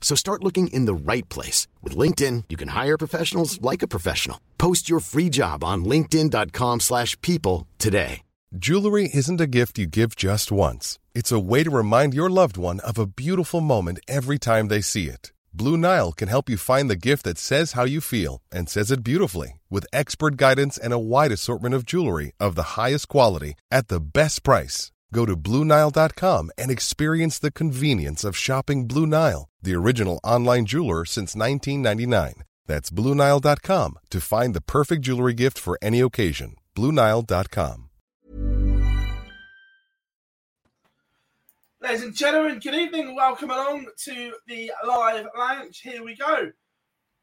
So start looking in the right place. With LinkedIn, you can hire professionals like a professional. Post your free job on linkedin.com slash people today. Jewelry isn't a gift you give just once. It's a way to remind your loved one of a beautiful moment every time they see it. Blue Nile can help you find the gift that says how you feel and says it beautifully with expert guidance and a wide assortment of jewelry of the highest quality at the best price. Go to BlueNile.com and experience the convenience of shopping Blue Nile, the original online jeweler since 1999. That's BlueNile.com to find the perfect jewelry gift for any occasion. BlueNile.com. Ladies and gentlemen, good evening. Welcome along to the live lounge. Here we go.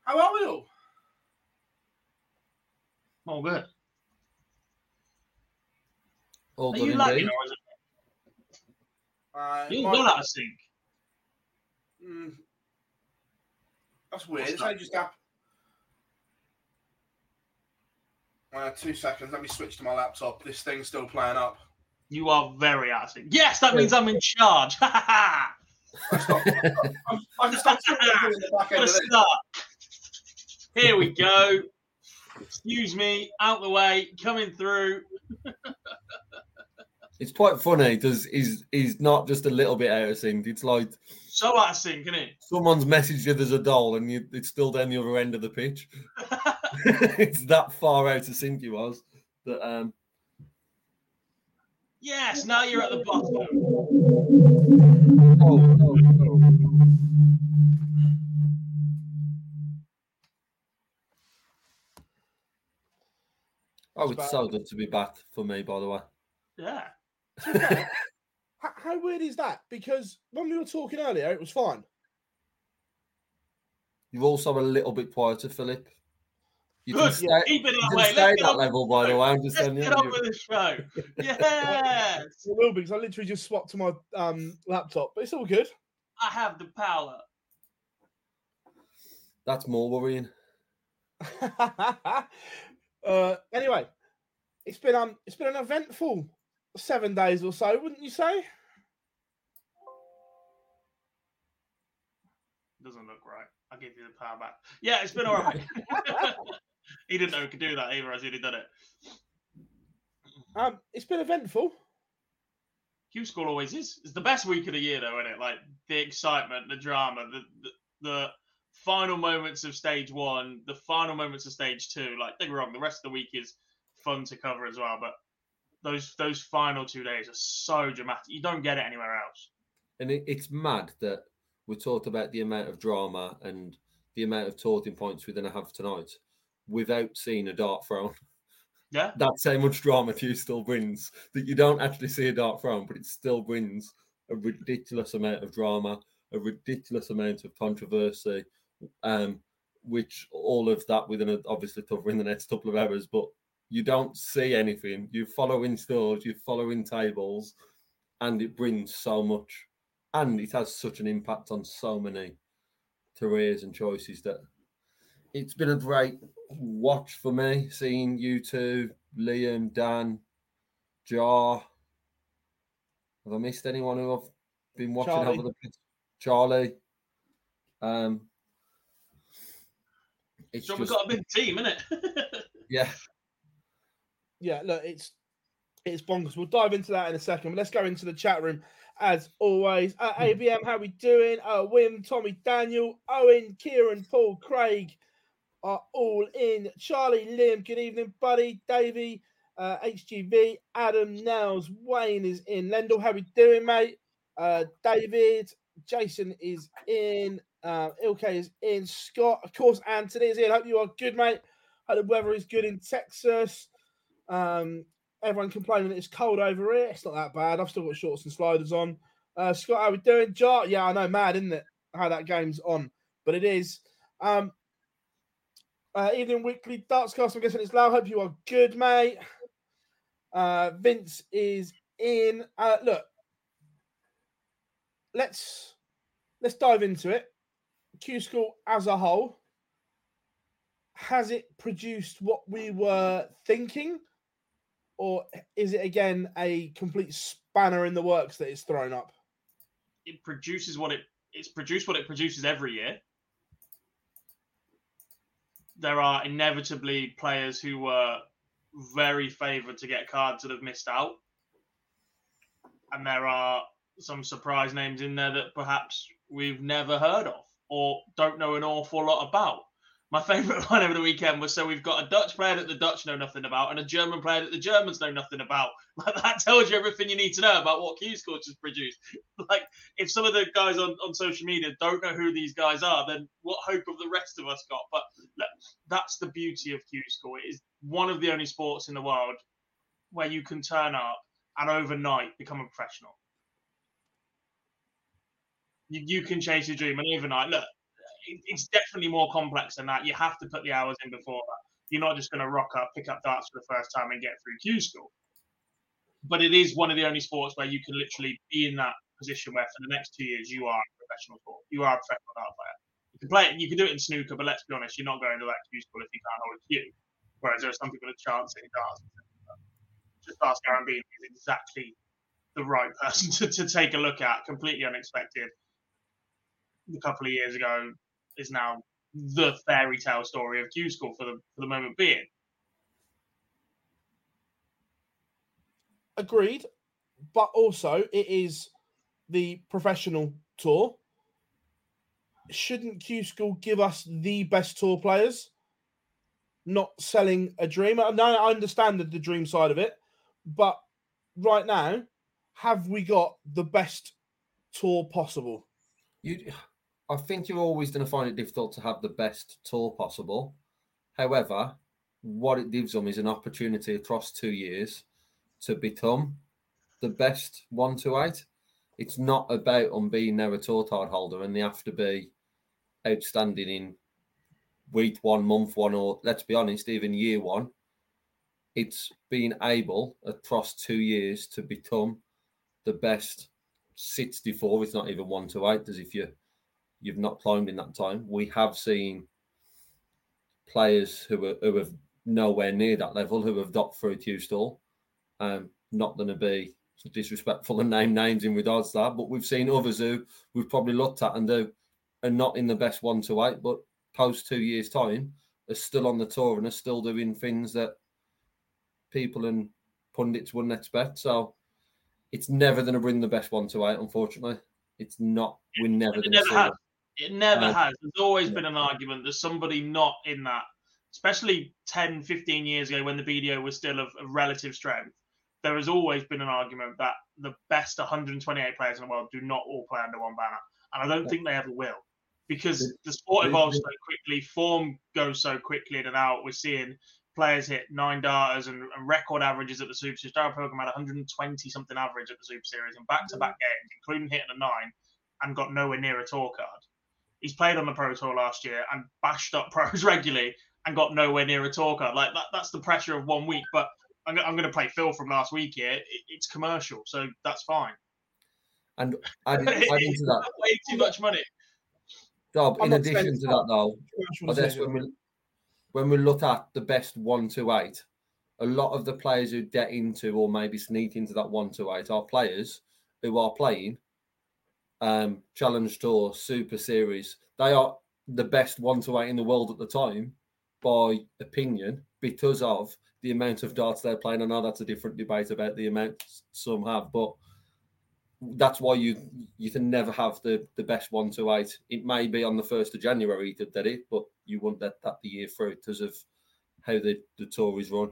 How are we all? All good. All Are you indeed. Or is it? Uh, You're my- not out of sync. Mm. That's weird. It's only just happened. Uh, two seconds. Let me switch to my laptop. This thing's still playing up. You are very out of sync. Yes, that means I'm in charge. Ha ha ha! I'm, I can start doing the back end Gotta start. Here we go. Excuse me, out the way, coming through. It's quite funny because he's he's not just a little bit out of sync. It's like So out of sync, isn't it? someone's messaged you there's a doll and you, it's still down the other end of the pitch. it's that far out of sync you was. That um Yes, now you're at the bottom. oh, oh, oh. Oh, it's so good to be back for me, by the way. Yeah. How, how weird is that? Because when we were talking earlier, it was fine. You're also a little bit quieter, Philip. You can Good. stay, Keep it you that can way. stay Let's at get that level, by the way. I'm just Let's telling you. get on with the show. Yes. It will be because I literally just swapped to my um, laptop, but it's all good. I have the power. That's more worrying. uh, anyway, it's been um, it's been an eventful seven days or so, wouldn't you say? Doesn't look right. I'll give you the power back. Yeah, it's been all right. he didn't know he could do that either, as he'd done it. Um, it's been eventful. Q School always is. It's the best week of the year, though, isn't it? Like the excitement, the drama, the, the the final moments of stage one, the final moments of stage two. Like, don't get me wrong, the rest of the week is fun to cover as well, but those those final two days are so dramatic. You don't get it anywhere else. And it, it's mad that we talked about the amount of drama and the amount of talking points we're going to have tonight without seeing a dart thrown. Yeah. That's how much drama Q School brings. That you don't actually see a dart thrown, but it still brings a ridiculous amount of drama, a ridiculous amount of controversy, um, which all of that we're going to obviously cover in the next couple of hours. But you don't see anything. You're following stores, you're following tables, and it brings so much. And it has such an impact on so many careers and choices that it's been a great watch for me seeing you two, Liam, Dan, Jar. Have I missed anyone who I've been watching Charlie. over the Charlie? Um, it's So we've got a big team, innit? yeah, Yeah, look, it's it's bonkers. We'll dive into that in a second. But let's go into the chat room as always. Uh, ABM, how we doing? Uh, Wim, Tommy, Daniel, Owen, Kieran, Paul, Craig are all in. Charlie, Liam, good evening, buddy. Davey, Uh, HGV, Adam, Nels, Wayne is in. Lendl, how we doing, mate? Uh, David, Jason is in. Uh, Ilke is in. Scott, of course, Anthony is in. Hope you are good, mate. Hope the weather is good in Texas. Um, everyone complaining that it's cold over here. It's not that bad. I've still got shorts and sliders on. Uh, Scott, how are we doing? Jar, yeah, I know, mad, isn't it? How that game's on, but it is. Um, uh, evening weekly darts cast. I'm guessing it's loud. Hope you are good, mate. Uh, Vince is in. Uh, look, let's let's dive into it. Q School as a whole has it produced what we were thinking, or is it again a complete spanner in the works that it's thrown up? It produces what it it's produced what it produces every year. There are inevitably players who were very favoured to get cards that have missed out, and there are some surprise names in there that perhaps we've never heard of or don't know an awful lot about. My favourite one over the weekend was so we've got a Dutch player that the Dutch know nothing about and a German player that the Germans know nothing about. Like that tells you everything you need to know about what Q School has produced. Like if some of the guys on, on social media don't know who these guys are, then what hope have the rest of us got? But look, that's the beauty of Q School. It is one of the only sports in the world where you can turn up and overnight become a professional. You, you can chase your dream and overnight. Look, it, it's definitely more complex than that. You have to put the hours in before that. You're not just going to rock up, pick up darts for the first time, and get through Q school. But it is one of the only sports where you can literally be in that position where for the next two years you are a professional sport. You are a professional dart player. You can play it, you can do it in snooker, but let's be honest, you're not going to that Q school if you can't hold a cue. Whereas there are some people that chance in darts. Just ask Aaron Bean, he's exactly the right person to, to take a look at. Completely unexpected. A couple of years ago is now the fairy tale story of Q School for the for the moment being. Agreed, but also it is the professional tour. Shouldn't Q School give us the best tour players? Not selling a dream. No, I understand the, the dream side of it, but right now, have we got the best tour possible? You, I think you're always going to find it difficult to have the best tour possible. However, what it gives them is an opportunity across two years to become the best one to eight. It's not about them being now a tour card holder and they have to be outstanding in week one, month one, or let's be honest, even year one. It's being able across two years to become the best 64. It's not even one to eight, as if you you've not climbed in that time. We have seen players who are who have nowhere near that level who have dropped through Q School. Um, not going to be disrespectful and name names in regards to that, but we've seen others who we've probably looked at and do are not in the best one to eight, but post two years' time are still on the tour and are still doing things that people and pundits wouldn't expect. So it's never going to bring the best one to eight, unfortunately. It's not. We're never going to see has. It never Uh, has. There's always yeah. been an argument. There's somebody not in that, especially 10, 15 years ago when the BDO was still of, of relative strength. There has always been an argument that the best 128 players in the world do not all play under one banner. And I don't Yeah. think they ever will because The- sport evolves so quickly, form goes so quickly in and out. We're seeing players hit nine darters and, and record averages at the Super Series. Darrell Pilgrim had 120 something average at the Super Series in back to back games, including hitting a nine, and got nowhere near a tour card. He's played on the Pro Tour last year and bashed up pros regularly and got nowhere near a tour card. Like that, that's the pressure of one week. But I'm, I'm going to play Phil from last week here. It, it's commercial, so that's fine. And adding, adding to that, way too much money. Dob, in addition to that, though, I guess when we when we look at the best one to eight, a lot of the players who get into or maybe sneak into that one to eight are players who are playing um challenge tour super series. They are the best one to eight in the world at the time by opinion because of the amount of darts they're playing. I know that's a different debate about the amount some have, but that's why you you can never have the the best one to eight. It may be on the first of January could get it, but you won't that the year through because of how the, the tour is run.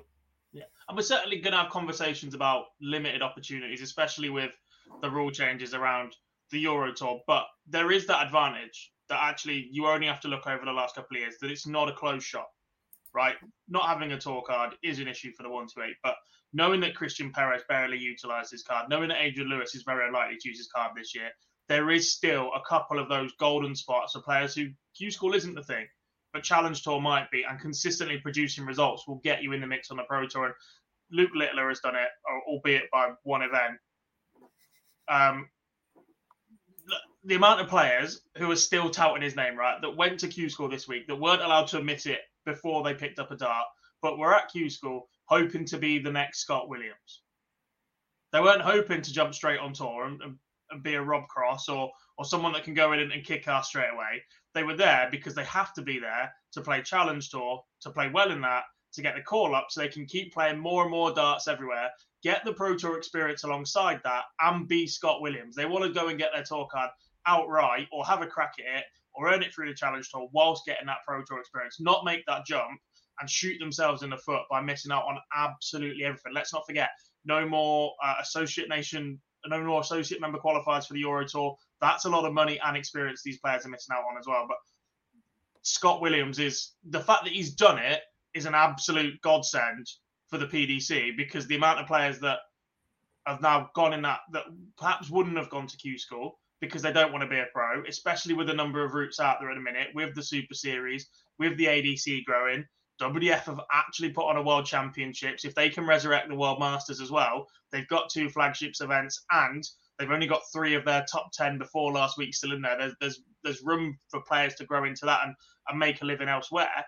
Yeah, and we're certainly going to have conversations about limited opportunities, especially with the rule changes around the Euro Tour. But there is that advantage that actually you only have to look over the last couple of years that it's not a closed shot, right? Not having a tour card is an issue for the 128, but knowing that Christian Perez barely utilised his card, knowing that Adrian Lewis is very unlikely to use his card this year, there is still a couple of those golden spots for players who Q School isn't the thing but Challenge Tour might be, and consistently producing results will get you in the mix on the Pro Tour. And Luke Littler has done it, albeit by one event. Um, the amount of players who are still touting his name, right, that went to Q School this week, that weren't allowed to admit it before they picked up a dart, but were at Q School hoping to be the next Scott Williams. They weren't hoping to jump straight on tour and, and, and be a Rob Cross or or someone that can go in and, and kick ass straight away. They were there because they have to be there to play Challenge Tour, to play well in that, to get the call up so they can keep playing more and more darts everywhere, get the Pro Tour experience alongside that, and be Scott Williams. They want to go and get their tour card outright or have a crack at it or earn it through the Challenge Tour whilst getting that Pro Tour experience, not make that jump and shoot themselves in the foot by missing out on absolutely everything. Let's not forget, no more uh, Associate Nation, no more Associate member qualifiers for the Euro Tour. That's a lot of money and experience these players are missing out on as well. But Scott Williams is the fact that he's done it is an absolute godsend for the PDC because the amount of players that have now gone in that that perhaps wouldn't have gone to Q School because they don't want to be a pro, especially with the number of routes out there at the minute, with the Super Series, with the ADC growing. WDF have actually put on a World Championships. If they can resurrect the World Masters as well, they've got two flagships events and They've only got three of their top ten before last week still in there. There's there's there's room for players to grow into that and, and make a living elsewhere.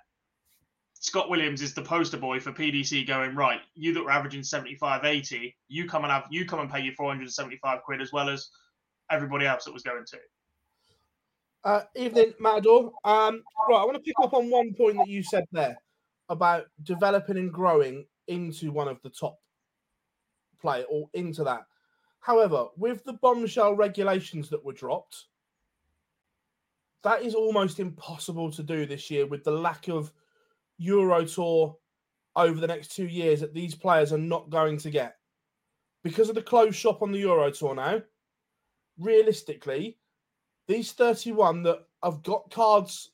Scott Williams is the poster boy for PDC going right. You that were averaging 75, 80, you come and have you come and pay your 475 quid as well as everybody else that was going to. Uh, evening, Matador. Um, right, I want to pick up on one point that you said there about developing and growing into one of the top play or into that. However, with the bombshell regulations that were dropped, that is almost impossible to do this year with the lack of Euro Tour over the next two years that these players are not going to get. Because of the closed shop on the Euro Tour now, realistically, these 31 that have got cards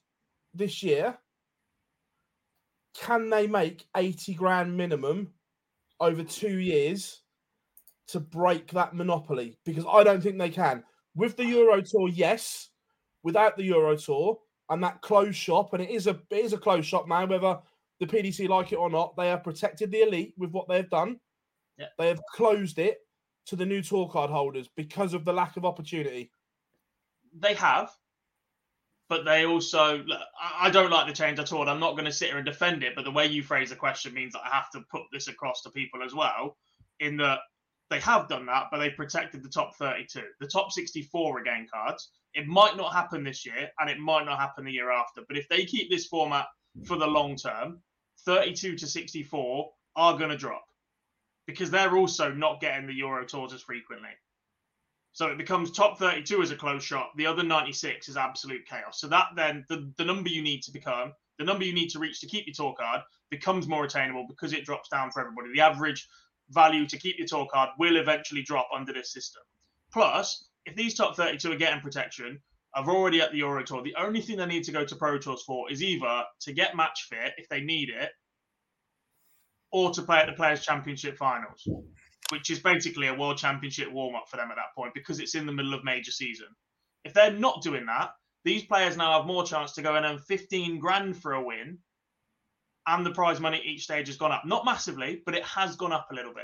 this year, can they make 80 grand minimum over two years to break that monopoly because I don't think they can. With the Euro Tour, yes. Without the Euro Tour and that closed shop, and it is a it is a closed shop now, whether the PDC like it or not, they have protected the elite with what they've done. Yeah. They have closed it to the new tour card holders because of the lack of opportunity. They have, but they also I don't like the change at all. and I'm not going to sit here and defend it, but the way you phrase the question means that I have to put this across to people as well. In that they have done that, but they protected the top 32. The top 64 again cards. It might not happen this year, and it might not happen the year after. But if they keep this format for the long term, 32 to 64 are going to drop because they're also not getting the Euro tours as frequently. So it becomes top 32 as a close shot. The other 96 is absolute chaos. So that then the, the number you need to become, the number you need to reach to keep your tour card becomes more attainable because it drops down for everybody. The average value to keep your tour card will eventually drop under this system. Plus, if these top 32 are getting protection, are already at the Euro Tour, the only thing they need to go to Pro Tours for is either to get match fit if they need it, or to play at the Players' Championship finals, which is basically a World Championship warm up for them at that point because it's in the middle of major season. If they're not doing that, these players now have more chance to go and earn 15 grand for a win and the prize money each stage has gone up. Not massively, but it has gone up a little bit.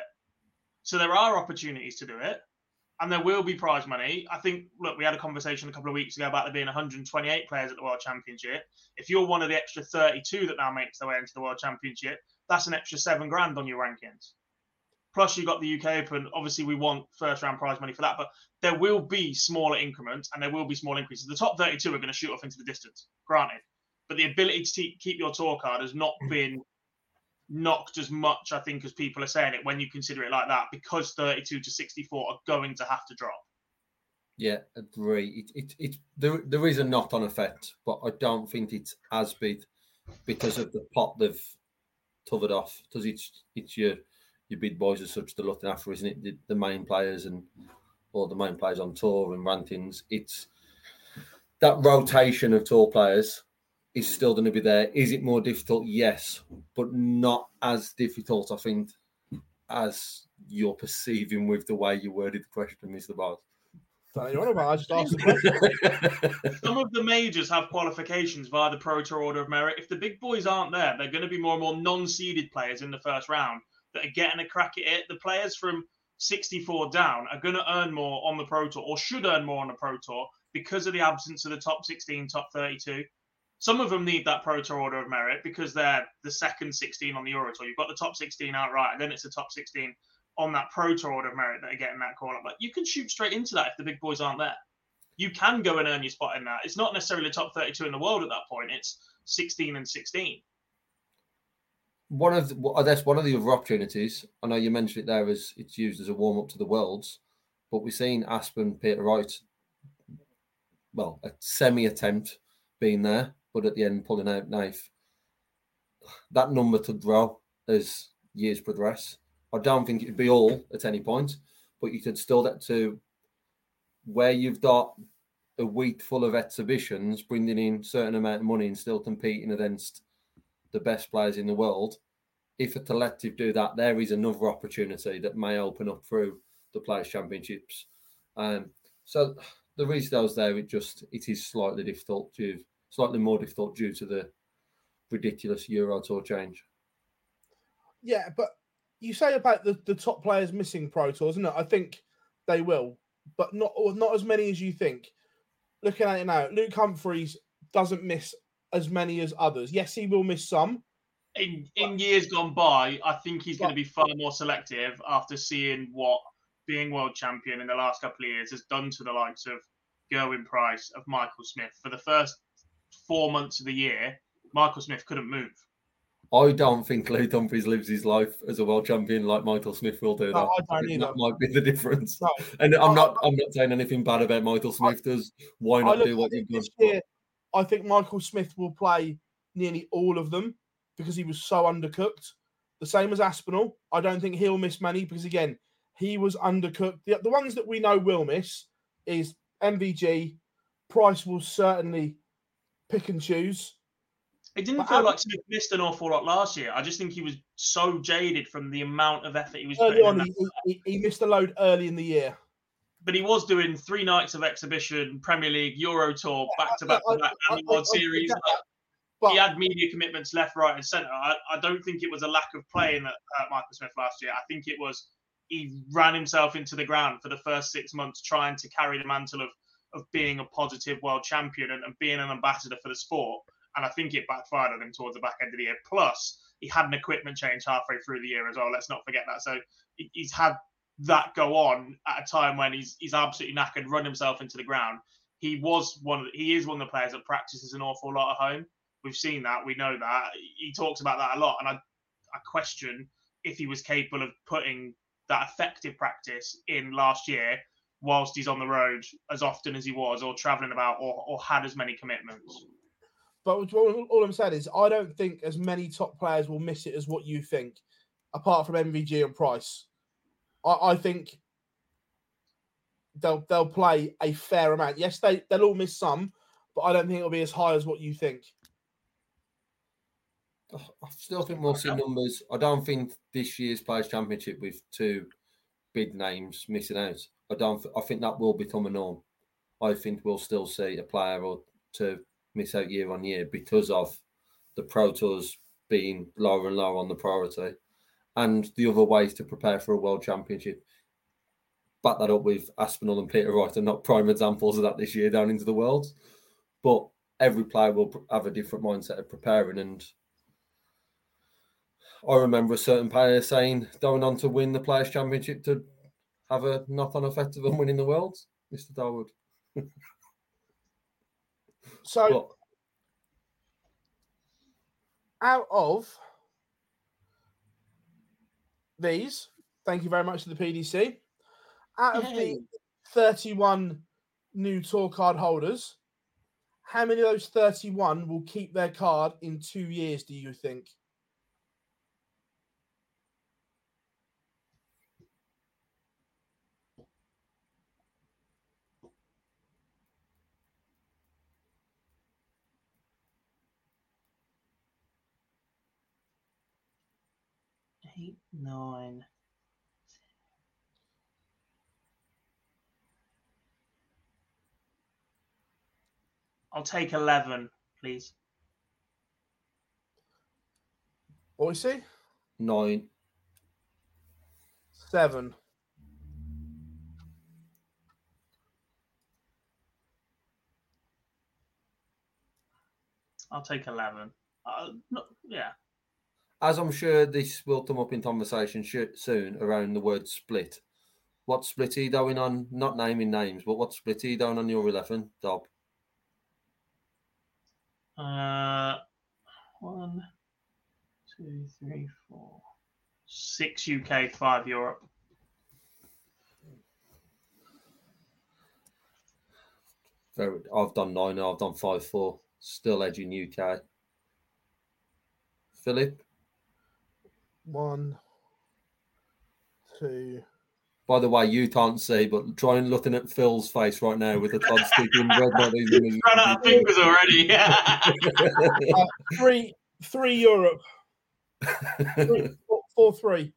So there are opportunities to do it, and there will be prize money. I think, look, we had a conversation a couple of weeks ago about there being 128 players at the World Championship. If you're one of the extra 32 that now makes their way into the World Championship, that's an extra seven grand on your rankings. Plus, you've got the UK Open. Obviously, we want first round prize money for that, but there will be smaller increments and there will be small increases. The top 32 are going to shoot off into the distance, granted but the ability to keep your tour card has not mm. been knocked as much, I think, as people are saying it when you consider it like that, because 32 to 64 are going to have to drop. Yeah, agree. It, it, it there, there is a knock on effect, but I don't think it's as big because of the pot they've covered off because it's it's your your big boys as such to looking after, isn't it? The, the main players and or the main players on tour and rantings. It's that rotation of tour players is still going to be there. Is it more difficult? Yes, but not as difficult, I think, as you're perceiving with the way you worded the question, Mr. Bars. Don't you want about? I just asked the. Some of the majors have qualifications via the Pro Tour Order of Merit. If the big boys aren't there, they're going to be more and more non-seeded players in the first round that are getting a crack at it. The players from 64 down are going to earn more on the Pro Tour or should earn more on the Pro Tour because of the absence of the top 16, top 32. Some of them need that Pro Tour Order of Merit because they're the second 16 on the Euro Tour. You've got the top 16 outright, and then it's the top 16 on that Pro Tour Order of Merit that are getting that call up. But you can shoot straight into that if the big boys aren't there. You can go and earn your spot in that. It's not necessarily the top 32 in the world at that point. It's 16 and 16. One of the, I guess one of the other opportunities. I know you mentioned it there as it's used as a warm up to the worlds, but we've seen Aspen Peter Wright. Well, a semi attempt being there, but at the end pulling out knife. That number to grow as years progress. I don't think it'd be all at any point, but you could still get to where you've got a week full of exhibitions, bringing in certain amount of money and still competing against the best players in the world. If a collective do that, there is another opportunity that may open up through the Players Championships. Um, so there is those there. It just it is slightly difficult to slightly more difficult due to the ridiculous Euro Tour change. Yeah, but you say about the, the top players missing Pro Tours, isn't it? I think they will, but not not as many as you think. Looking at it now, Luke Humphreys doesn't miss as many as others. Yes, he will miss some. In in years gone by, I think he's going to be far more selective after seeing what being world champion in the last couple of years has done to the likes of Gerwyn Price, of Michael Smith. For the first four months of the year, Michael Smith couldn't move. I don't think Luke Humphreys lives his life as a world champion like Michael Smith will do. No, that. I don't either. that might be the difference. No. And I'm not. I'm not saying anything bad about Michael Smith. Does why not do what you've done? this year, I think Michael Smith will play nearly all of them because he was so undercooked. The same as Aspinall. I don't think he'll miss many because again, he was undercooked. The, the ones that we know will miss is MVG. Price will certainly pick and choose. It didn't But feel how- like Smith missed an awful lot last year. I just think he was so jaded from the amount of effort he was Early putting in. on, that- he, he, he missed a load early in the year. But he was doing three nights of exhibition, Premier League, Euro Tour, back to back I- to back, and the World I Series. Like, that, But he had media commitments left, right, and centre. I, I don't think it was a lack of playing at uh, Michael Smith last year. I think it was he ran himself into the ground for the first six months trying to carry the mantle of of being a positive world champion and, and being an ambassador for the sport. And I think it backfired on him towards the back end of the year. Plus, he had an equipment change halfway through the year as well. Let's not forget that. So he's had that go on at a time when he's he's absolutely knackered, run himself into the ground. He was one of the, he is one of the players that practices an awful lot at home. We've seen that, we know that. He talks about that a lot, and I I question if he was capable of putting that effective practice in last year whilst he's on the road as often as he was, or travelling about, or, or had as many commitments. But all I'm saying is, I don't think as many top players will miss it as what you think, apart from MVG and Price. I, I think they'll they'll play a fair amount. Yes, they they'll all miss some, but I don't think it'll be as high as what you think. I still think we'll see numbers. I don't think this year's Players Championship with two big names missing out. I don't. I think that will become a norm. I think we'll still see a player or two miss out year on year because of the Pro Tours being lower and lower on the priority, and the other ways to prepare for a World Championship. Back that up with Aspinall and Peter Wright are not prime examples of that this year down into the Worlds, but every player will have a different mindset of preparing and I remember a certain player saying going on to win the Players' Championship to have a knock-on effect of them winning the Worlds, Mr. Darwood. So out of these, thank you very much to the PDC. Out of the 31 new tour card holders, how many of those 31 will keep their card in two years, do you think? Eight, nine. I'll take 11, please. What we see? Nine. Seven. I'll take 11. Uh, no, yeah. As I'm sure this will come up in conversation sh- soon around the word split. What split are you doing on? Not naming names, but what split are you doing on your 11, Dob? Uh, one, two, three, four, six UK, five Europe. Very, I've done nine. I've done five four. Still edging UK. Philip. One, two. By the way, you can't see, but try and looking at Phil's face right now with the Todd sticking red not even in Run out of fingers already. Uh, three, three Europe. Three, four, four, three.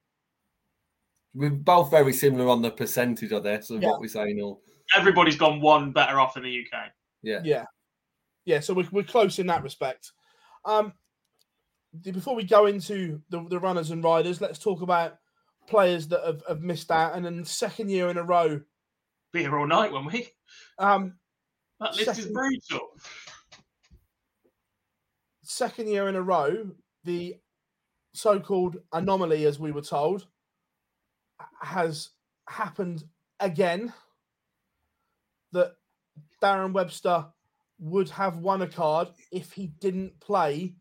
We're both very similar on the percentage of this of Yeah. what we're saying. All Everybody's gone one better off in the UK. yeah. Yeah, yeah. So we're, we're close in that respect. Um, the- before we go into the, the runners and riders, let's talk about players that have, have missed out and then second year in a row. Be here all night, won't we? Um, That list is brutal. second year in a row, the so-called anomaly, as we were told, has happened again. That Darren Webster would have won a card if he didn't play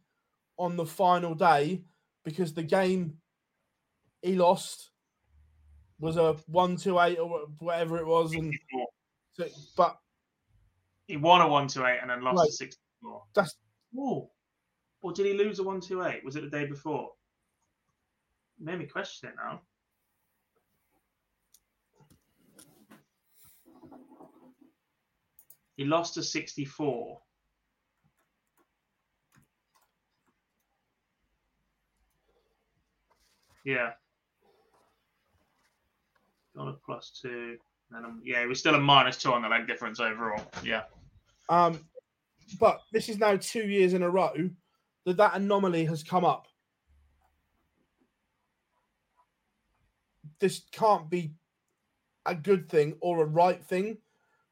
on the final day because the game he lost was a one to eight or whatever it was, and so, but He won a 1 to 8 and then lost Right. a 6 4. that's Oh. Or did he lose a 1 to 8? Was it the day before? Made me question it now. He lost a 64. Yeah. Got a plus two. Then, um, yeah, we're still a minus two on the leg difference overall. Yeah. Um, but this is now two years in a row that that anomaly has come up. This can't be a good thing or a right thing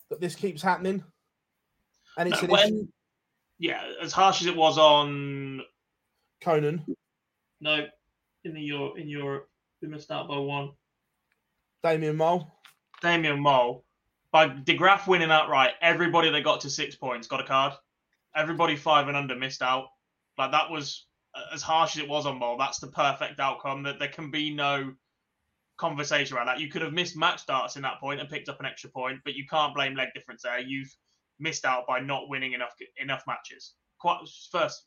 that this keeps happening. And it's No, an when- issue, Yeah, as harsh as it was on Conan, no in the Euro in Europe, we missed out by one. Damian Mol. Damian Mol by De Graaf winning outright. Everybody that got to six points got a card. Everybody five and under missed out. Like that was as harsh as it was on Mol. That's the perfect outcome. That there can be no conversation around that. You could have missed match starts in that point and picked up an extra point, but you can't blame leg difference there. You've missed out by not winning enough enough matches. Quite first,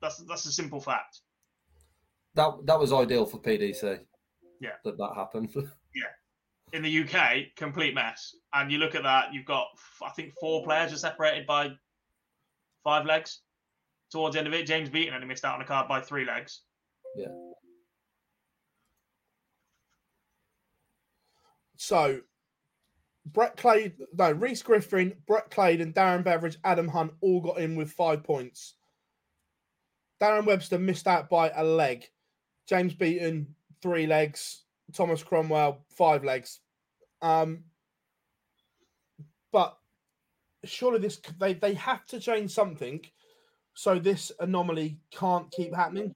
that's that's a simple fact. That that was ideal for PDC. Yeah. That that happened. Yeah, in the UK, complete mess. And you look at that, you've got I think four players are separated by five legs. Towards the end of it, James Beeton only missed out on a card by three legs. Yeah. So Brett Clay, no, Rhys Griffin, Brett Clay, and Darren Beveridge, Adam Hunt all got in with five points. Darren Webster missed out by a leg. James Beeton, three legs. Thomas Cromwell, five legs. Um, but surely this they they have to change something so this anomaly can't keep happening.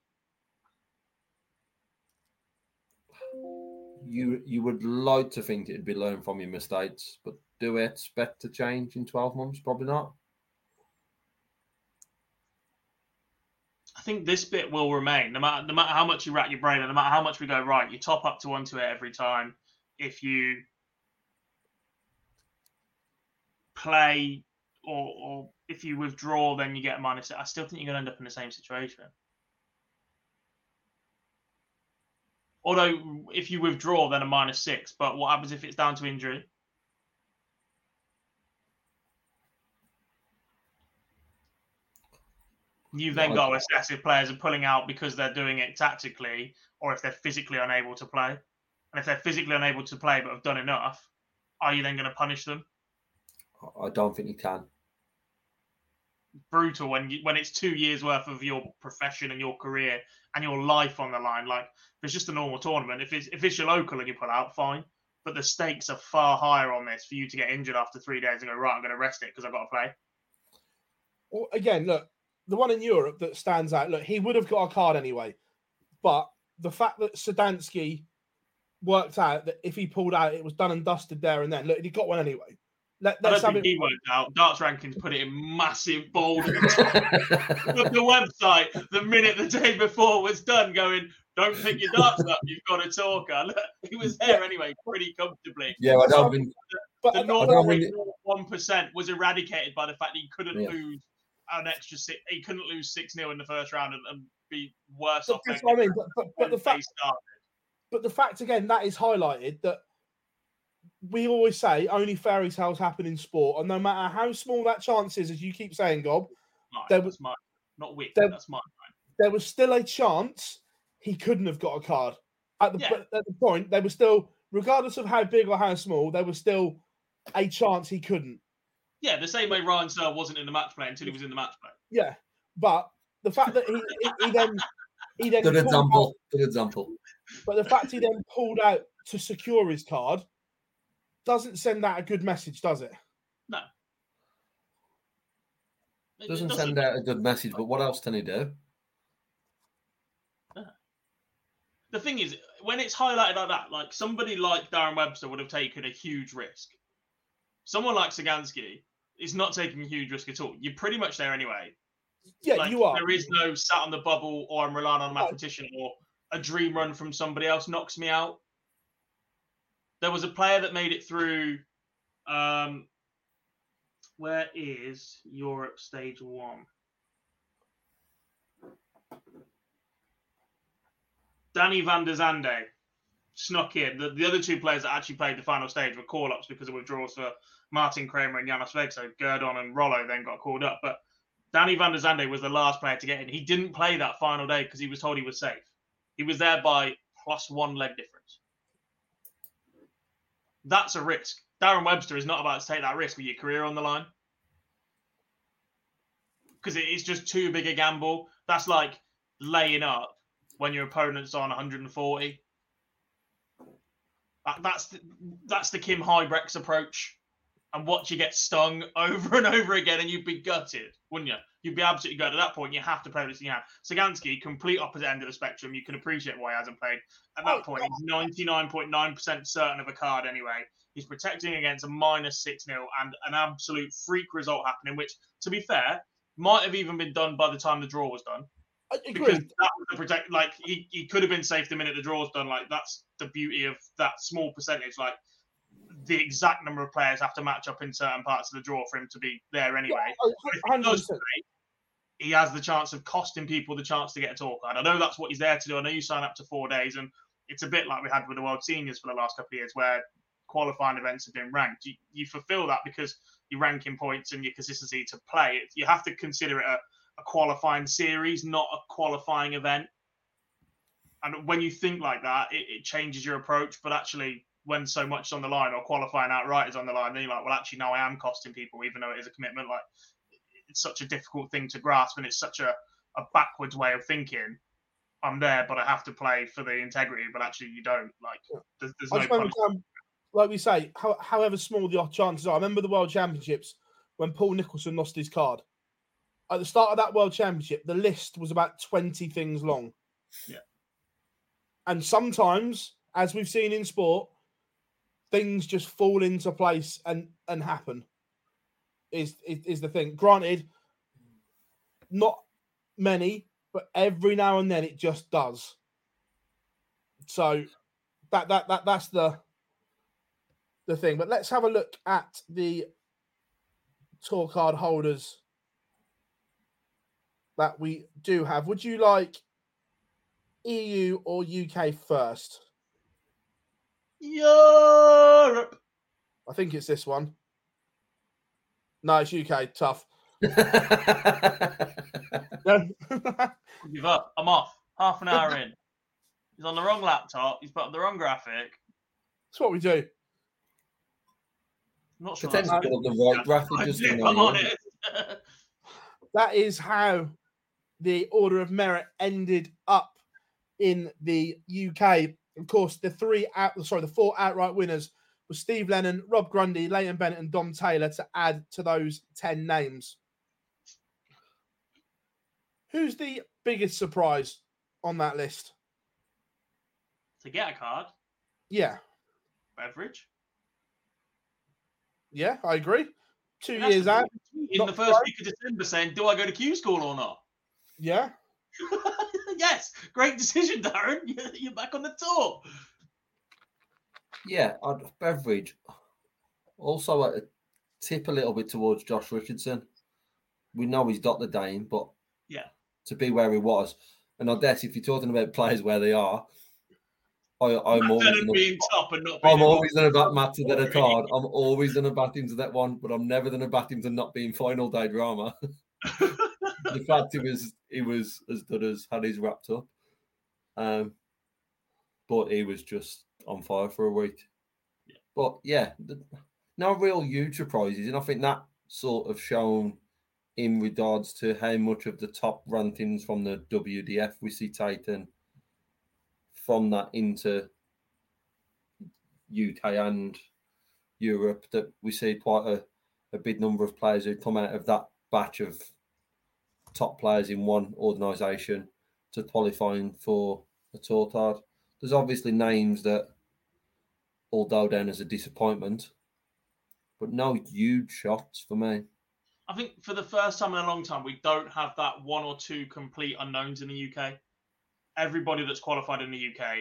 you you would like to think it'd be learned from your mistakes, but do we expect to change in twelve months? Probably not. I think this bit will remain, no matter no matter how much you rack your brain and no matter how much we go right. You top up to one to it every time. If you play or or if you withdraw, then you get a minus. I still think you're going to end up in the same situation. Although if you withdraw, then a minus six. But what happens if it's down to injury? You've then Right. got to assess if players are pulling out because they're doing it tactically or if they're physically unable to play. And if they're physically unable to play but have done enough, are you then going to punish them? I don't think you can. brutal when you when it's two years worth of your profession and your career and your life on the line. Like if it's just a normal tournament, if it's if it's your local and you pull out, fine. But the stakes are far higher on this for you to get injured after three days and go right. I'm going to rest it because I've got to play. Well, again, look, the one in Europe that stands out. Look, he would have got a card anyway, but the fact that Sadansky worked out that if he pulled out, it was done and dusted there and then. Look, he got one anyway. Let, I let's don't have think it. he worked out. Darts rankings put it in massive bold. Look, the website the minute the day before was done, going, "Don't pick your darts up. You've got a tour card." Look, he was there anyway, pretty comfortably. yeah, I don't think. But the I don't- don't one percent was eradicated by the fact that he couldn't Yeah. lose an extra six. He couldn't lose six 0 in the first round and, and be worse but off. that's what I mean. But, but, but the fact, started. but the fact again that is highlighted that we always say only fairy tales happen in sport, and no matter how small that chance is, as you keep saying, Gob, Mine, there that's mine. Not Wick. there- That's mine. there was still a chance he couldn't have got a card. At the Yeah. at the point, there was still, regardless of how big or how small, there was still a chance he couldn't. Yeah, the same way Ryan Searle wasn't in the match play until he was in the match play. Yeah, but the fact that he he, he then he then Good pulled example. out, Good example. but the fact he then pulled out to secure his card doesn't send out a good message, does it? It- it Doesn't send out a good message, but what else can he do? the thing is, when it's highlighted like that, like somebody like Darren Webster would have taken a huge risk. Someone like Sagansky is not taking a huge risk at all. You're pretty much there anyway. Yeah, Like, you are. There is no sat on the bubble or I'm relying on a mathematician or a dream run from somebody else knocks me out. There was a player that made it through. Um, where is Europe stage one? Danny van der Zande snuck in. The, the other two players that actually played the final stage were call ups because of withdrawals for Martin Kramer and Janos Veg. So Gerdon and Rollo then got called up. But Danny van der Zande was the last player to get in. He didn't play that final day because he was told he was safe. He was there by plus one leg difference. That's a risk. Darren Webster is not about to take that risk with your career on the line because it is just too big a gamble. That's like laying up when your opponent's on 140. That, that's the, that's the Kim Huybrechts approach. And watch you get stung over and over again, and you'd be gutted, wouldn't you? You'd be absolutely gutted. At that point, you have to play this in your hand. Sagansky, complete opposite end of the spectrum. You can appreciate why he hasn't played. At that Oh, point, he's 99.9% certain of a card anyway. He's protecting against a minus 6 0 and an absolute freak result happening, which, to be fair, might have even been done by the time the draw was done I because agree. that was the protect. Like he, he could have been safe the minute the draw's done. Like that's the beauty of that small percentage. Like the exact number of players have to match up in certain parts of the draw for him to be there anyway. Oh, he play, he has the chance of costing people the chance to get a tour card. I know that's what he's there to do. I know you sign up to four days, and it's a bit like we had with the World Seniors for the last couple of years, where qualifying events have been ranked. You, you fulfil that because your ranking points and your consistency to play. It, you have to consider it a, a qualifying series, not a qualifying event. And when you think like that, it, it changes your approach. But actually, when so much is on the line or qualifying outright is on the line, then you're like, well, actually, now I am costing people, even though it is a commitment. Like, it's such a difficult thing to grasp, and it's such a, a backwards way of thinking. I'm there, but I have to play for the integrity. But actually, you don't. Like, there's, there's no remember, um, like we say, how, however small the chances are. I remember the World Championships when Paul Nicholson lost his card. At the start of that World Championship, the list was about 20 things long. Yeah. And sometimes, as we've seen in sport, things just fall into place and, and happen. Is, is is the thing. Granted, not many, but every now and then it just does. So that that that that's the the thing. But let's have a look at the tour card holders that we do have. Would you like EU or UK first? Europe. I think it's this one. No, it's UK. Tough. Give up. I'm off. Half an hour in. He's on the wrong laptop. He's put up the wrong graphic. That's what we do. I'm not sure. that's- Potentially on the right graphic. I'm Just I'm on on it. it. That is how the Order of Merit ended up in the UK. Of course, the three out, sorry, the four outright winners were Steve Lennon, Rob Grundy, Leighton Bennett, and Dom Taylor to add to those 10 names. Who's the biggest surprise on that list? to get a card, Yeah, Beveridge. yeah, I agree. Two years out. In the first week of December saying, do I go to Q school or not? yeah. yes, great decision, Darren. You're, back on the tour. Yeah, I'd, Beveridge. Also, a tip a little bit towards Josh Richardson. We know he's got the Dane, but Yeah. to be where he was, and I guess if you're talking about players where they are, I, I'm always gonna, being top and not being I'm always going to bat Matt to the card. I'm always going to bat him to that one, but I'm never going to bat him to not being final day drama. The fact he was he was as good as had his wrapped up, um, but he was just on fire for a week. Yeah. But yeah, the, no real huge surprises, and I think that sort of shown in regards to how much of the top rankings from the WDF we see Titan from that into UK and Europe that we see quite a, a big number of players who come out of that batch of top players in one organisation to qualifying for a tour card. There's obviously names that all go down as a disappointment, but no huge shots for me. I think for the first time in a long time, we don't have that one or two complete unknowns in the UK. Everybody that's qualified in the UK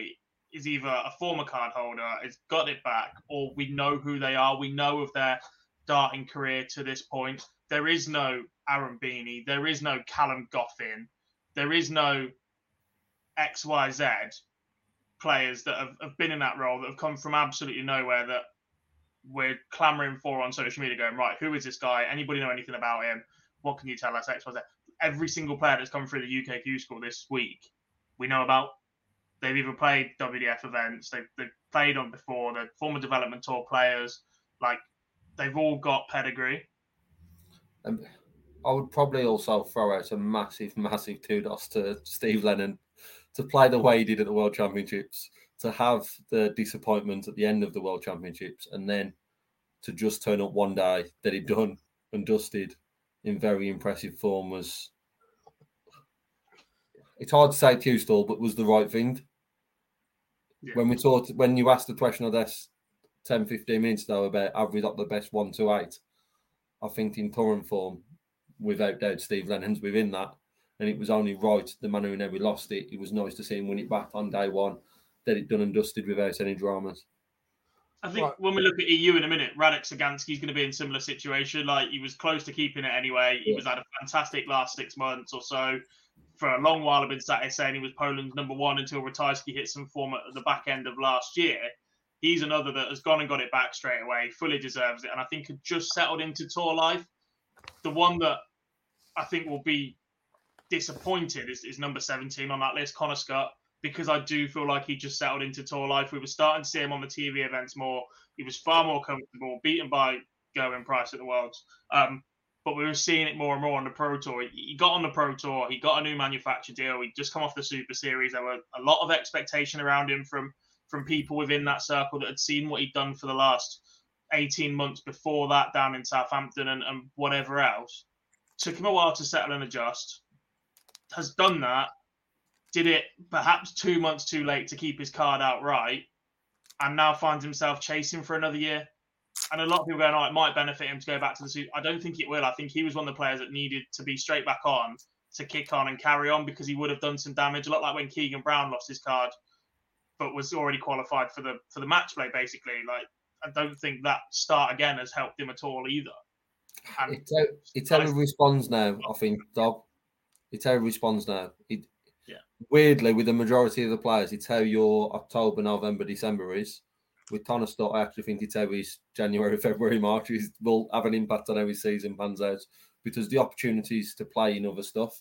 is either a former card holder, has got it back, or we know who they are. We know of their darting career to this point. There is no Aaron Beeney. There is no Callum Goffin. There is no XYZ players that have, have been in that role that have come from absolutely nowhere that we're clamoring for on social media going, right, who is this guy? Anybody know anything about him? What can you tell us? XYZ. Every single player that's come through the UKQ school this week, we know about. They've either played WDF events, they've, they've played on before, they're former development tour players. Like, they've all got pedigree. Um, I would probably also throw out a massive, massive kudos to Steve Lennon to play the way he did at the World Championships, to have the disappointment at the end of the World Championships, and then to just turn up one day that he'd done and dusted in very impressive form was. It's hard to say Q School, but was the right thing. Yeah. When we talked, when you asked the question of this 10, 15 minutes ago about have we got the best one to eight, I think in current form, without doubt, Steve Lennon's within that. And it was only right, the manner in how we lost it. It was nice to see him win it back on day one, that it done and dusted without any dramas. I think Right. when we look at EU in a minute, Radek Szaganski's going to be in a similar situation. Like he was close to keeping it anyway. He Yeah. was had a fantastic last six months or so. For a long while, I've been sat here saying he was Poland's number one until Ratajski hit some form at the back end of last year. He's another that has gone and got it back straight away. Fully deserves it, and I think had just settled into tour life. The one that I think will be disappointed is, is number 17 on that list, Connor Scutt, because I do feel like he just settled into tour life. We were starting to see him on the TV events more. He was far more comfortable, beaten by Gerwyn Price at the Worlds. Um, but we were seeing it more and more on the Pro Tour. He- got on the Pro Tour, he got a new manufacturer deal. He'd just come off the Super Series. There were a lot of expectation around him from from people within that circle that had seen what he'd done for the last 18 months before that down in Southampton and, and whatever else. Took him a while to settle and adjust. Has done that. Did it perhaps two months too late to keep his card out right. and now finds himself chasing for another year. And a lot of people going, oh, it might benefit him to go back to the suit. I don't think it will. I think he was one of the players that needed to be straight back on to kick on and carry on because he would have done some damage. A lot like when Keegan Brown lost his card, but was already qualified for the for the match play. Basically, like I don't think that start again has helped him at all either. And It's how, it's how he responds now, I think, how he responds now. It, Yeah. Weirdly, with the majority of the players, it's how your October, November, December is. With Connor Scutt, I actually think it's how his January, February, March is, will have an impact on how his season pans out. because the opportunities to play in other stuff,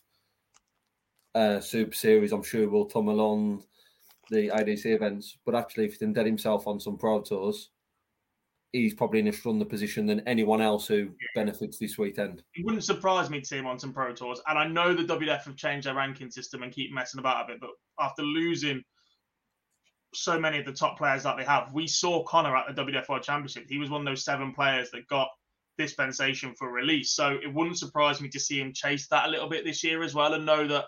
uh, Super Series, I'm sure will come along the ADC events. But actually, if he can dead himself on some Pro Tours, he's probably in a stronger position than anyone else who benefits this weekend. It wouldn't surprise me to see him on some Pro Tours. And I know the WF have changed their ranking system and keep messing about a bit, but after losing so many of the top players that they have, we saw Connor at the WF World Championship. He was one of those seven players that got dispensation for release. So it wouldn't surprise me to see him chase that a little bit this year as well and know that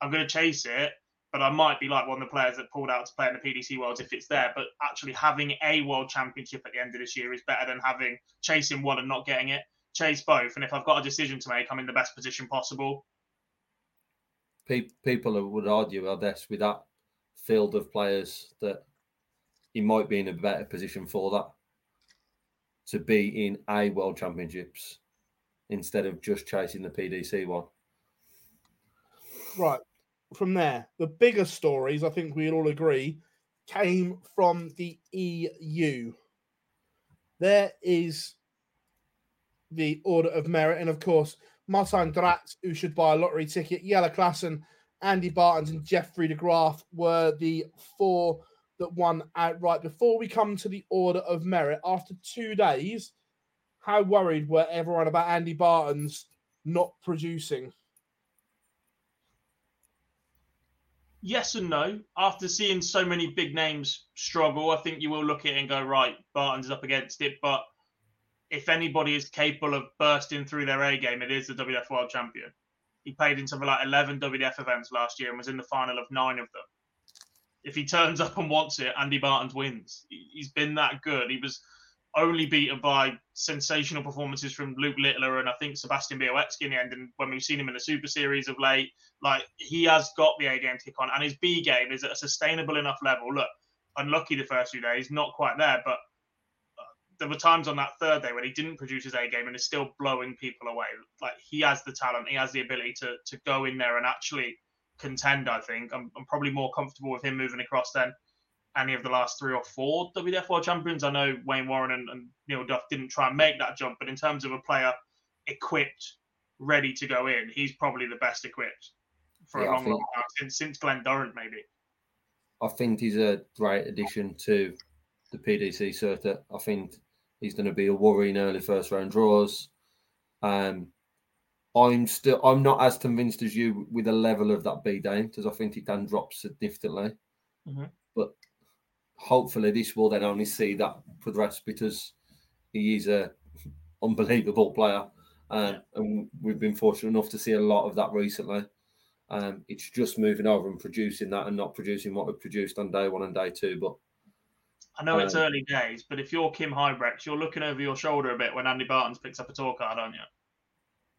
I'm going to chase it but I might be like one of the players that pulled out to play in the PDC Worlds if it's there. But actually, having a World Championship at the end of this year is better than having chasing one and not getting it. Chase both, and if I've got a decision to make, I'm in the best position possible. People would argue, I guess, with that field of players that he might be in a better position for that to be in a World Championships instead of just chasing the PDC one. Right from there, the bigger stories, I think we'd all agree, came from the EU. There is the Order of Merit, and of course, Martin Dratz, who should buy a lottery ticket, Jelle Klaasen, Andy Baetens, and Jeffrey de Graaf were the four that won outright. Before we come to the Order of Merit, after two days, how worried were everyone about Andy Baetens not producing? Yes and no. After seeing so many big names struggle, I think you will look at it and go, right, Baetens up against it. But if anybody is capable of bursting through their A game, it is the WF World Champion. He played in something like 11 WF events last year and was in the final of nine of them. If he turns up and wants it, Andy Baetens wins. He's been that good. He was only beaten by sensational performances from Luke Littler and I think Sebastian Białecki in the end. And when we've seen him in the Super Series of late, like he has got the A game to kick on, and his B game is at a sustainable enough level. Look, unlucky the first few days, not quite there, but uh, there were times on that third day when he didn't produce his A game and is still blowing people away. Like he has the talent, he has the ability to to go in there and actually contend. I think I'm, I'm probably more comfortable with him moving across than any of the last three or four WF World Champions. I know Wayne Warren and, and, Neil Duff didn't try and make that jump, but in terms of a player equipped, ready to go in, he's probably the best equipped for yeah, a long, think, long time since, since Glen Durrant, maybe. I think he's a great addition to the PDC circuit. I think he's going to be a worry in early first round draws. Um, I'm still I'm not as convinced as you with the level of that B because I think it can drop significantly. Mm-hmm. But hopefully this will then only see that progress because he is a unbelievable player. Um, and we've been fortunate enough to see a lot of that recently. Um, it's just moving over and producing that and not producing what we produced on day one and day two. But I know it's um, early days, but if you're Kim Huybrechts, you're looking over your shoulder a bit when Andy Baetens picks up a tour card, aren't you?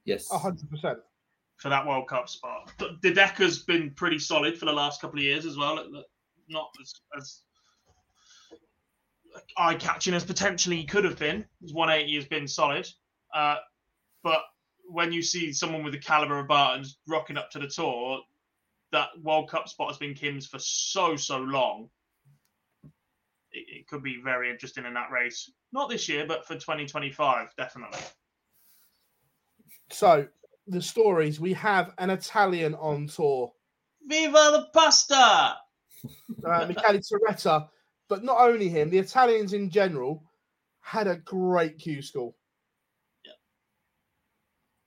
Yes. 100%. For that World Cup spot. The Decker's been pretty solid for the last couple of years as well. Not as, as eye catching as potentially he could have been. His 180 has been solid. Uh, but when you see someone with the caliber of Baetens rocking up to the tour, that World Cup spot has been Kim's for so, so long. It, it could be very interesting in that race. Not this year, but for 2025, definitely. So, the stories we have an Italian on tour. Viva the pasta! uh, Michele Turetta but not only him, the Italians in general had a great Q school. Yeah.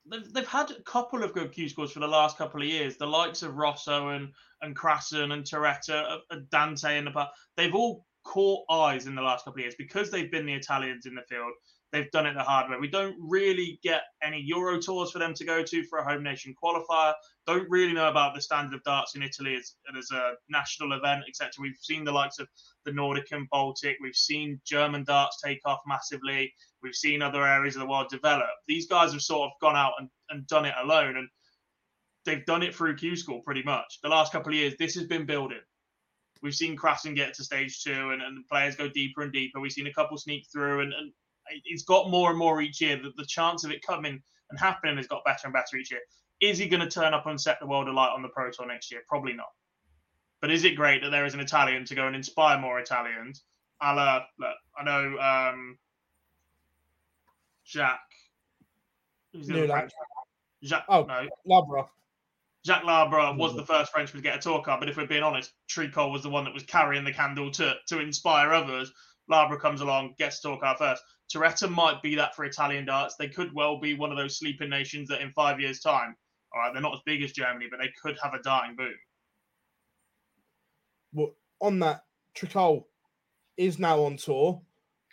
They've, they've had a couple of good Q scores for the last couple of years. The likes of Rosso and and Krasson and Turetta, uh, uh, Dante in the past. They've all caught eyes in the last couple of years because they've been the Italians in the field they've done it the hard way. We don't really get any Euro tours for them to go to for a home nation qualifier. Don't really know about the standard of darts in Italy as, as a national event, etc. We've seen the likes of the Nordic and Baltic. We've seen German darts take off massively. We've seen other areas of the world develop. These guys have sort of gone out and, and done it alone, and they've done it through Q School pretty much. The last couple of years, this has been building. We've seen Krasson get to stage two and, and players go deeper and deeper. We've seen a couple sneak through and, and it's got more and more each year. That the chance of it coming and happening has got better and better each year. Is he going to turn up and set the world alight on the Pro Tour next year? Probably not. But is it great that there is an Italian to go and inspire more Italians? A la, look, I know um, Jack. Newlack. Jacques, Oh. no, Labre. Jacques Labre was the first Frenchman to get a tour card, but if we're being honest, Tricole was the one that was carrying the candle to to inspire others. Labre comes along, gets to talk out first. Turetta might be that for Italian darts. They could well be one of those sleeping nations that in five years' time, all right, they're not as big as Germany, but they could have a darting boom. Well, on that, Tricole is now on tour.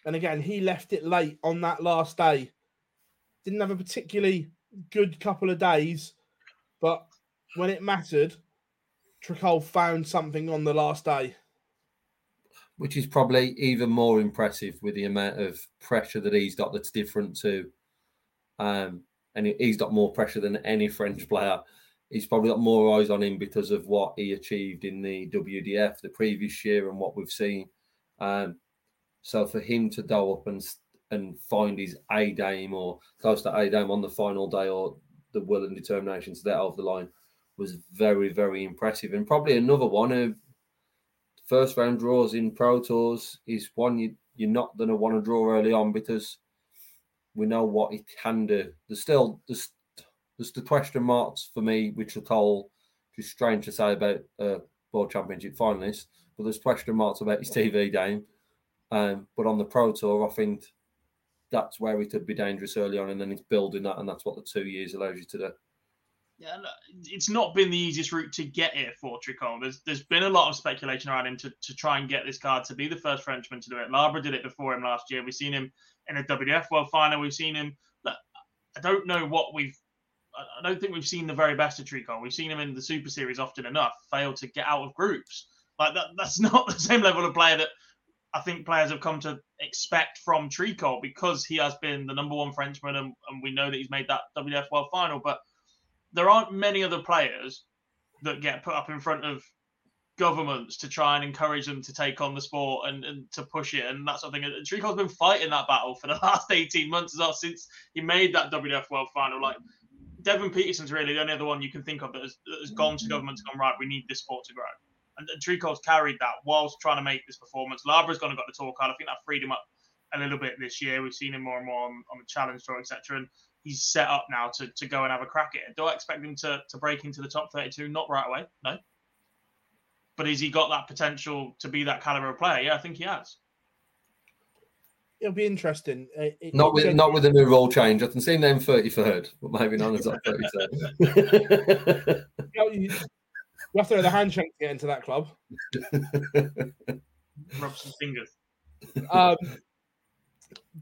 And again, he left it late on that last day. Didn't have a particularly good couple of days, but when it mattered, Tricole found something on the last day. Which is probably even more impressive with the amount of pressure that he's got that's different to um and he- he's got more pressure than any French player. He's probably got more eyes on him because of what he achieved in the WDF the previous year and what we've seen. Um, so for him to go up and and find his A game or close to A game on the final day or the will and determination to get over the line was very, very impressive. And probably another one of first round draws in Pro Tours is one you, you're not going to want to draw early on because we know what it can do. There's still there's, there's the question marks for me, which are told, which is strange to say about a World Championship finalist, but there's question marks about his TV game. Um, but on the Pro Tour, I think that's where it could be dangerous early on, and then it's building that, and that's what the two years allows you to do. Yeah, it's not been the easiest route to get here for Tricole. There's there's been a lot of speculation around him to, to try and get this card to be the first Frenchman to do it. Labre did it before him last year. We've seen him in a WDF World Final. We've seen him. I don't know what we've. I- don't think we've seen the very best of Tricole. We've seen him in the Super Series often enough fail to get out of groups. Like that. That's not the same level of player that I think players have come to expect from Tricole because he has been the number one Frenchman, and, and we know that he's made that WDF World Final, but there aren't many other players that get put up in front of governments to try and encourage them to take on the sport and, and to push it and that sort of thing. And Tricole's been fighting that battle for the last 18 months as well since he made that WDF World Final. Like Devon Petersen's really the only other one you can think of that has, that has gone to mm-hmm. government and gone, right, we need this sport to grow. And, and Tricole's carried that whilst trying to make this performance. Labre's gone and got the tour card. I think that freed him up a little bit this year. We've seen him more and more on, on the challenge tour, etc. And he's set up now to, to go and have a crack at it. Do I expect him to, to break into the top 32? Not right away, no. But has he got that potential to be that caliber of player? Yeah, I think he has. It'll be interesting. It- it- Not with not with the new role change. I can see him them thirty third, but maybe not as that thirty third. you, know, you- you have to know the handshake to get into that club. Rub some fingers. Um,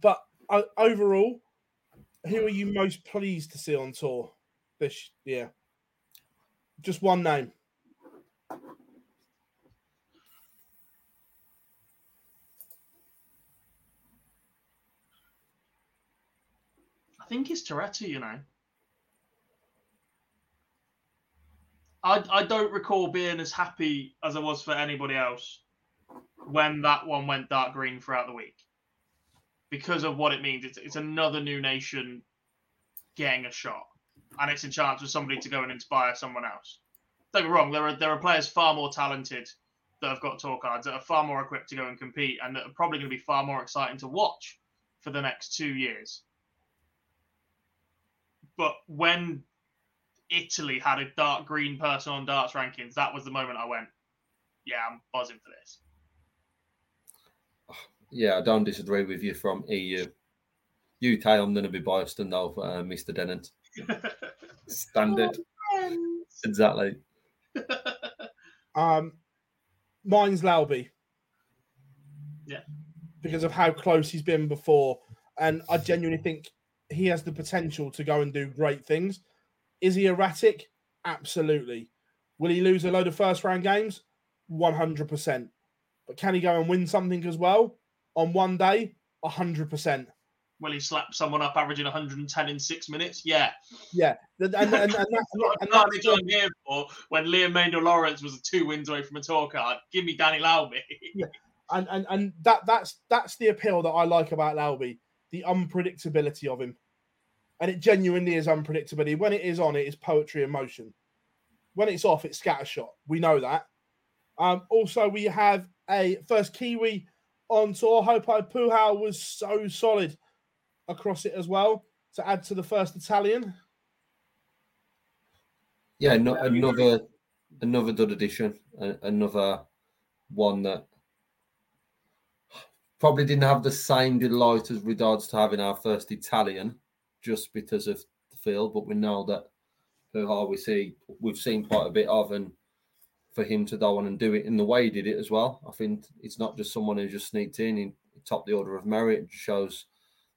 but o- overall, who are you most pleased to see on tour this year? Just one name. I think it's Turetta, you know. I, I don't recall being as happy as I was for anybody else when that one went dark green throughout the week because of what it means. It's, it's another new nation getting a shot, and it's a chance for somebody to go and inspire someone else. Don't get me wrong, there are there are players far more talented that have got tour cards that are far more equipped to go and compete, and that are probably going to be far more exciting to watch for the next two years. But when Italy had a dark green person on darts rankings, that was the moment I went, yeah, I'm buzzing for this. Yeah, I don't disagree with you from EU. UK, I'm going to be biased and though, uh, Mr. Dennett. Standard. Exactly. Um, mine's Lauby. Yeah. Because of how close he's been before. And I genuinely think he has the potential to go and do great things. Is he erratic? Absolutely. Will he lose a load of first round games? 100%. But can he go and win something as well on one day? 100%. Will he slap someone up averaging 110 in six minutes? Yeah. Yeah. And, and, and, and, That's what I'm here for when Liam Maynard Lawrence was two wins away from a tour card. Give me Danny Lauby. and and and that that's that's the appeal that I like about Lauby, the unpredictability of him, and it genuinely is unpredictability. When it is on, it is poetry in motion. When it's off, it's scattershot. We know that. Um, also, we have a first Kiwi on tour. Haupai Puha was so solid across it as well to add to the first Italian. Yeah, no, another another dud edition, another one that probably didn't have the same delight as regards to having our first Italian, just because of the field. But we know that Puha we see we've seen quite a bit of, and for him to go on and do it in the way he did it as well, I think it's not just someone who just sneaked in. He topped the order of merit. It shows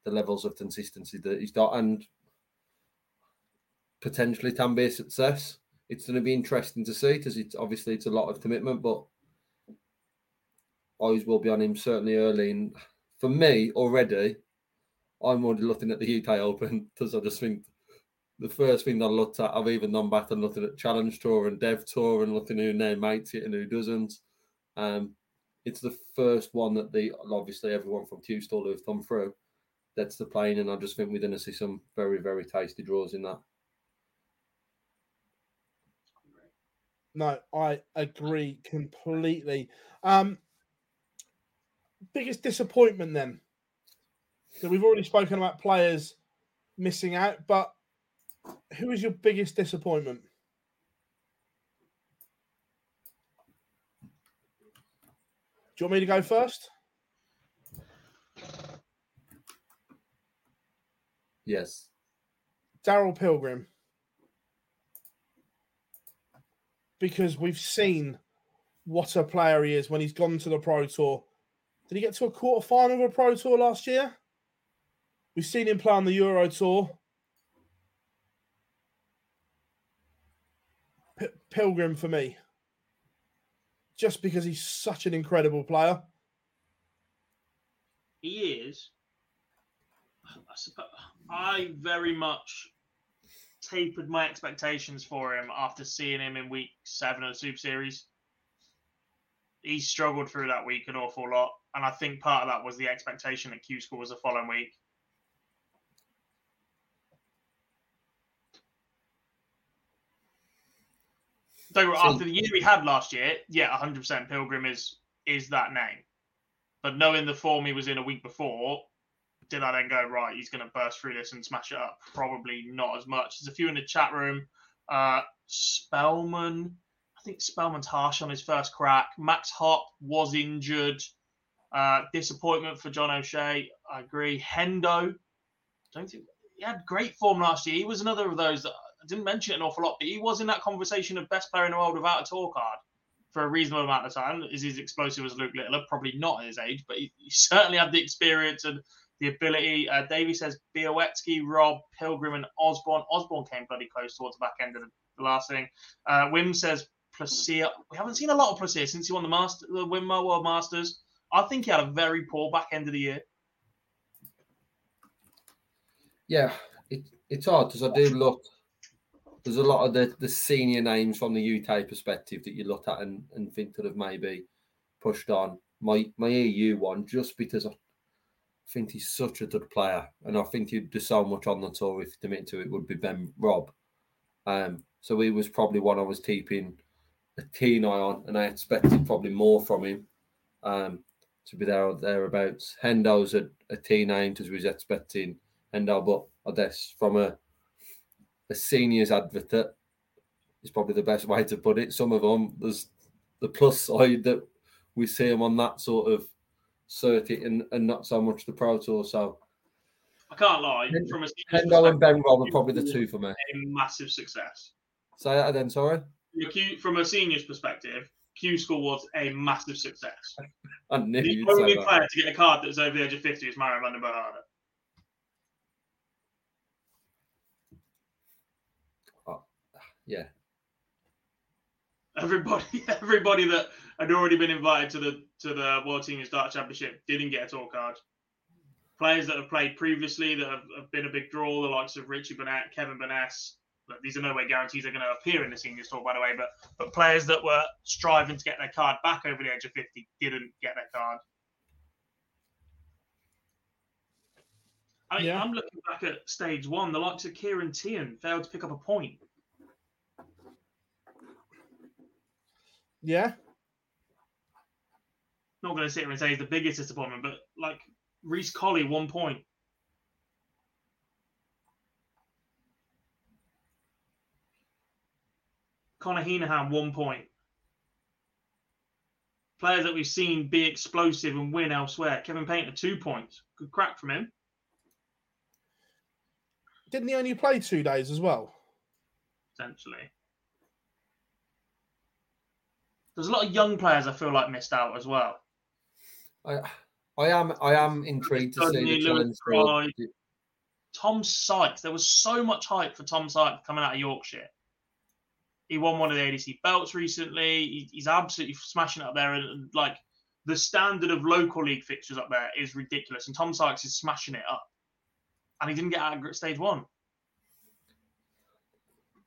the levels of consistency that he's got, and potentially can be a success. It's going to be interesting to see because it's obviously it's a lot of commitment, but eyes will be on him certainly early. And for me, already, I'm already looking at the UK Open because I just think the first thing I looked at, I've even gone back and looked at Challenge Tour and Dev Tour and looking who name makes it and who doesn't. Um, it's the first one that the obviously everyone from Q-School who have come through. That's the plane, and I just think we're going to see some very, very tasty draws in that. No, I agree completely. Um, biggest disappointment then? So we've already spoken about players missing out, but who is your biggest disappointment? Do you want me to go first? Yes. Darryl Pilgrim because we've seen what a player he is when he's gone to the Pro Tour. Did he get to a quarter final of a Pro Tour last year? We've seen him play on the Euro Tour. Pilgrim for me. Just because he's such an incredible player. He is. I, suppose, I very much tapered my expectations for him after seeing him in week seven of the Super Series. He struggled through that week an awful lot, and I think part of that was the expectation that Q School was the following week. So after the year he had last year, yeah, 100% Pilgrim is is that name. But knowing the form he was in a week before, did I then go right? He's going to burst through this and smash it up? Probably not as much. There's a few in the chat room. Uh, Spellman, I think Spellman's harsh on his first crack. Max Hopp was injured. Uh, disappointment for John O'Shea. I agree. Hendo, don't think he had great form last year. He was another of those that didn't mention it an awful lot, but he was in that conversation of best player in the world without a tour card for a reasonable amount of time. Is he as explosive as Luke Littler? Probably not at his age, but he, he certainly had the experience and the ability. Uh, Davey says Białecki, Rob, Pilgrim, and Osborne. Osborne came bloody close towards the back end of the, the last thing. Uh, Wim says Placia. We haven't seen a lot of Placia since he won the Master, the Winmau World Masters. I think he had a very poor back end of the year. Yeah, it, it's hard because I do look. There's a lot of the, the senior names from the UK perspective that you look at and, and think could have maybe pushed on. My my EU one just because I think he's such a good player, and I think he'd do so much on the tour if to me to it would be Ben Robb. Um, so he was probably one I was keeping a keen eye on, and I expected probably more from him um, to be there or thereabouts. Hendo's a, a name because we was expecting Hendo, but I guess from a a seniors advocate is probably the best way to put it. Some of them there's the plus side that we see them on that sort of circuit and, and not so much the Pro Tour. So I can't lie. From a Hendo and Ben Robb are probably the two for me. A massive success. Say that again, sorry. From a seniors perspective, Q School was a massive success. I knew the only player to get a card that was over the age of 50 is Mario van der. Oh, yeah. Everybody, everybody that had already been invited to the to the World Seniors Dart Championship didn't get a tour card. Players that have played previously that have, have been a big draw, the likes of Richie Burnett, Kevin Burness. These are no way guarantees they're going to appear in the seniors tour, by the way. But but players that were striving to get their card back over the age of 50 didn't get their card. I mean, yeah. I'm looking back at stage one. The likes of Kieran Tian failed to pick up a point. Yeah, not going to sit here and say he's the biggest disappointment, but like Reece Colley, one point. Connor Heenahan, one point. Players that we've seen be explosive and win elsewhere. Kevin Painter, two points. Good crack from him. Didn't he only play two days as well? Essentially. There's a lot of young players I feel like missed out as well. I, I am, I am intrigued to see the. Tom Sykes. There was so much hype for Tom Sykes coming out of Yorkshire. He won one of the ADC belts recently. He, he's absolutely smashing it up there, and, and like the standard of local league fixtures up there is ridiculous. And Tom Sykes is smashing it up, and he didn't get out of stage one.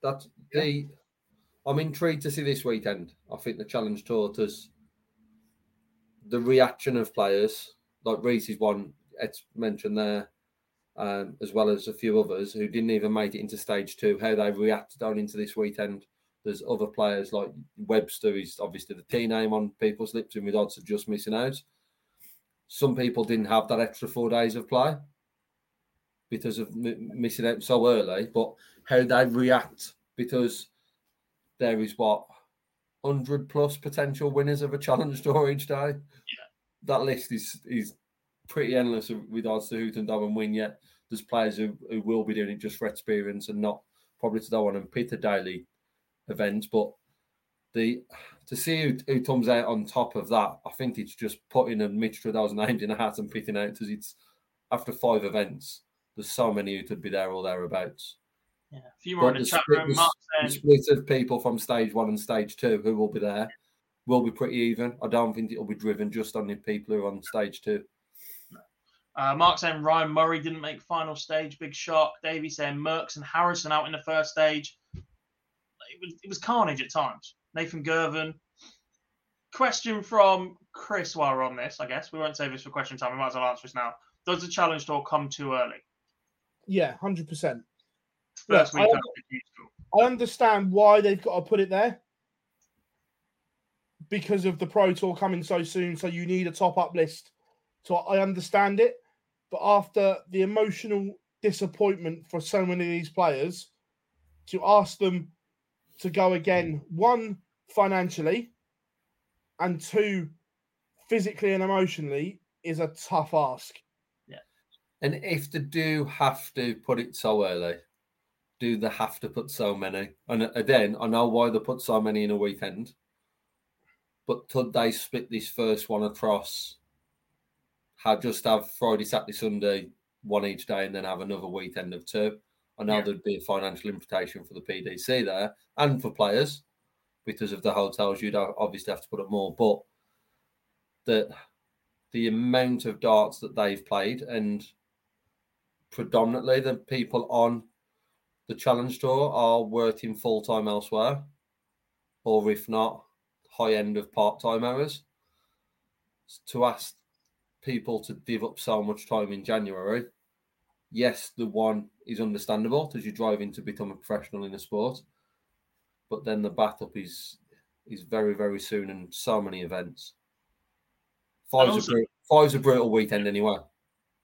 That's the. I'm intrigued to see this weekend. I think the challenge taught us the reaction of players, like Reese's one, it's mentioned there, um, as well as a few others who didn't even make it into stage two, how they reacted on into this weekend. There's other players like Webster, is obviously the T name on people's lips in regards to just missing out. Some people didn't have that extra four days of play because of m- missing out so early, but how they react because there is what 100 plus potential winners of a challenge tour each day. Yeah. That list is is pretty endless with regards to who can go and win yet. There's players who, who will be doing it just for experience and not probably to go on and pit a daily event. But the to see who, who comes out on top of that, I think it's just putting a mixture of those names in a hat and pitting out because it's after five events, there's so many who could be there or thereabouts. Yeah, a few more But in the the chat split, room. the, Mark the saying, split of people from stage one and stage two who will be there will be pretty even. I don't think it'll be driven just on the people who are on stage two. uh, Mark saying Ryan Murray didn't make final stage. Big shock. Davey saying Merckx and Harrison out in the first stage. It was it was carnage at times. Nathan Gervin. Question from Chris while we're on this, I guess. We won't save this for question time. We might as well answer this now. Does the challenge tour come too early? Yeah, hundred percent. First Look, week I- after the Q school. I understand why they've got to put it there because of the Pro Tour coming so soon. So you need a top up list. So I understand it. But after the emotional disappointment for so many of these players, to ask them to go again, one, financially, and two, physically and emotionally, is a tough ask. Yeah. And if they do have to put it so early, do they have to put so many? And again, I know why they put so many in a weekend, but could they split this first one across? Have just have Friday, Saturday, Sunday, one each day, and then have another weekend of two. I know Yeah. there'd be a financial implication for the PDC there and for players because of the hotels. You'd obviously have to put up more, but the the amount of darts that they've played and predominantly the people on the challenge tour are working full time elsewhere, or if not, high end of part time hours. To ask people to give up so much time in January, yes, the one is understandable because you're driving to become a professional in a sport, but then the bath up is is very very soon and so many events. Five's, also- a, bru- five's a brutal weekend anyway.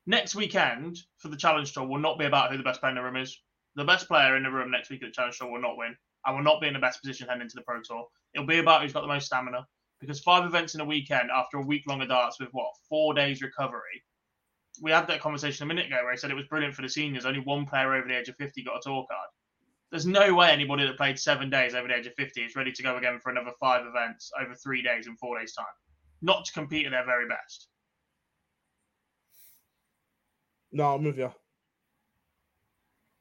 Next weekend for the challenge tour will not be about who the best player in the room is. The best player in the room next week at the challenge tour will not win. I will not be in the best position heading into the pro tour. It'll be about who's got the most stamina. Because five events in a weekend after a week long of darts with what four days recovery. We had that conversation a minute ago where I said it was brilliant for the seniors. Only one player over the age of 50 got a tour card. There's no way anybody that played seven days over the age of 50 is ready to go again for another five events over three days in four days' time. Not to compete at their very best. No, I'm with you.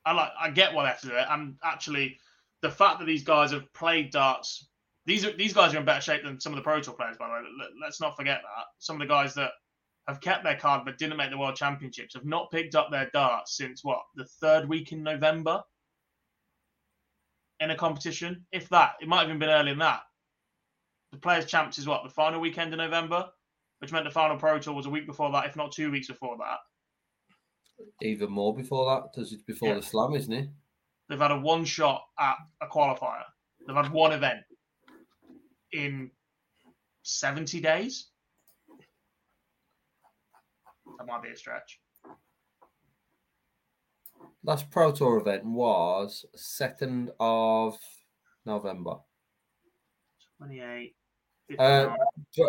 I like I get why they have to do it. And actually, the fact that these guys have played darts, these are these guys are in better shape than some of the Pro Tour players. By the way, Let, let's not forget that some of the guys that have kept their card but didn't make the World Championships have not picked up their darts since what the third week in November in a competition. If that, it might have even been earlier than that. The Players Champs is what the final weekend in November, which meant the final Pro Tour was a week before that, if not two weeks before that. Even more before that, because it's before Yeah. the slam, isn't it? They've had a one shot at a qualifier. They've had one event in 70 days. That might be a stretch. Last Pro Tour event was second of November. 28. Uh,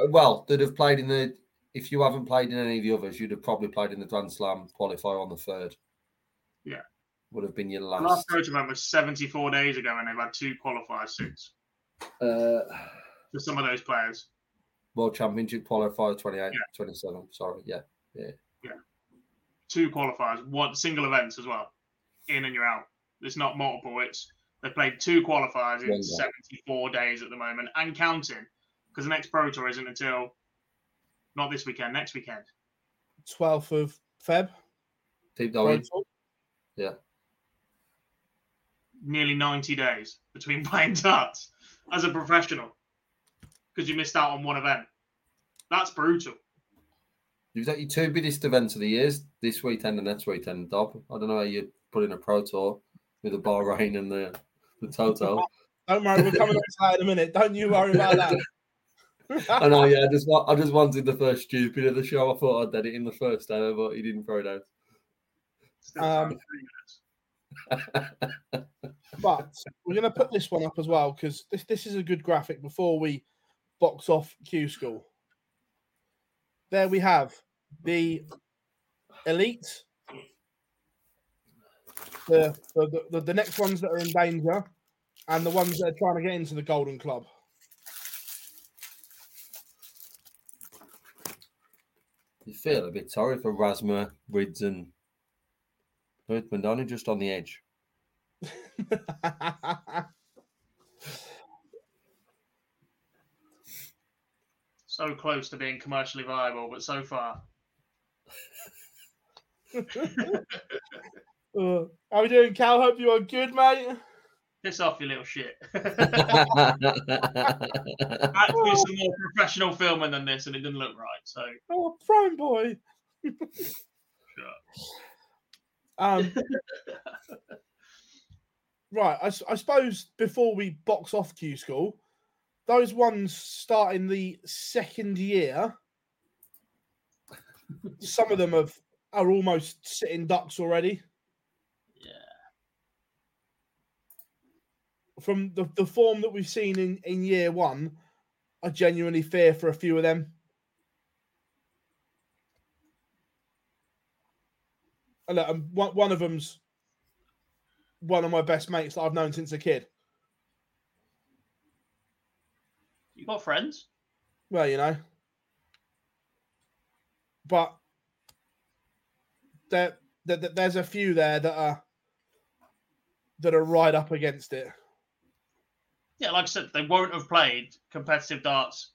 well, they'd have played in the. If you haven't played in any of the others, you'd have probably played in the Grand Slam qualifier on the third. Yeah. Would have been your The last. last Pro event was 74 days ago, and they've had two qualifiers since Uh, for some of those players. World Championship qualifier 28, Yeah. 27. Sorry, yeah. Yeah. Yeah. Two qualifiers, one single events as well. In and you're out. It's not multiple. It's they've played two qualifiers in One day. 74 days at the moment and counting because the next Pro Tour isn't until not this weekend, next weekend. 12th of Feb. Keep Pro going. Yeah. Nearly 90 days between playing darts as a professional because you missed out on one event. That's brutal. You've got your two biggest events of the years this weekend and next weekend, Dob. I don't know how you put in a pro tour with the Bahrain and the the Toto. Don't worry, we're coming on to that in a minute. Don't you worry about that. I know, yeah. I just I just wanted the first stupid of the show. I thought I'd did it in the first hour, but he didn't throw it out. Um, time, three minutes. But we're going to put this one up as well because this, this is a good graphic before we box off Q School. There we have the elite, the, the, the, the next ones that are in danger, and the ones that are trying to get into the Golden Club. You feel a bit sorry for Rasma, Rids, and Hurtman, don't? Just on the edge. So close to being commercially viable, but so far. Uh, how we doing, Cal? Hope you are good, mate. Piss off, you little shit. I That's had to do some more professional filming than this, and it didn't look right. So, Oh, a prime boy. Um, right. I suppose before we box off Q School, those ones starting the second year, some of them have are almost sitting ducks already. From the, the form that we've seen in, in year one, I genuinely fear for a few of them. And look, um, one, one of them's one of my best mates that I've known since a kid. You got friends? Well, you know. But there, there- there's a few there that are that are right up against it. Yeah, like I said, they won't have played competitive darts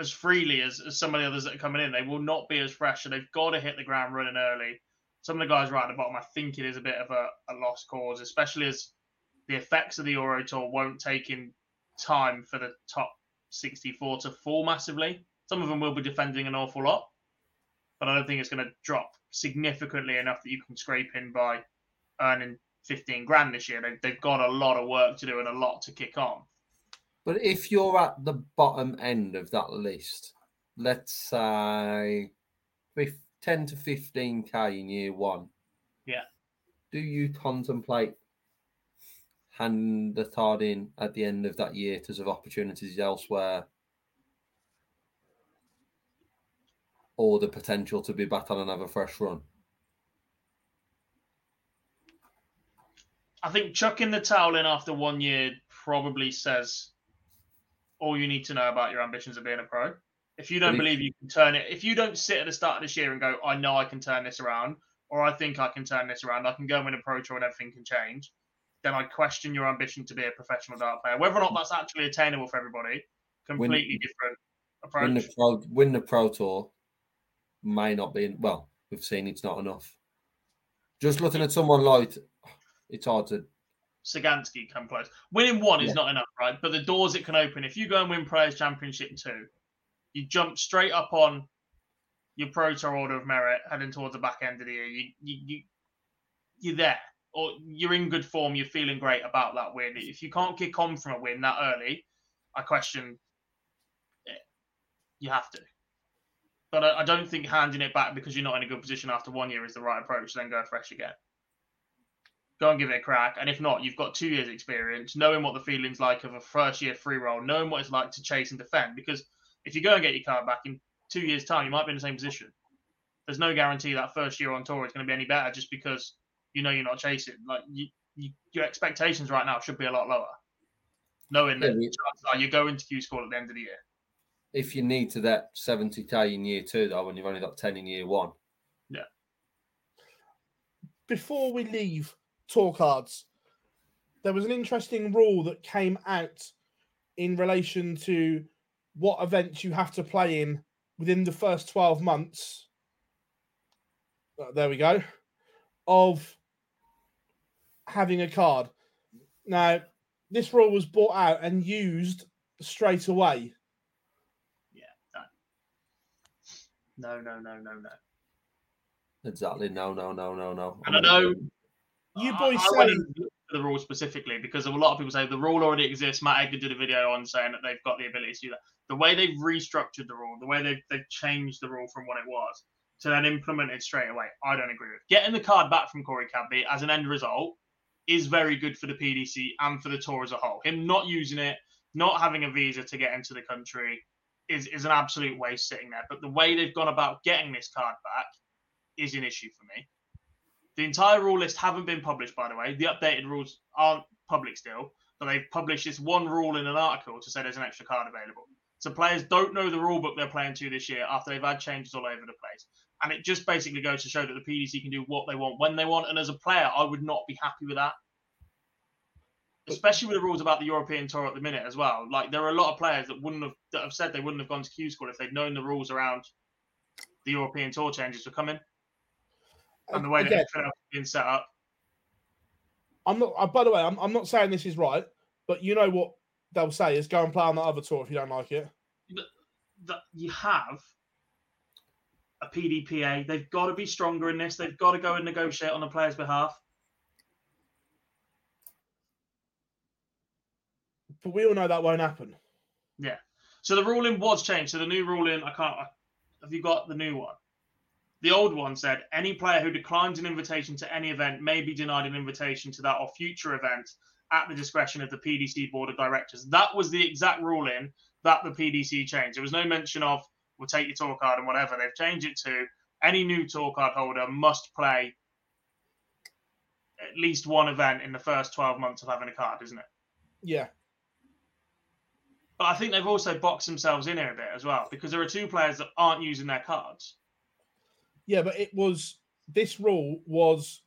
as freely as, as some of the others that are coming in. They will not be as fresh, and they've got to hit the ground running early. Some of the guys right at the bottom, I think it is a bit of a, a lost cause, especially as the effects of the Euro Tour won't take in time for the top 64 to fall massively. Some of them will be defending an awful lot, but I don't think it's going to drop significantly enough that you can scrape in by earning 15 grand this year. They, they've got a lot of work to do and a lot to kick on. But if you're at the bottom end of that list, let's say fif- 10 to 15k in year one. Yeah. Do you contemplate hand the card in at the end of that year to have opportunities elsewhere? Or the potential to be back on another fresh run? I think chucking the towel in after one year probably says all you need to know about your ambitions of being a pro. If you don't believe you can turn it, if you don't sit at the start of this year and go, I know I can turn this around, or I think I can turn this around, I can go and win a pro tour and everything can change, then I question your ambition to be a professional dart player. Whether or not mm. that's actually attainable for everybody, completely different Win the, pro, win the Pro Tour may not be, well, we've seen it's not enough. Just looking at someone like, it's hard to Szaganski come close. Winning one is not enough, right? But the doors it can open. If you go and win Players Championship two, you jump straight up on your Pro Tour Order of Merit, heading towards the back end of the year. You, you, you, you're there, or you're in good form. You're feeling great about that win. If you can't kick on from a win that early, I question it. You have to. But I, I don't think handing it back because you're not in a good position after one year is the right approach. Then go fresh again. Go and give it a crack. And if not, you've got two years' experience, knowing what the feeling's like of a first year free roll, knowing what it's like to chase and defend. Because if you go and get your card back in two years' time, you might be in the same position. There's no guarantee that first year on tour is going to be any better just because you know you're not chasing. Like you, you, your expectations right now should be a lot lower, knowing that Yeah, chances are you go into Q school at the end of the year. If you need to that 70k in year two, though, when you've only got 10 in year one, Yeah. before we leave tour cards, there was an interesting rule that came out in relation to what events you have to play in within the first 12 months. Uh, there we go. Of having a card. Now, this rule was brought out and used straight away. Yeah, no. No, no, no, no, no. exactly. No, no, no, no, no. And I know You boys I, say went and looked at the rule specifically because a lot of people say the rule already exists. Matt Edgar did a video on saying that they've got the ability to do that. The way they've restructured the rule, the way they've, they've changed the rule from what it was to then implement it straight away, I don't agree with. Getting the card back from Corey Cadby as an end result is very good for the PDC and for the tour as a whole. Him not using it, not having a visa to get into the country is, is an absolute waste sitting there. But the way they've gone about getting this card back is an issue for me. The entire rule list haven't been published, by the way. The updated rules aren't public still, but they've published this one rule in an article to say there's an extra card available. So players don't know the rule book they're playing to this year after they've had changes all over the place. And it just basically goes to show that the PDC can do what they want when they want. And as a player, I would not be happy with that. Especially with the rules about the European Tour at the minute as well. Like there are a lot of players that wouldn't have that have said they wouldn't have gone to Q School if they'd known the rules around the European Tour changes were coming and the way that Again, has been set up. I'm not. Uh, by the way, I'm, I'm not saying this is right, but you know what they'll say is go and play on that other tour if you don't like it. that you have a PDPA. They've got to be stronger in this. They've got to go and negotiate on the player's behalf. But we all know that won't happen. Yeah. So the ruling was changed. So the new ruling, I can't. Have you got the new one? The old one said any player who declines an invitation to any event may be denied an invitation to that or future event at the discretion of the PDC board of directors. That was the exact ruling that the PDC changed. There was no mention of we'll take your tour card and whatever. They've changed it to any new tour card holder must play at least one event in the first 12 months of having a card, isn't it? Yeah. But I think they've also boxed themselves in here a bit as well because there are two players that aren't using their cards. Yeah, but it was this rule was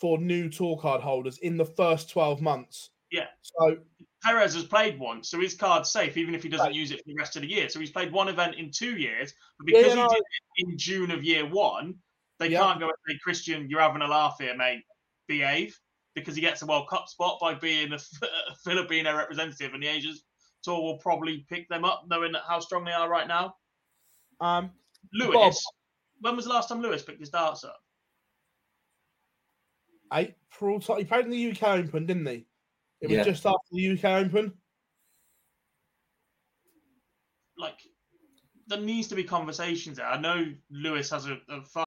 for new tour card holders in the first 12 months. Yeah. So Perez has played once, so his card's safe, even if he doesn't Right. use it for the rest of the year. So he's played one event in two years, but because yeah, he did it in June of year one, they Yeah. can't go and say, Christian, you're having a laugh here, mate. Behave, because he gets a World Cup spot by being a, Filipino representative, and the Asians tour will probably pick them up, knowing how strong they are right now. um Lewis, when was the last time Lewis picked his darts up? April he played in the UK Open, didn't he? It was Yeah. just after the UK Open. Like, there needs to be conversations there. I know Lewis has a, a far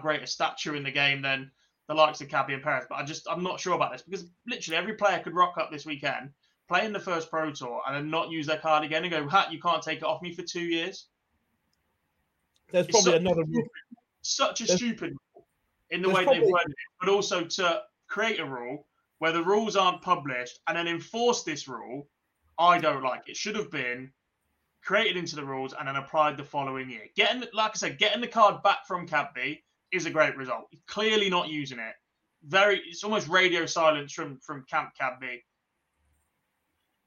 greater stature in the game than the likes of Cadby and Perez. But I just I'm not sure about this because literally every player could rock up this weekend, play in the first Pro Tour, and then not use their card again and go, "Hat, you can't take it off me for two years." There's It's probably another rule. such a There's- stupid rule in the there's way they've probably- worded it, but also to create a rule where the rules aren't published and then enforce this rule, I don't like. It should have been created into the rules and then applied the following year. Getting, like I said, getting the card back from Cadby is a great result. Clearly not using it. Very, it's almost radio silence from from Camp Cadby.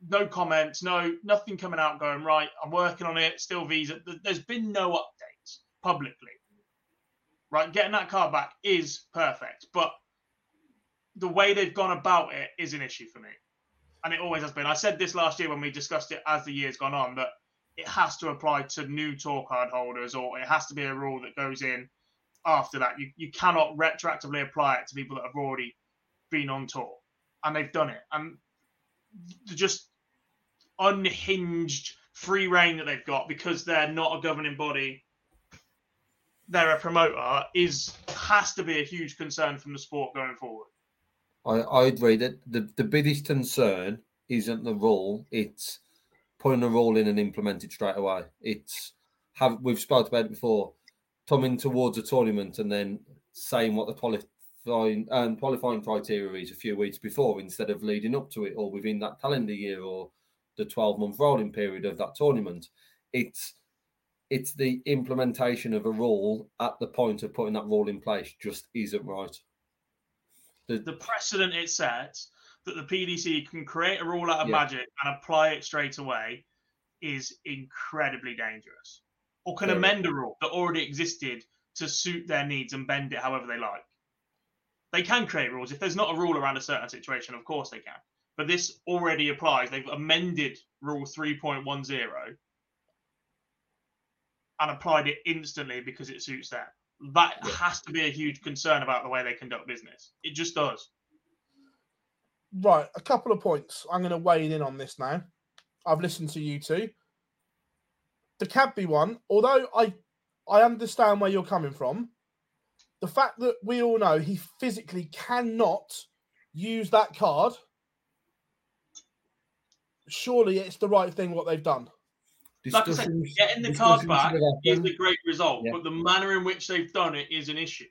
No comments, no nothing coming out going right. I'm working on it. Still visa. There's been no updates publicly. Right, getting that car back is perfect, but the way they've gone about it is an issue for me, and it always has been. I said this last year when we discussed it as the year's gone on that it has to apply to new tour card holders, or it has to be a rule that goes in after that. You you cannot retroactively apply it to people that have already been on tour, and they've done it, and the just unhinged free reign that they've got because they're not a governing body. They're a promoter is has to be a huge concern from the sport going forward. I, I agree that the, the biggest concern isn't the rule, it's putting a rule in and implement it straight away. It's have we've spoken about it before, coming towards a tournament and then saying what the qualifying um, qualifying criteria is a few weeks before instead of leading up to it or within that calendar year or the 12 month rolling period of that tournament. It's it's the implementation of a rule at the point of putting that rule in place just isn't right. The, The precedent it sets that the PDC can create a rule out of Yeah. magic and apply it straight away is incredibly dangerous. Or can Very. amend a rule that already existed to suit their needs and bend it however they like. They can create rules. If there's not a rule around a certain situation, of course they can. But this already applies. They've amended Rule 3.10 and applied it instantly because it suits them. That Yeah. has to be a huge concern about the way they conduct business. It just does. Right, a couple of points. I'm going to weigh in on this now. I've listened to you two. The Cadby one, although I I understand where you're coming from, the fact that we all know he physically cannot use that card, surely it's the right thing what they've done. Like I said, discussions- getting the card back is happen. a great result, Yeah. but the manner in which they've done it is an issue.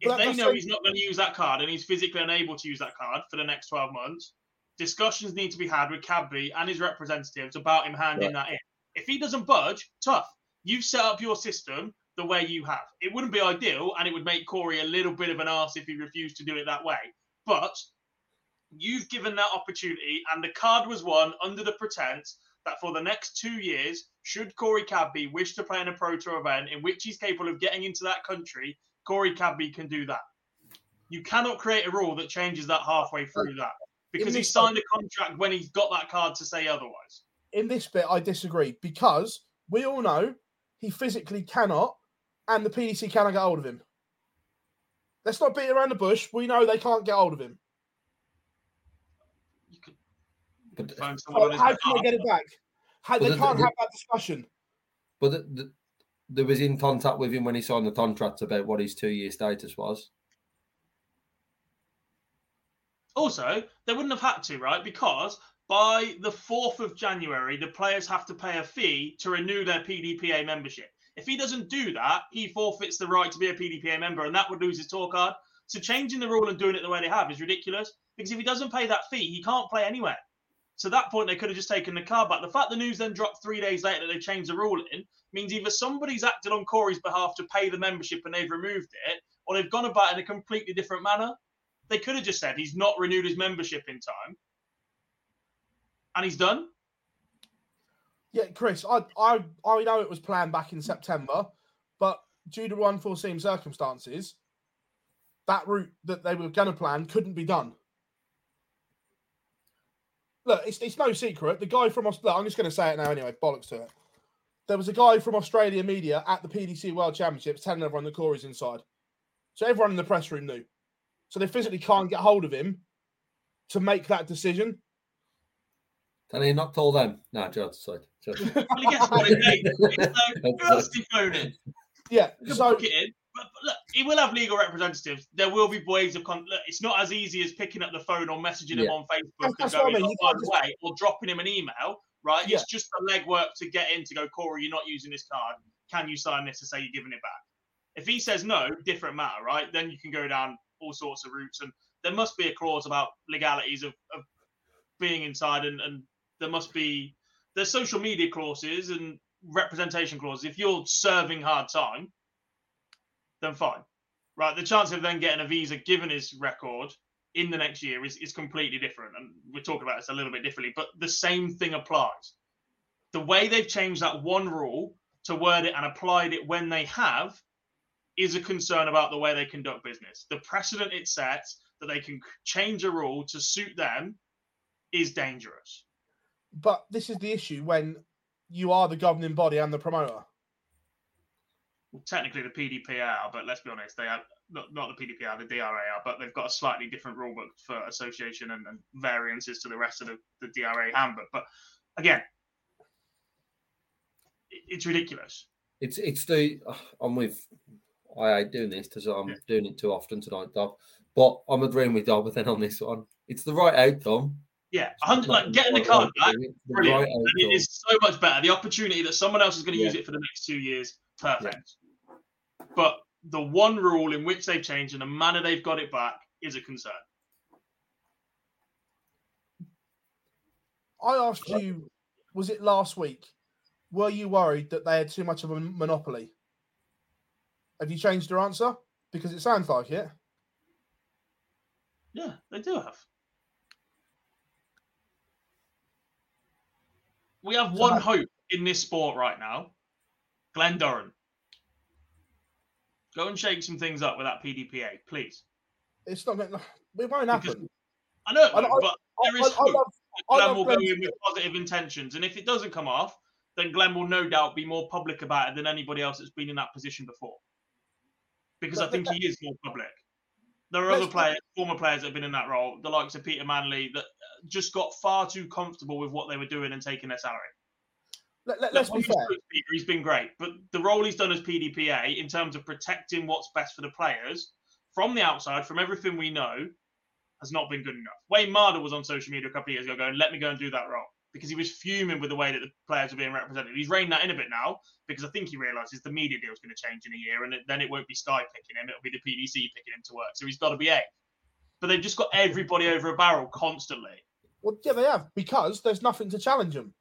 If But they know like- he's not going to use that card and he's physically unable to use that card for the next 12 months, discussions need to be had with Cadby and his representatives about him handing that in. If he doesn't budge, tough. You've set up your system the way you have. It wouldn't be ideal and it would make Corey a little bit of an arse if he refused to do it that way. But you've given that opportunity and the card was won under the pretense that for the next two years, should Corey Cadby wish to play in a Pro Tour event in which he's capable of getting into that country, Corey Cadby can do that. You cannot create a rule that changes that halfway through that because he signed a contract when he's got that card to say otherwise. In this bit, I disagree because we all know he physically cannot, and the PDC cannot get hold of him. Let's not beat around the bush. We know they can't get hold of him. You could But, phone someone So how can they get it back? How, they the- can't the- have that discussion. but the, the, there was in contact with him when he signed the contract about what his two year status was. Also, they wouldn't have had to, right? Because by the 4th of January, the players have to pay a fee to renew their PDPA membership. If he doesn't do that, he forfeits the right to be a PDPA member, and that would lose his tour card. So changing the rule and doing it the way they have is ridiculous. Because if he doesn't pay that fee, he can't play anywhere. So at that point, they could have just taken the card back. The fact the news then dropped three days later that they changed the rule in means either somebody's acted on Corey's behalf to pay the membership and they've removed it, or they've gone about it in a completely different manner. They could have just said he's not renewed his membership in time, and he's done. Yeah, Chris, I, I I know it was planned back in September, but due to unforeseen circumstances, that route that they were going to plan couldn't be done. Look, it's, it's no secret. The guy from Aus- look, I'm just going to say it now anyway. Bollocks to it. There was a guy from Australia media at the PDC World Championships telling everyone that Corey's inside. So everyone in the press room knew. So they physically can't get hold of him to make that decision. Can he knocked all them? No, John's sorry. John's- Well, he gets what he needs. So who else is he phoning? Yeah. So book it in. But, but look, he will have legal representatives. There will be ways of con- look. It's not as easy as picking up the phone or messaging him on Facebook That's- and that's what I going, mean. "Oh, by the way, or dropping him an email. Right? Yeah. It's just the legwork to get in to go, Corey. You're not using this card. Can you sign this to say you're giving it back? If he says no, different matter, right? Then you can go down all sorts of routes, and there must be a clause about legalities of, of being inside, and, and there must be there's social media clauses and representation clauses. If you're serving hard time, then fine, right? The chance of then getting a visa given his record in the next year is, is completely different, and we're talking about this a little bit differently, but the same thing applies. The way they've changed that one rule to word it and applied it when they have is a concern about the way they conduct business. The precedent it sets that they can change a rule to suit them is dangerous. But this is the issue when you are the governing body and the promoter. Well, technically, the PDP are, but let's be honest, they are not, not the PDPR, the DRA are, but they've got a slightly different rule book for association and, and variances to the rest of the, the DRA handbook. But again, it, it's ridiculous. It's it's the I'm with I hate doing this because I'm Yeah. doing it too often tonight, Dob. But I'm agreeing with Dob then on this one. It's the right outcome. Yeah, It's 100, not like getting the card back, outcome, it's brilliant. right and it outcome. is so much better. The opportunity that someone else is going to use it for the next two years, perfect. But the one rule in which they've changed and the manner they've got it back is a concern. I asked you, was it last week? Were you worried that they had too much of a monopoly? Have you changed your answer? Because it sounds like it. Yeah, they do have. We have one hope in this sport right now Glen Durrant. Go and shake some things up with that PDPA, please. It's not going. to It won't Because- happen. I know, I- but I, there is I- hope. love, Glen will go in with positive intentions. And if it doesn't come off, then Glen will no doubt be more public about it than anybody else that's been in that position before. Because But- I think but he is more public. There are other players, former players that have been in that role, the likes of Peter Manley, that just got far too comfortable with what they were doing and taking their salary. let, us be fair. spoke to Peter, he's been great, but the role he's done as PDPA in terms of protecting what's best for the players from the outside, from everything we know, has not been good enough. Wayne Mardle was on social media a couple of years ago going, "Let me go and do that role," because he was fuming with the way that the players were being represented. He's reined that in a bit now because I think he realizes the media deal is going to change in a year, and then it won't be Sky picking him; it'll be the PDC picking him to work. So he's got to be A. But they've just got everybody over a barrel constantly. Well, yeah, they have because there's nothing to challenge them,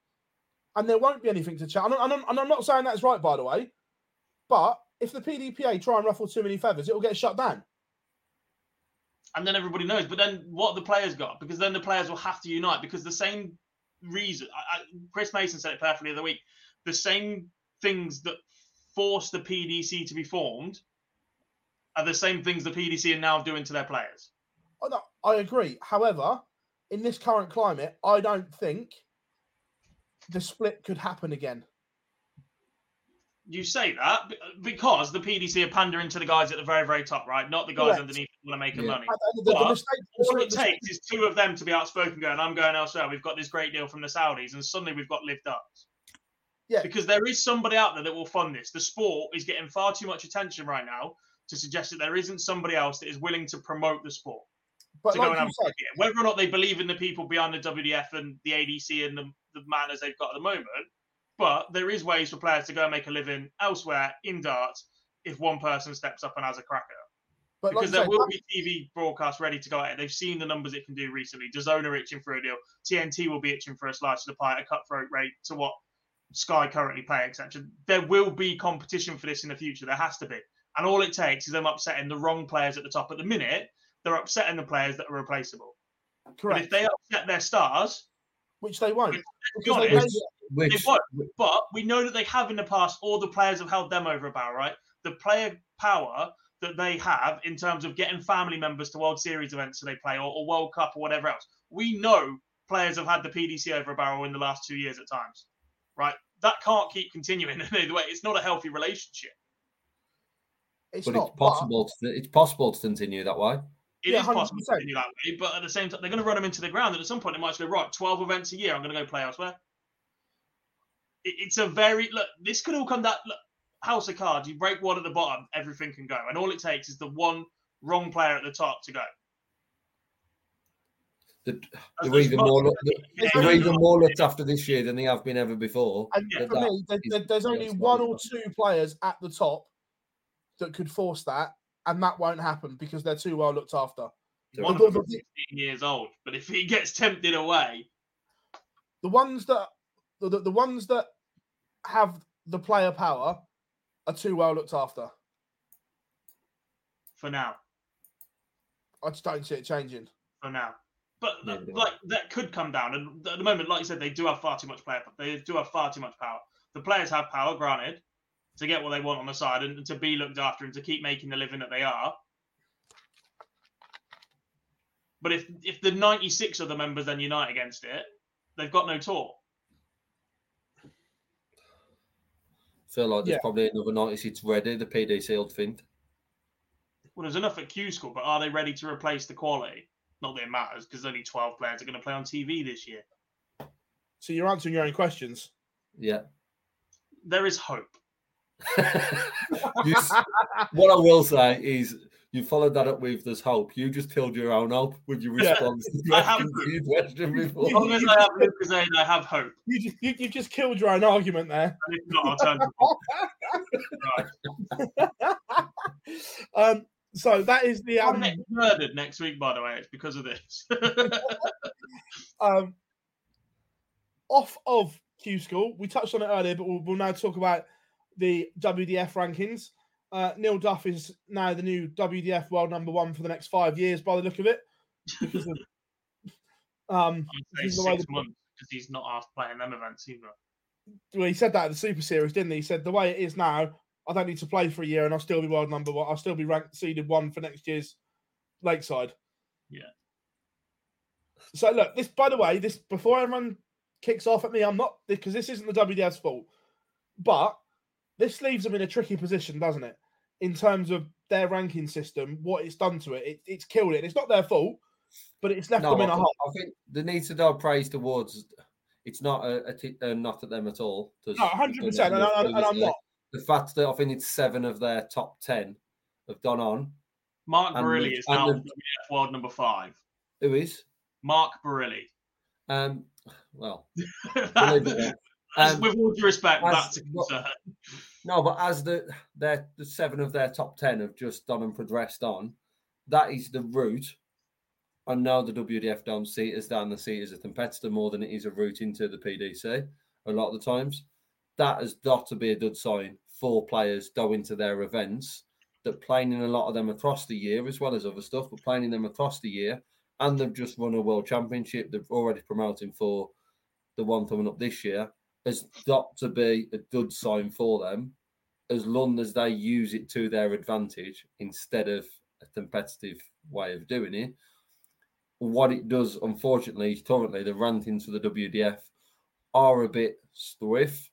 and there won't be anything to challenge. And, I'm- and I'm not saying that's right, by the way, but if the PDPA try and ruffle too many feathers, it will get shut down. and then everybody knows. But then what the players got? Because then the players will have to unite because the same reason. I, I, Chris Mason said it perfectly the other week. The same things that force the PDC to be formed are the same things the PDC are now doing to their players. I, no, I agree. However, in this current climate, I don't think the split could happen again. You say that because the PDC are pandering to the guys at the very, very top, right? Not the guys Correct. underneath who want to make Yeah. money. And the- the mistake- the All it takes is two of them to be outspoken, going, "I'm going elsewhere. We've got this great deal from the Saudis," and suddenly we've got lived up. Yeah. because there is somebody out there that will fund this. The sport is getting far too much attention right now to suggest that there isn't somebody else that is willing to promote the sport. But go and said. Whether or not they believe in the people behind the WDF and the ADC and the, the manners they've got at the moment, but there is ways for players to go and make a living elsewhere in darts if one person steps up and has a cracker but because you there will be TV broadcasts ready to go at it. They've seen the numbers it can do recently. DAZN are itching for a deal. TNT will be itching for a slice of the pie at a cutthroat rate to what Sky currently pay, etc. There will be competition for this in the future. There has to be. And all it takes is them upsetting the wrong players at the top. At the minute, they're upsetting the players that are replaceable. But correct, if they upset their stars, which they won't. be because they honest, know- they Which, won't. But we know that they have in the past. All the players have held them over a barrel, right? The player power that they have in terms of getting family members to World Series events so they play, or, or World Cup, or whatever else. We know players have had the PDC over a barrel in the last two years at times, right? That can't keep continuing in either way. It's not a healthy relationship. it's but not it's possible. To, it's possible to continue that way. It is Yeah, possible to 100%. continue that way, but at the same time, they're going to run them into the ground. And at some point, they might just go, right, 12 events a year, I'm going to go play elsewhere. It, it's a very, look, this could all come down, look, house of cards, you break one at the bottom, everything can go. And all it takes is the one wrong player at the top to go. The, As- they're as even much- more, look- Yeah, they're yeah, even yeah. more looked after this year than they have been ever before. And Yeah. for me, there, is- there- there's only one or two players at the top that could force that, and that won't happen because they're too well looked after. One The- of the- them's 16 years old, but if he gets tempted away, The ones that the, the, the ones that have the player power are too well looked after. for now, I just don't see it changing. for now. But Yeah, th- like that could come down, and at the moment, like you said, they do have far too much player. They do have far too much power. The players have power, granted, to get what they want on the side and to be looked after and to keep making the living that they are. But if if the 96 other members then unite against it, they've got no tour. feel like there's Yeah. probably another 96 ready, the PDC old Fint. Well, there's enough at Q School, but are they ready to replace the quality? Not that it matters because only 12 players are going to play on TV this year. So you're answering your own questions. Yeah. There is hope. You what I will say is you followed that up with there's hope. You just killed your own hope with your Yeah. response to the I have question hope. you As long as I have Lucas Aid, I have hope. You just, you, you've just killed your own argument there. And if not, I'll turn right. um, so that is the um, murdered next week, by the way. It's because of this. um, off of Q School. We touched on it earlier, but we'll, we'll now talk about the WDF rankings. Uh, Neil Duff is now the new WDF world number one for the next five years, by the look of it. Because of, um, I'd say is the way six the- months because he's not half playing them events either. well, he said that at the Super Series, didn't he? He said the way it is now, I don't need to play for a year, and I'll still be world number one. I'll still be ranked seeded one for next year's Lakeside. Yeah. So look, this by the way, this before everyone kicks off at me, I'm not because this isn't the WDF's fault, but this leaves them in a tricky position, doesn't it? In terms of their ranking system, what it's done to it, it it's killed it. It's not their fault, but it's left No, them in a hole. I think there needs to go praise towards. It's not a, a, t- a not at them at all. No, hundred percent, and, enough I- and I'm previously. not. The fact that I think it's seven of their top ten have gone on. Mark And Barilli is now the- world number five. Who is? Mark Barilli. Um, well, That's- believe it or not. Um, with all due respect, as- that's a concern. No, but as the their the seven of their top ten have just done and progressed on, that is the route. I know the WDF don't see it as down the seat as a competitor more than it is a route into the PDC a lot of the times. That has got to be a good sign for players going to their events that playing in a lot of them across the year as well as other stuff, but playing in them across the year and they've just won a world championship. They've already promoting for the one coming up this year has got to be a good sign for them as long as they use it to their advantage instead of a competitive way of doing it. What it does, unfortunately, currently the rankings for the WDF are a bit stiff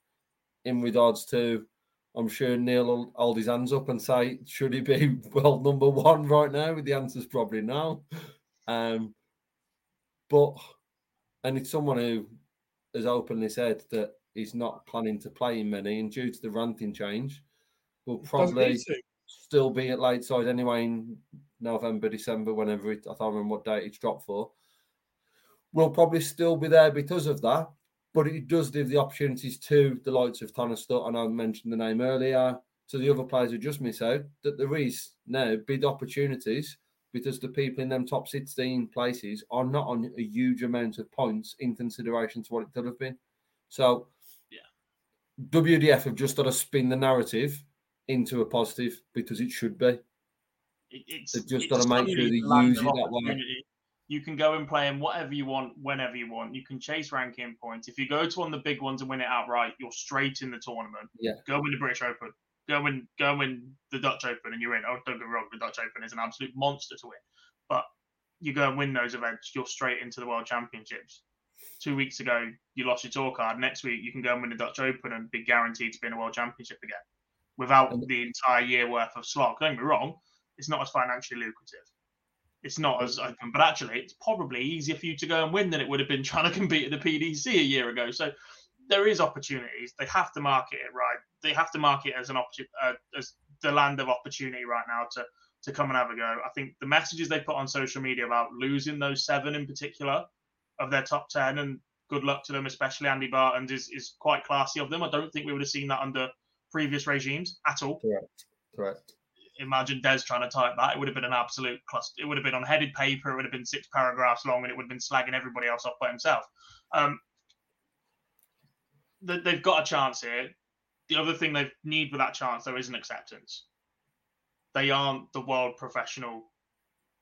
in regards to. I'm sure Neil will hold his hands up and say, should he be world number one right now? The answer's probably no. Um, but, and it's someone who has openly said that he's not planning to play in many, and due to the ranting change, will probably still be at Lakeside anyway in November, December, whenever it, I can't remember what date it's dropped for. We'll probably still be there because of that, but it does give the opportunities to the likes of Stutt, and I mentioned the name earlier, to the other players who just miss out, that there is now big opportunities because the people in them top 16 places are not on a huge amount of points in consideration to what it could have been. So. WDF have just got to spin the narrative into a positive because it should be. It, it's They've just it's gotta make sure they use it that way. You can go and play in whatever you want, whenever you want. You can chase ranking points. If you go to one of the big ones and win it outright, you're straight in the tournament. Yeah. Go win the British Open. Go win, go win the Dutch Open, and you're in. Oh, don't get me wrong, the Dutch Open is an absolute monster to win. But you go and win those events, you're straight into the World Championships. Two weeks ago, you lost your tour card. Next week, you can go and win the Dutch Open and be guaranteed to be in a World Championship again without the entire year worth of slog. Don't get me wrong, it's not as financially lucrative. It's not as open, but actually, it's probably easier for you to go and win than it would have been trying to compete at the PDC a year ago. So there is opportunities. They have to market it right. They have to market it as an opportunity, uh, as the land of opportunity right now to to come and have a go. I think the messages they put on social media about losing those seven in particular of their top ten, and good luck to them, especially Andy Baetens is is quite classy of them. I don't think we would have seen that under previous regimes at all. Correct. Correct. imagine Des trying to type that. It would have been an absolute cluster. It would have been on headed paper. It would have been six paragraphs long, and it would have been slagging everybody else off by himself. Um, they've got a chance here. The other thing they need with that chance, though, is an acceptance. They aren't the world professional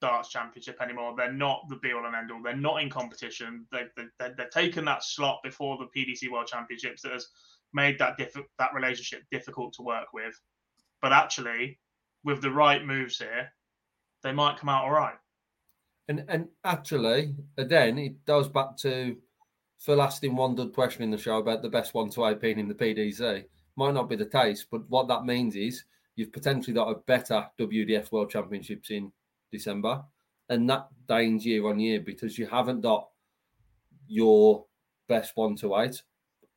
darts championship anymore. They're not the be all and end all. They're not in competition. They've, they've, they've taken that slot before the PDC World Championships that has made that diff- that relationship difficult to work with. But actually, with the right moves here, they might come out all right. And and actually, again, it goes back to asking one good question in the show about the best one to eight in the PDC. Might not be the case, but what that means is you've potentially got a better WDF World Championships in December, and that gains year on year because you haven't got your best one to eight,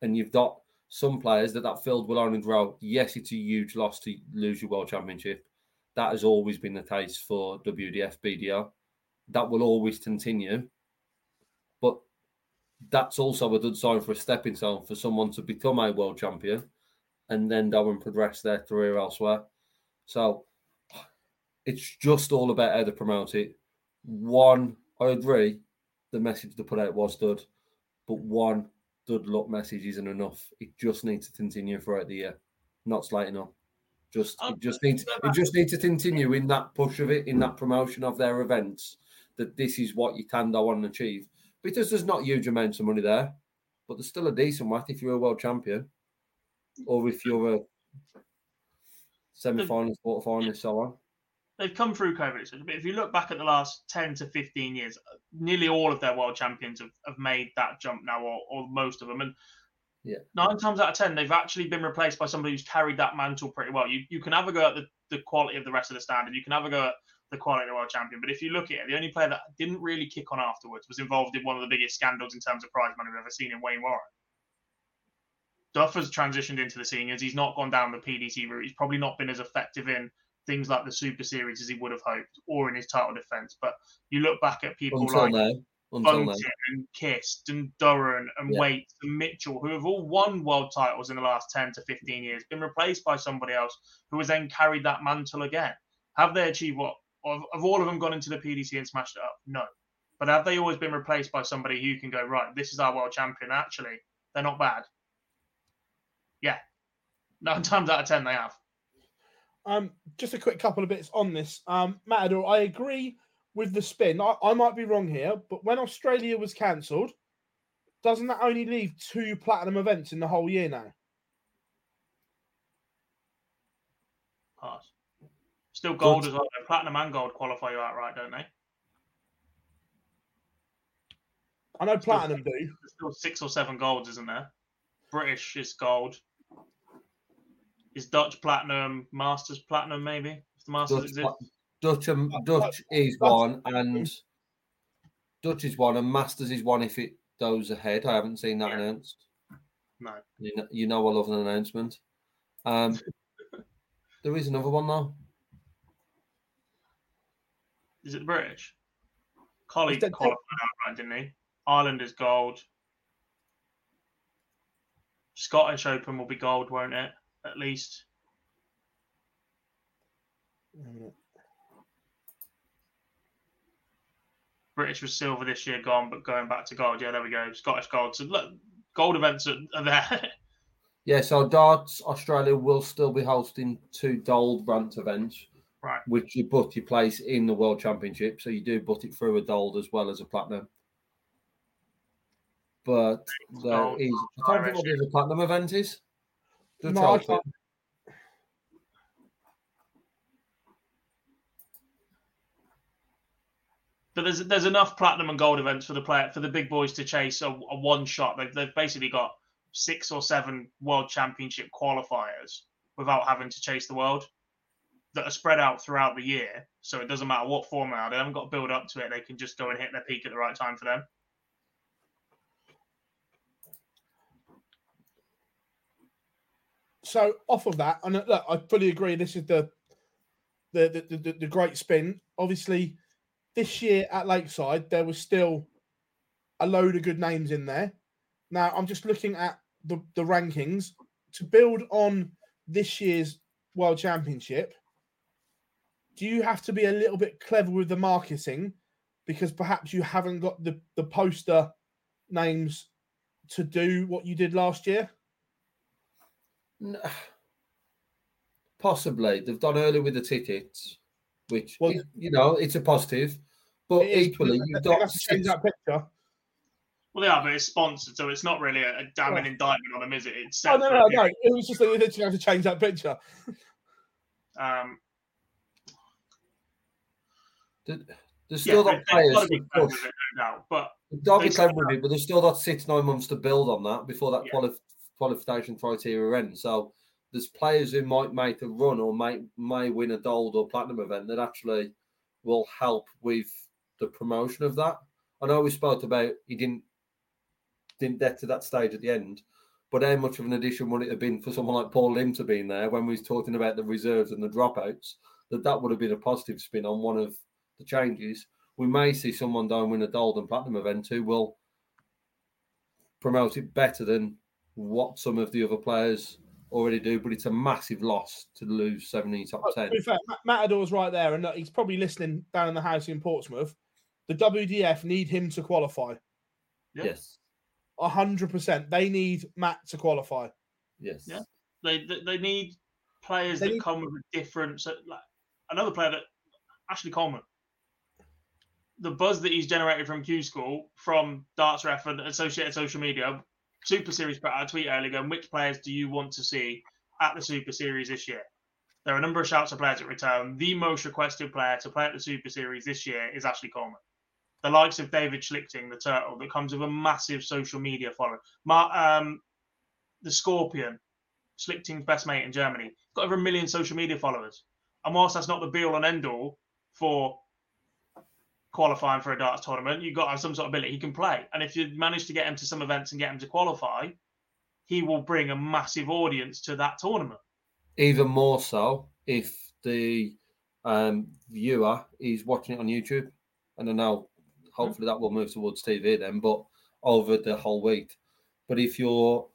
and you've got some players that that field will only grow. Yes, it's a huge loss to lose your world championship. That has always been the case for WDF BDO. That will always continue. But that's also a good sign for a stepping stone for someone to become a world champion and then go and progress their career elsewhere. So it's just all about how to promote it. One, I agree, the message to put out was good, but one good luck message isn't enough. It just needs to continue throughout the year, not slighting up. Just it just needs it just needs to continue in that push of it, in that promotion of their events. That this is what you can go on and achieve because there's not huge amounts of money there, but there's still a decent whack if you're a world champion, or if you're a semi-finalist, quarter-finalist, so on they've come through COVID. But if you look back at the last 10 to 15 years, nearly all of their world champions have, have made that jump now, or, or most of them. And yeah. nine times out of 10, they've actually been replaced by somebody who's carried that mantle pretty well. You, you can have a go at the, the quality of the rest of the standard, you can have a go at the quality of the world champion. But if you look at it, the only player that didn't really kick on afterwards was involved in one of the biggest scandals in terms of prize money we've ever seen in Wayne Warren. Duff has transitioned into the seniors. He's not gone down the PDC route. He's probably not been as effective in things like the Super Series as he would have hoped, or in his title defense. But you look back at people Until like now. Bunting and Kist and Durrant and Yeah. Waite and Mitchell, who have all won world titles in the last 10 to 15 years, been replaced by somebody else who has then carried that mantle again. Have they achieved what? Have, have all of them gone into the PDC and smashed it up? No. But have they always been replaced by somebody who can go, right, this is our world champion? Actually, they're not bad. Yeah. Nine times out of 10, they have. Um, just a quick couple of bits on this. Um, Matador, I agree with the spin. I, I might be wrong here, but when Australia was cancelled, doesn't that only leave two platinum events in the whole year now? Pass. Still gold as well. though. Platinum and gold qualify you outright, don't they? I know Still- platinum do. There's still six or seven golds, isn't there? British is gold. Is Dutch platinum, Masters platinum, maybe? If the Masters Dutch, exist. Dutch, and Dutch is one, and Dutch is one, and Masters is one if it goes ahead. I haven't seen that Yeah. announced. No. You know, you know I love an announcement. Um, there is another one though. Is it the British? Collie Is that- qualified outright, didn't he? Ireland is gold. Scottish Open will be gold, won't it? At least. British was silver this year, gone, but going back to gold. Yeah, there we go. Scottish gold. So look, gold events are, are there. Yeah, so darts Australia will still be hosting two gold rant events, right. which you put your place in the World Championship. So you do put it through a gold as well as a platinum. But there Gold, is, I can't think what the platinum event is. The No, I But there's there's enough platinum and gold events for the player for the big boys to chase a, a one shot. They've they've basically got six or seven world championship qualifiers without having to chase the world that are spread out throughout the year. So it doesn't matter what format they haven't got to build up to it. They can just go and hit their peak at the right time for them. So off of that, and uh, look, I fully agree. This is the the the, the, the great spin. Obviously, this year at Lakeside, there was still a load of good names in there. Now I'm just looking at the, the rankings to build on this year's World Championship. do you have to be a little bit clever with the marketing because perhaps you haven't got the the poster names to do what you did last year? N- Possibly they've done early with the tickets, which Well- is- you know it's a positive. But It is, equally, you've got to change that picture. Well, they are, but it's sponsored, so it's not really a, a damning Oh. indictment on them, is it? It's Oh no, separate, no, no! It was just that they literally have to change that picture. Um, There's still they- got players gotta be push. with it, no doubt. But Don't be They clever still with it, but they've still got six, nine months to build on that before that Yeah. quali- qualification criteria ends. So there's players who might make a run or may may win a gold or platinum event that actually will help with the promotion of that. I know we spoke about he didn't didn't get to that stage at the end, but how much of an addition would it have been for someone like Paul Lim to be in there when we was talking about the reserves and the dropouts? That that would have been a positive spin on one of the changes. We may see someone down win a gold and platinum event who will promote it better than what some of the other players already do. But it's a massive loss to lose seventy top Oh, ten. to be fair, Matador's right there, and he's probably listening down in the house in Portsmouth. The WDF need him to qualify. Yeah. Yes, A hundred percent. They need Matt to qualify. yes, Yeah. they they, they need players They that need- come with a different. So, like another player that Ashley Coleman. The buzz that he's generated from Q School, from Darts Ref and associated social media, Super Series put out a tweet earlier going, which players do you want to see at the Super Series this year? There are a number of shouts of players at return. The most requested player to play at the Super Series this year is Ashley Coleman. The likes of David Schlichting, the turtle, that comes with a massive social media following. Um, the Scorpion, Schlichting's best mate in Germany, got over a million social media followers. And whilst that's not the be all and end all for qualifying for a darts tournament, you've got to have some sort of ability he can play. And if you manage to get him to some events and get him to qualify, he will bring a massive audience to that tournament. Even more so if the um, viewer is watching it on YouTube. And I know hopefully that will move towards TV then, but over the whole week. But if you're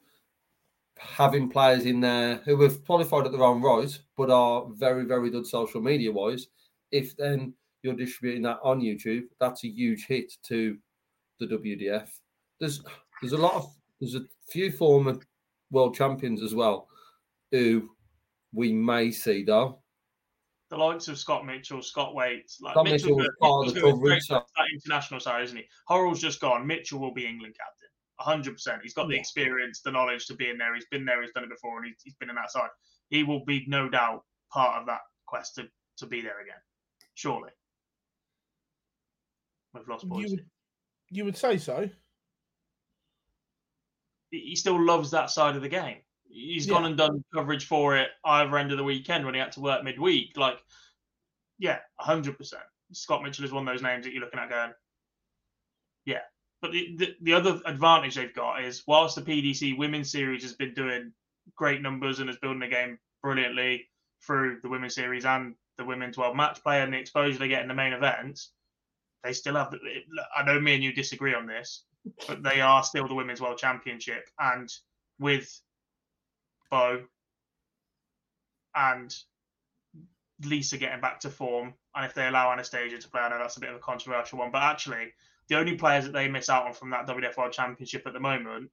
having players in there who have qualified at their own right, but are very, very good social media wise, if then you're distributing that on YouTube, that's a huge hit to the WDF. There's there's a lot of there's a few former world champions as well who we may see though. The likes of Scott Mitchell, Scott Waite, like Scott Mitchell, was part of the coverage, great international side, isn't he? Horrell's just gone. Mitchell will be England captain. 100%. He's got the experience, the knowledge to be in there. He's been there, he's done it before, and he's, he's been in that side. He will be, no doubt, part of that quest to, to be there again. Surely. We've lost You boys. would, you would say so. He still loves that side of the game. He's gone and done coverage for it either end of the weekend when he had to work midweek. Like, yeah, 100%. Scott Mitchell is one of those names that you're looking at going, yeah. But the, the, the other advantage they've got is whilst the PDC Women's Series has been doing great numbers and is building the game brilliantly through the Women's Series and the Women's World Match Play and the exposure they get in the main events, they still have. I know me and you disagree on this, but they are still the Women's World Championship. And with Beau and Lisa getting back to form, and if they allow Anastasia to play, I know that's a bit of a controversial one, but actually, the only players that they miss out on from that WWF World Championship at the moment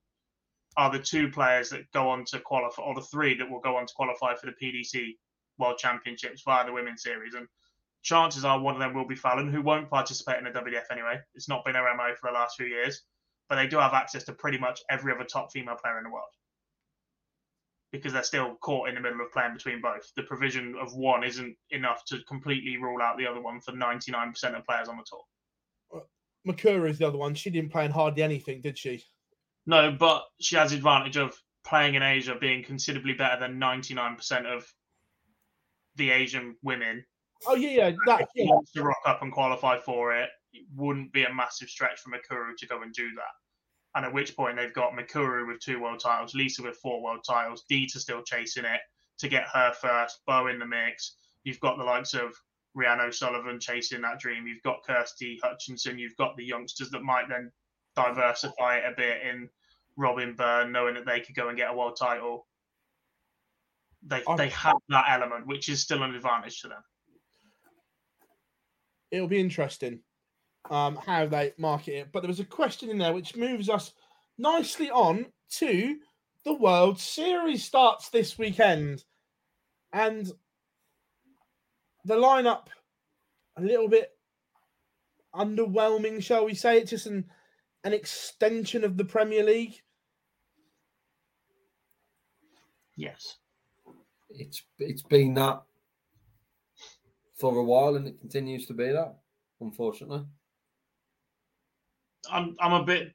are the two players that go on to qualify, or the three that will go on to qualify for the PDC World Championships via the Women's Series. And chances are one of them will be Fallon, who won't participate in the WDF anyway. It's not been her MO for the last few years, but they do have access to pretty much every other top female player in the world because they're still caught in the middle of playing between both. The provision of one isn't enough to completely rule out the other one for 99% of players on the tour. Mikuru is the other one. She didn't play in hardly anything, did she? No, but she has the advantage of playing in Asia being considerably better than 99% of the Asian women. Oh yeah, yeah. That If she yeah. wants to rock up and qualify for it, it wouldn't be a massive stretch for Mikuru to go and do that. And at which point they've got Mikuru with two world titles, Lisa with four world titles, Deta still chasing it to get her first, Beau in the mix. You've got the likes of Rhiannon O'Sullivan chasing that dream. You've got Kirsty Hutchinson. You've got the youngsters that might then diversify it a bit in Robin Byrne, knowing that they could go and get a world title. They I'm- they have that element, which is still an advantage to them. It'll be interesting um, how they market it. But there was a question in there which moves us nicely on to the World Series starts this weekend, and the lineup a little bit underwhelming, shall we say? It's just an an extension of the Premier League. Yes, it's it's been that for a while, and it continues to be that. Unfortunately, I'm I'm a bit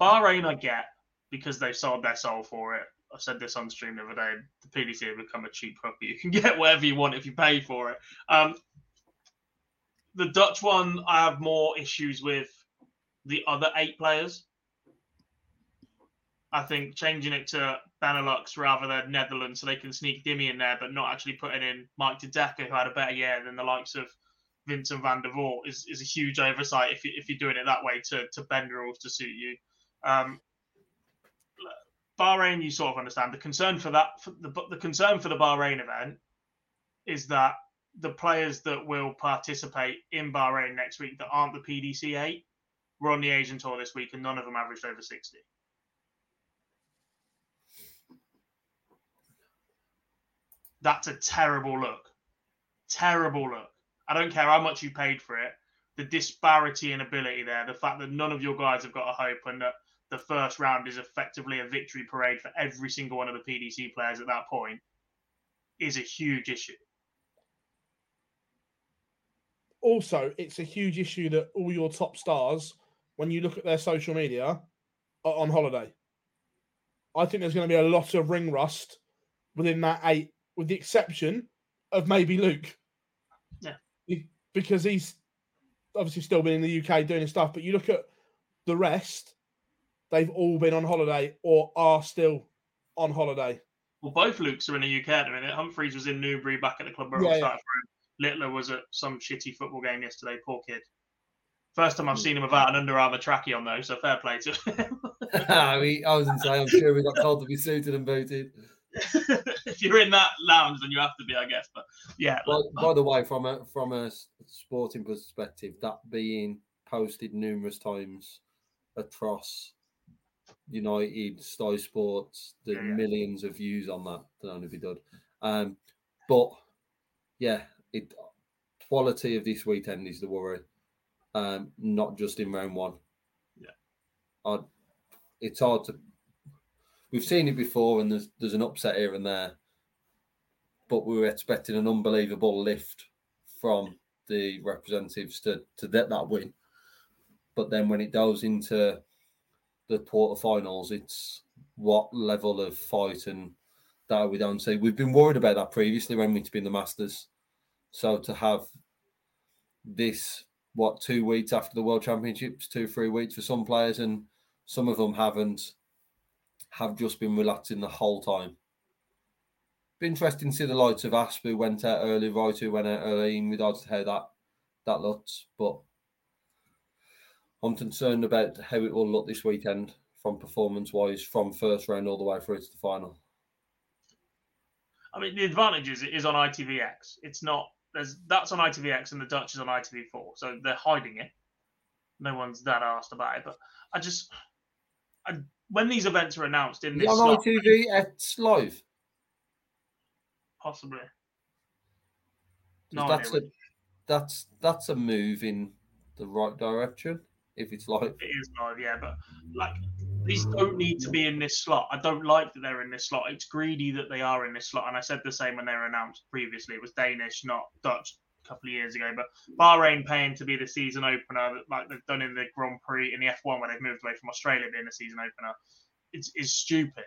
Bahrain. I get because they've sold their soul for it. I said this on stream the other day. The PDC have become a cheap puppy. You can get whatever you want if you pay for it. Um, the Dutch one, I have more issues with the other eight players. I think changing it to Benelux rather than Netherlands so they can sneak Dimmy in there, but not actually putting in Mike De Decker, who had a better year than the likes of Vincent van der Voort, is, is a huge oversight if, you, if you're doing it that way to, to bend rules to suit you. Um, Bahrain, you sort of understand the concern for that. For the, the concern for the Bahrain event is that the players that will participate in Bahrain next week that aren't the PDC eight were on the Asian tour this week, and none of them averaged over sixty. That's a terrible look. Terrible look. I don't care how much you paid for it. The disparity in ability there, the fact that none of your guys have got a hope, and that the first round is effectively a victory parade for every single one of the PDC players at that point, is a huge issue. Also, it's a huge issue that all your top stars, when you look at their social media, are on holiday. I think there's going to be a lot of ring rust within that eight, with the exception of maybe Luke. Yeah. Because he's obviously still been in the UK doing his stuff. But you look at the rest, they've all been on holiday or are still on holiday. Well, both Lukes are in the UK at the minute. Humphries was in Newbury back at the club where yeah, it started yeah. Littler was at some shitty football game yesterday. Poor kid. First time I've mm. seen him without an Under Armour trackie on though, so fair play to him. I, mean, I was insane. I'm sure we got told to be suited and booted. If you're in that lounge, then you have to be, I guess. But yeah. Well, by the way, from a from a sporting perspective, that being posted numerous times across United, Sky Sports, the yeah, yeah. millions of views on that can only be done. Um, but yeah, it quality of this weekend is the worry, um, not just in round one. Yeah, i it's hard to. We've seen it before, and there's there's an upset here and there, but we were expecting an unbelievable lift from the representatives to to get that win. But then when it goes into the quarterfinals, it's what level of fight and that we don't see. We've been worried about that previously when we've been the Masters. So to have this, what, two weeks after the World Championships, two, three weeks for some players, and some of them haven't, have just been relaxing the whole time. Be interesting to see the likes of Asp who went out early, right who went out early in regards to how that that looks. But I'm concerned about how it will look this weekend from performance wise, from first round all the way through to the final. I mean, the advantage is it is on ITVX. It's not there's that's on ITVX and the Dutch is on ITV4, so they're hiding it. No one's that asked about it, but I just I, when these events are announced in this on slot, ITV live, possibly. No that's a that's that's a move in the right direction if it's live. It is live, yeah, but like these don't need to be in this slot. I don't like that they're in this slot. It's greedy that they are in this slot, and I said the same when they were announced previously. It was Danish, not Dutch, couple of years ago. But Bahrain paying to be the season opener, like they've done in the Grand Prix in the F1 when they've moved away from Australia being the season opener, it's is stupid.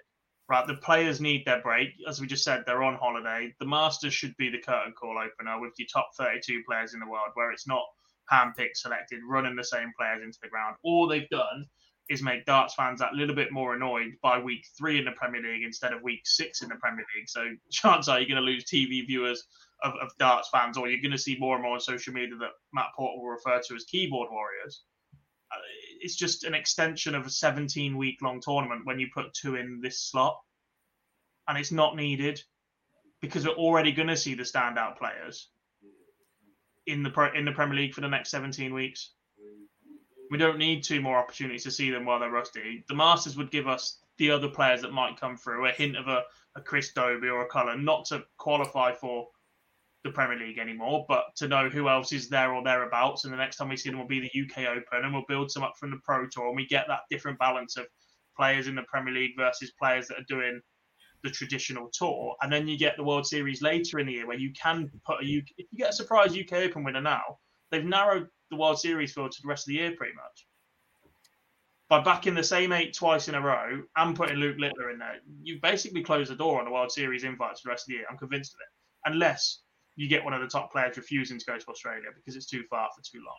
Right, the players need their break. As we just said, they're on holiday. The Masters should be the curtain call opener with your top 32 players in the world, where it's not handpicked, selected, running the same players into the ground. All they've done is make darts fans that little bit more annoyed by week three in the Premier League instead of week six in the Premier League. So chance are you're going to lose TV viewers of, of darts fans, or you're going to see more and more on social media that Matt Porter will refer to as keyboard warriors. Uh, it's just an extension of a 17 week long tournament when you put two in this slot, and it's not needed because we're already going to see the standout players in the in the Premier League for the next 17 weeks. We don't need two more opportunities to see them while they're rusty. The Masters would give us the other players that might come through, a hint of a, a Chris Dobey or a Cullen, not to qualify for the Premier League anymore, but to know who else is there or thereabouts. And the next time we see them will be the UK Open, and we'll build some up from the Pro Tour, and we get that different balance of players in the Premier League versus players that are doing the traditional tour. And then you get the World Series later in the year where you can put a UK, if you get a surprise UK Open winner now, they've narrowed the World Series field to the rest of the year pretty much. By backing the same eight twice in a row and putting Luke Littler in there, you've basically close the door on the World Series invites for the rest of the year. I'm convinced of it. Unless you get one of the top players refusing to go to Australia because it's too far for too long.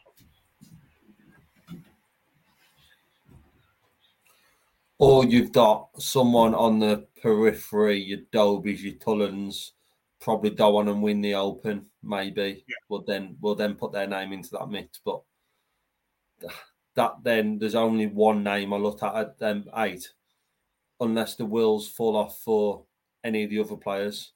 Or you've got someone on the periphery, your Dobeys, your Tullens, probably go on and win the Open, maybe. Yeah. Will then will then put their name into that mix. But that then there's only one name I looked at at them eight, unless the wheels fall off for any of the other players.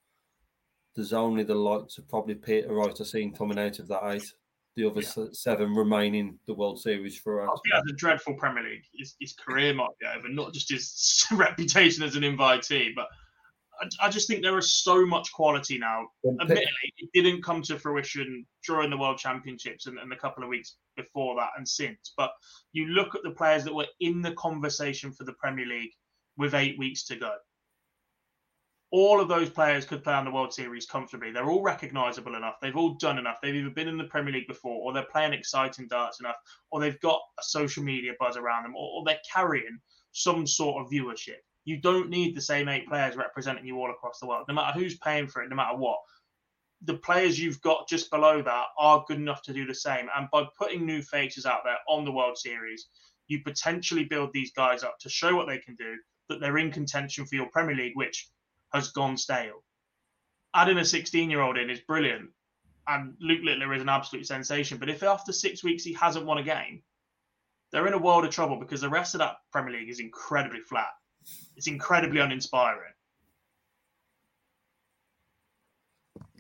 There's only the likes of probably Peter Wright I've seen coming out of that eight. The other Yeah. seven remaining the World Series for us. Yeah, a dreadful Premier League. His, his career might be over, not just his reputation as an invitee, but I, I just think there is so much quality now. Admittedly, it didn't come to fruition during the World Championships and, and a couple of weeks before that and since. But you look at the players that were in the conversation for the Premier League with eight weeks to go. All of those players could play on the World Series comfortably. They're all recognisable enough. They've all done enough. They've either been in the Premier League before, or they're playing exciting darts enough, or they've got a social media buzz around them, or, or they're carrying some sort of viewership. You don't need the same eight players representing you all across the world, no matter who's paying for it, no matter what. The players you've got just below that are good enough to do the same. And by putting new faces out there on the World Series, you potentially build these guys up to show what they can do, that they're in contention for your Premier League, which has gone stale. Adding a 16 year old in is brilliant. And Luke Littler is an absolute sensation. But if after six weeks he hasn't won a game, they're in a world of trouble because the rest of that Premier League is incredibly flat. It's incredibly uninspiring.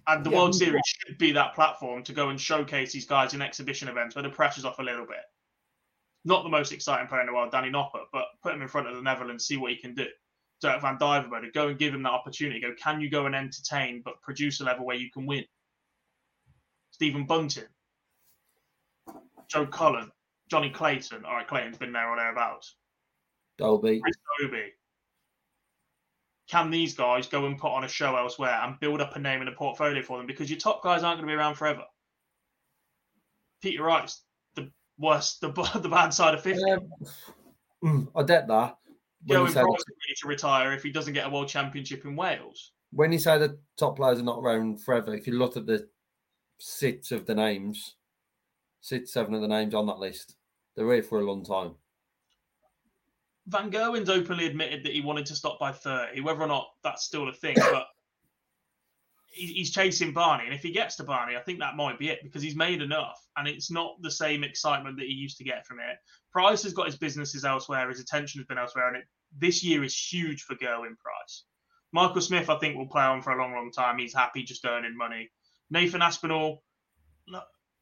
And the Yeah, World Series should be that platform to go and showcase these guys in exhibition events where the pressure's off a little bit. Not the most exciting player in the world, Danny Noppert, but put him in front of the Netherlands, see what he can do. Dirk van Duijvenbode, go and give him that opportunity. Go, can you go and entertain, but produce a level where you can win? Stephen Bunting, Joe Cullen, Johnny Clayton. All right, Clayton's been there or thereabouts. Dobey. Chris Dobey. Can these guys go and put on a show elsewhere and build up a name in a portfolio for them? Because your top guys aren't going to be around forever. Peter Wright's the worst, the, the bad side of 50. Um, mm, I get that. When Joe you, in say Price ready to retire if he doesn't get a world championship in Wales. when you say the top players are not around forever, if you look at the six of the names, six, seven of the names on that list, they're here for a long time. Van Gerwen's openly admitted that he wanted to stop by 30, whether or not that's still a thing, but he's chasing Barney. And if he gets to Barney, I think that might be it because he's made enough and it's not the same excitement that he used to get from it. Price has got his businesses elsewhere, his attention has been elsewhere, and it, this year is huge for Gerwyn Price. Michael Smith, I think, will play on for a long, long time. He's happy just earning money. Nathan Aspinall,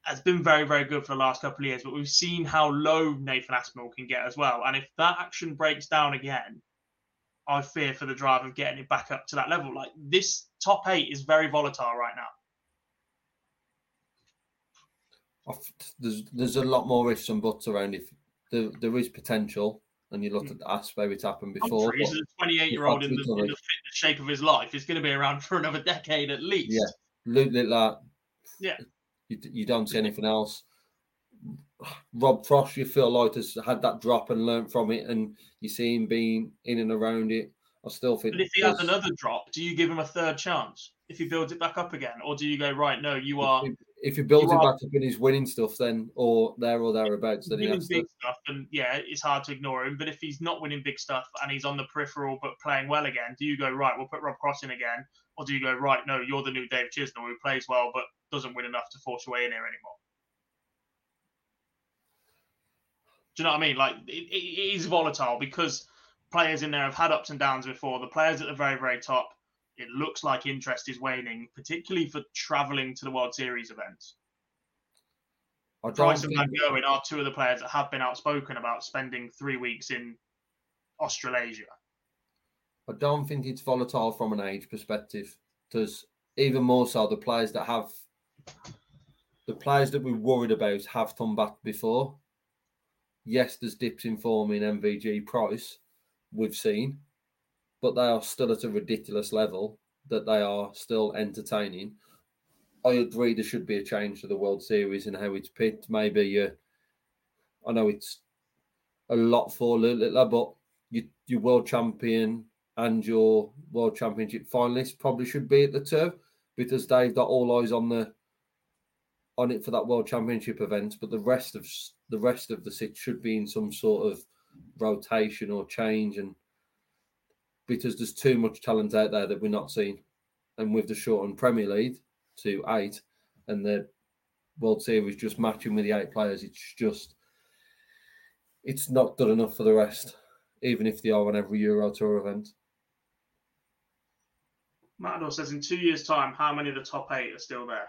has been very, very good for the last couple of years, but we've seen how low Nathan Aspinall can get as well. And if that action breaks down again, I fear for the drive of getting it back up to that level. Like this top eight is very volatile right now. There's there's a lot more ifs and buts around. If there, there is potential, and you look hmm. at the Asp where it's happened before. Humphries but- is a 28 year old in the, in the shape of his life. He's going to be around for another decade at least. Yeah. Luke Littler, Yeah. You, you don't see anything else. Rob Cross, you feel like has had that drop and learnt from it, and you see him being in and around it. I still think. But if he has another drop, do you give him a third chance if he builds it back up again, or do you go right? No, you are if, if he builds it are- back up in his winning stuff, then or there or thereabouts, then he has to. big stuff, and yeah, it's hard to ignore him. But if he's not winning big stuff and he's on the peripheral but playing well again, do you go right? We'll put Rob Cross in again, or do you go right? No, you're the new Dave Chisnall who plays well but doesn't win enough to force your way in here anymore. Do you know what I mean? Like it, it, is volatile because players in there have had ups and downs before. The players at the very, very top, it looks like interest is waning, particularly for travelling to the World Series events. Price and Van Gerwen are two of the players that have been outspoken about spending three weeks in Australasia. I don't think it's volatile from an age perspective. Because even more so, the players that have the players that we're worried about have come back before. Yes, there's dips in form in MVG price, we've seen, but they are still at a ridiculous level that they are still entertaining. I agree there should be a change to the World Series and how it's picked. Maybe you, I know it's a lot for Littler, but you, your world champion and your world championship finalists probably should be at the two because they've got all eyes on the on it for that world championship event. But the rest of the rest of the six should be in some sort of rotation or change, and because there's too much talent out there that we're not seeing, and with the shortened Premier League to eight and the World Series just matching with the eight players, it's just it's not good enough for the rest, even if they are on every Euro Tour event. Matador says in two years' time, how many of the top eight are still there?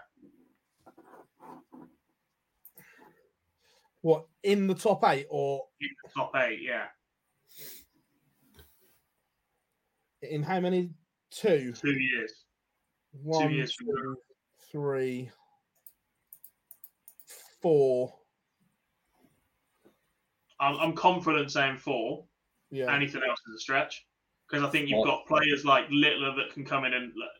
What in the top eight or In the top eight, yeah. in how many? Two. Two years. One, years from now. two, three, four. I'm, I'm confident saying four. Yeah. Anything else is a stretch. Because I think you've got players like Littler that can come in and like,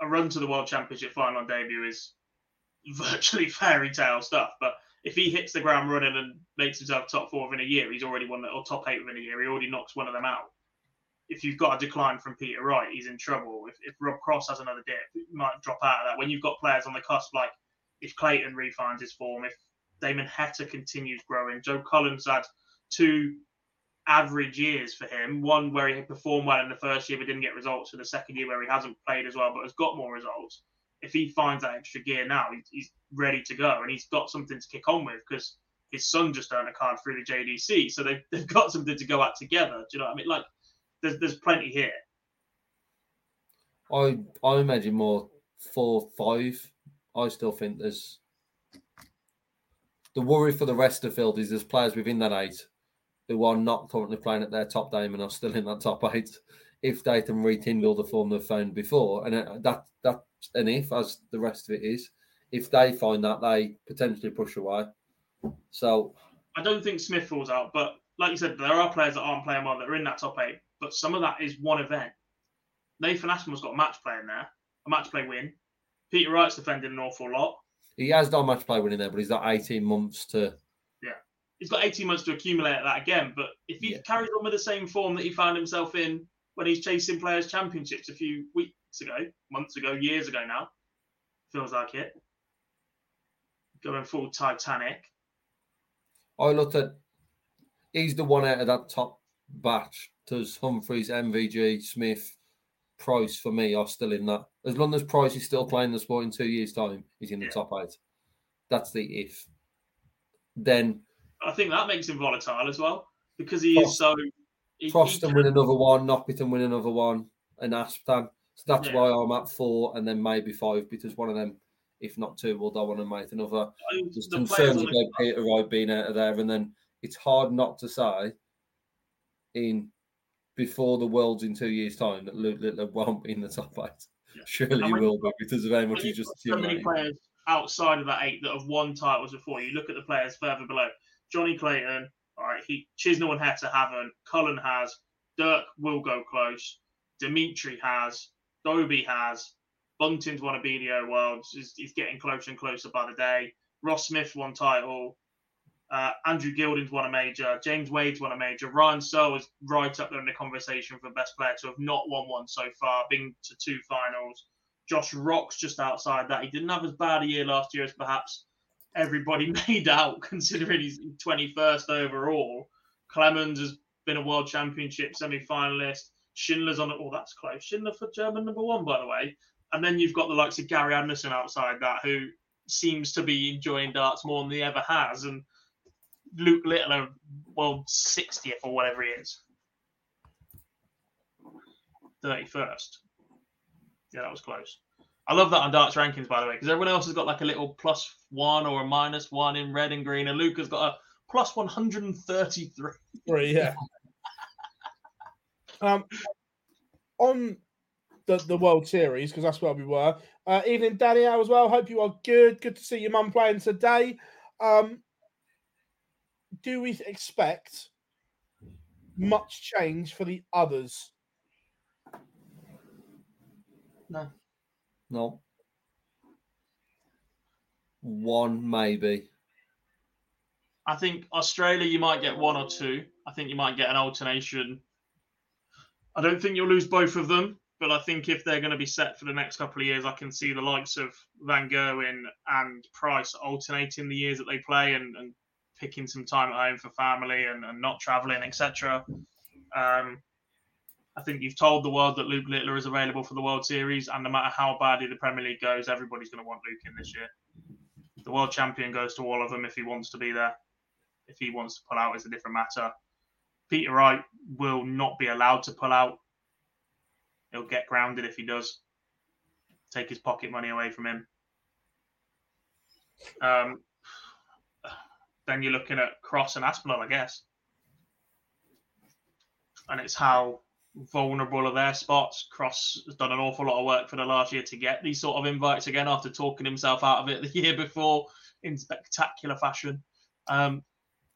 a run to the World Championship final on debut is virtually fairy tale stuff. But if he hits the ground running and makes himself top four within a year, he's already won the, or top eight within a year. He already knocks one of them out. If you've got a decline from Peter Wright, he's in trouble. If, if Rob Cross has another dip, he might drop out of that. When you've got players on the cusp, like if Clayton refines his form, if Damon Heta continues growing, Joe Cullen's had two average years for him. One where he performed well in the first year but didn't get results, for the second year where he hasn't played as well but has got more results. If he finds that extra gear now, he's, he's ready to go and he's got something to kick on with because his son just earned a card through the JDC, so they've, they've got something to go at together. Do you know what I mean? Like, there's there's plenty here. I I imagine more four five. I still think there's the worry for the rest of the field is there's players within that eight who are not currently playing at their top game and are still in that top eight. If they can rekindle the form they've found before, and uh, that that's an if, as the rest of it is. If they find that, they potentially push away. So I don't think Smith falls out, but like you said, there are players that aren't playing well that are in that top eight, but some of that is one event. Nathan Aspinall's got a match play in there, a match play win. Peter Wright's defending an awful lot. he has done match play winning there, but he's got 18 months to He's got 18 months to accumulate that again, but if he Yeah. carries on with the same form that he found himself in when he's chasing players' championships a few weeks ago, months ago, years ago now, feels like it. Going full Titanic. I looked at he's the one out of that top batch. Does Humphries, MVG, Smith, Price for me are still in that. As long as Price is still playing the sport in two years' time, he's in the Yeah. top eight. That's the if. Then I think that makes him volatile as well because he Frost- is so. he- he Froston can- win another one, Knockington win another one, and Asptan. So that's Yeah. why I'm at four and then maybe five because one of them, if not two, will go on and make another. I There's the concerns on the- about Peter Wright being out of there, and then it's hard not to say in before the world's in two years' time that Luke Littler won't be in the top eight. Yeah. Surely And he will be because of how much he's you've just so many players outside of that eight that have won titles before. You look at the players further below. Johnny Clayton, all right, he Chisnall and Heta haven't. Cullen has. Dirk will go close. Dimitri has. Dobey has. Bunting's won a BDO Worlds. He's, he's getting closer and closer by the day. Ross Smith won title. Uh, Andrew Gilding's won a major. James Wade's won a major. Ryan Searle is right up there in the conversation for best player to have not won one so far, been to two finals. Josh Rock's just outside that. He didn't have as bad a year last year as perhaps everybody made out, considering he's 21st overall. Clemens has been a world championship semi finalist. Schindler's on it. Oh, that's close. Schindler for German number one, by the way. And then you've got the likes of Gary Anderson outside that, who seems to be enjoying darts more than he ever has. And Luke Littler, world 60th or whatever he is. 31st. Yeah, that was close. I love that on Darts rankings, by the way, because everyone else has got like a little plus one or a minus one in red and green, and Luca's got a plus 133. Three, yeah. um, on the, the World Series, because that's where we were. Uh, evening, Danielle, as well. Hope you are good. Good to see your mum playing today. Um, do we expect much change for the others? No. No. One maybe. I think Australia, you might get one or two. I think you might get an alternation. I don't think you'll lose both of them, but I think if they're going to be set for the next couple of years, I can see the likes of Van Gerwen and Price alternating the years that they play and, and picking some time at home for family and, and not traveling, etc. Um, I think you've told the world that Luke Littler is available for the World Series, and no matter how badly the Premier League goes, everybody's going to want Luke in this year. The world champion goes to all of them if he wants to be there. If he wants to pull out, is a different matter. Peter Wright will not be allowed to pull out. He'll get grounded if he does. Take his pocket money away from him. Um, then you're looking at Cross and Aspinall, I guess. And it's how vulnerable of their spots. Cross has done an awful lot of work for the last year to get these sort of invites again after talking himself out of it the year before in spectacular fashion. Um,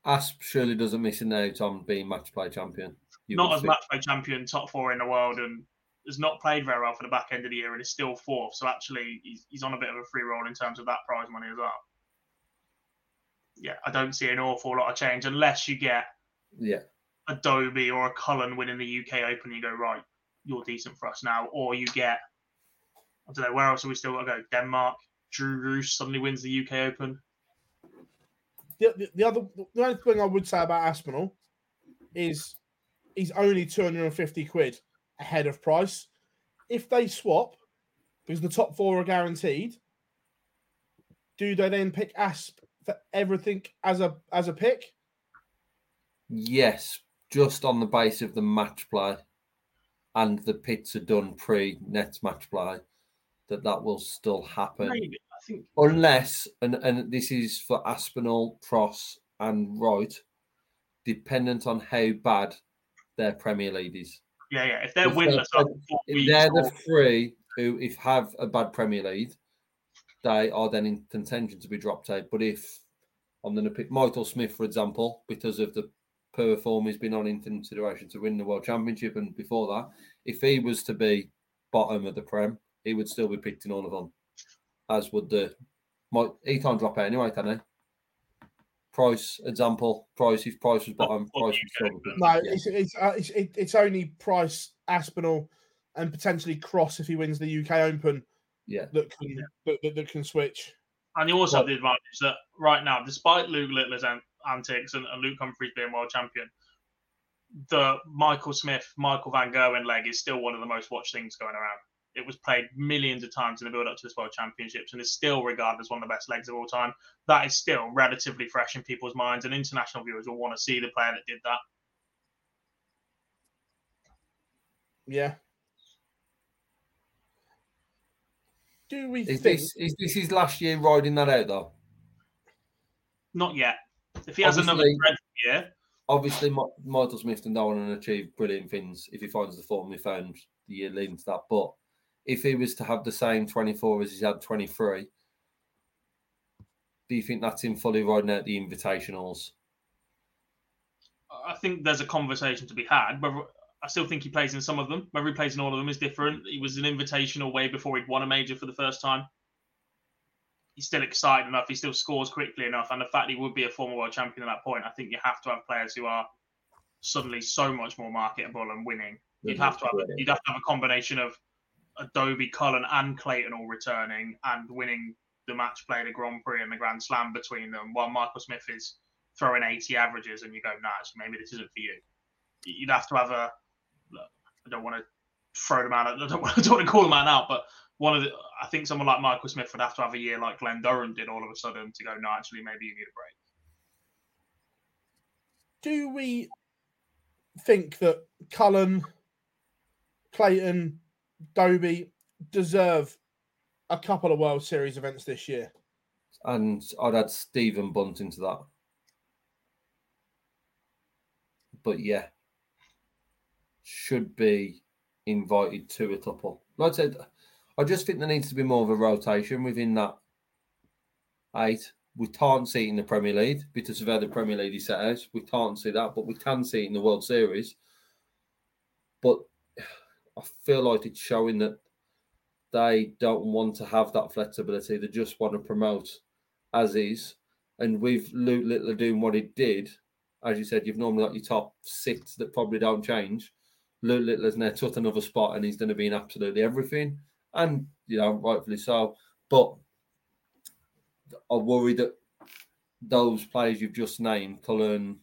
Asp surely doesn't miss an out on being match play champion. Not as think. match play champion, top four in the world, and has not played very well for the back end of the year and is still fourth. So actually, he's, he's on a bit of a free roll in terms of that prize money as well. Yeah, I don't see an awful lot of change unless you get Yeah. Adobe or a Cullen winning the UK Open. You go right, you're decent for us now, or you get I don't know where else are we still got to go? Denmark. Drew Roos suddenly wins the UK Open. The, the, the other, the only thing I would say about Aspinall is he's only 250 quid ahead of price. If they swap, because the top four are guaranteed, do they then pick Asp for everything as a as a pick? Yes, just on the base of the match play and the pits are done pre Nets match play, that that will still happen. Maybe think Unless, and, and this is for Aspinall, Pross, and Wright, dependent on how bad their Premier League is. yeah, yeah. If they're If they're- winless four If they're the three who, if have a bad Premier League, they are then in contention to be dropped out. But if I'm going to pick Michael Smith, for example, because of the poor form he's been on in consideration to win the World Championship, and before that, if he was to be bottom of the Prem, he would still be picked in all of them, as would the. Mike, he can't drop out anyway, can he? Price, example, Price. If Price was bottom, Well, Price would still be picked. No, yeah. it's it's uh, it's, it, it's only Price, Aspinall, and potentially Cross if he wins the UK Open yeah. that can that, that, that can switch. And you also Well- have the advantage that right now, despite Luke Littler's an- antics and, and Luke Humphries being world champion, the Michael Smith, Michael Van Gerwen leg is still one of the most watched things going around. It was played millions of times in the build up to this World Championships and is still regarded as one of the best legs of all time. That is still relatively fresh in people's minds, and international viewers will want to see the player that did that. Yeah. Do we Is think? this is this his last year riding that out though? Not yet. If he has another Obviously- dreadful year, Obviously, Michael Smith and Darwin and achieve brilliant things if he finds the form he found the year leading to that. But if he was to have the same 24 as he had 23, do you think that's him fully riding out the invitationals? I think there's a conversation to be had. Whether I still think he plays in some of them. Whether he plays in all of them is different. He was an invitational way before he'd won a major for the first time. He's still excited enough. He still scores quickly enough, and the fact he would be a former world champion at that point, I think you have to have players who are suddenly so much more marketable and winning. You'd have to have a, you'd have to have a combination of a Dobey, Cullen, and Clayton all returning and winning the match play, the Grand Prix, and the Grand Slam between them, while Michael Smith is throwing 80 averages, and you go, nah, actually, maybe this isn't for you. You'd have to have a. Look, I don't want to throw the man. I don't, want, I don't want to call the man out, but one of the. I think someone like Michael Smith would have to have a year like Glen Durrant did all of a sudden to go, no, actually, maybe you need a break. do we think that Cullen, Clayton, Dobey deserve a couple of World Series events this year. And I'd add Stephen Bunt into that. But yeah, should be invited to a couple. Like I said, I just think there needs to be more of a rotation within that eight. We can't see it in the Premier League because of how the Premier League is set out. We can't see that, but we can see it in the World Series. But I feel like it's showing that they don't want to have that flexibility. They just want to promote as is. And with Luke Littler doing what he did, as you said, you've normally got your top six that probably don't change. Luke Littler's now took another spot and he's going to be in absolutely everything. And, you know, rightfully so. But I worry that those players you've just named, Cullen,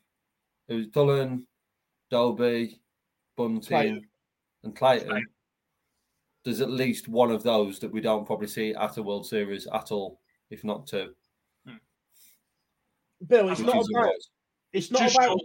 who's Cullen, Dobey, Bunting, Clayton. and Clayton, Clayton, there's at least one of those that we don't probably see at a World Series at all, if not two. Hmm. Bill, it's not about, it's not about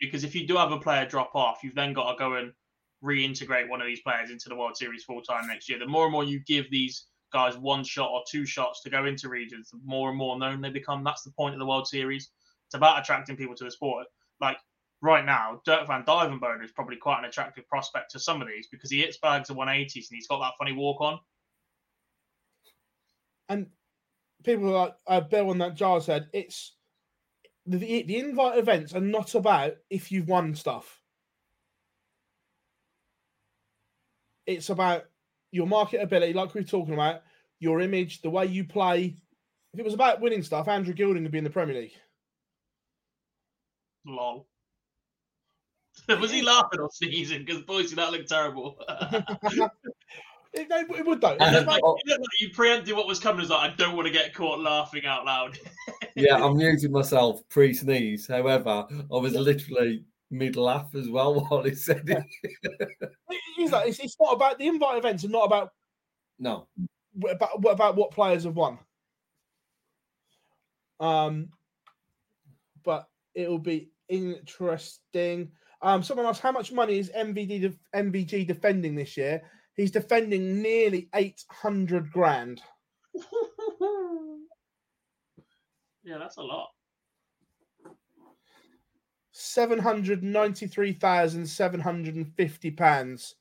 because if you do have a player drop off, you've then got to go and reintegrate one of these players into the World Series full time next year. The more and more you give these guys one shot or two shots to go into regions, the more and more known they become. That's the point of the World Series. It's about attracting people to the sport. Like right now, Dirk van Duijvenbode is probably quite an attractive prospect to some of these because he hits bags of 180s and he's got that funny walk on. And people like uh, Bill and that jar said it's the, the invite events are not about if you've won stuff. It's about your marketability, like we are talking about, your image, the way you play. If it was about winning stuff, Andrew Gilding would be in the Premier League. Lol. was he laughing or sneezing? Because boys, you that looked terrible. It, it, would though. Like, you preempted what was coming. Is like I don't want to get caught laughing out loud. yeah, I'm muting myself pre-sneeze. However, I was literally mid laugh as well while he said it. He's like, it's, it's, not about the invite events and not about no about what about what players have won. Um, but it'll be interesting. Um, someone asked how much money is MVD MVG defending this year? He's defending nearly 800 grand. yeah, that's a lot. 793,750 pounds.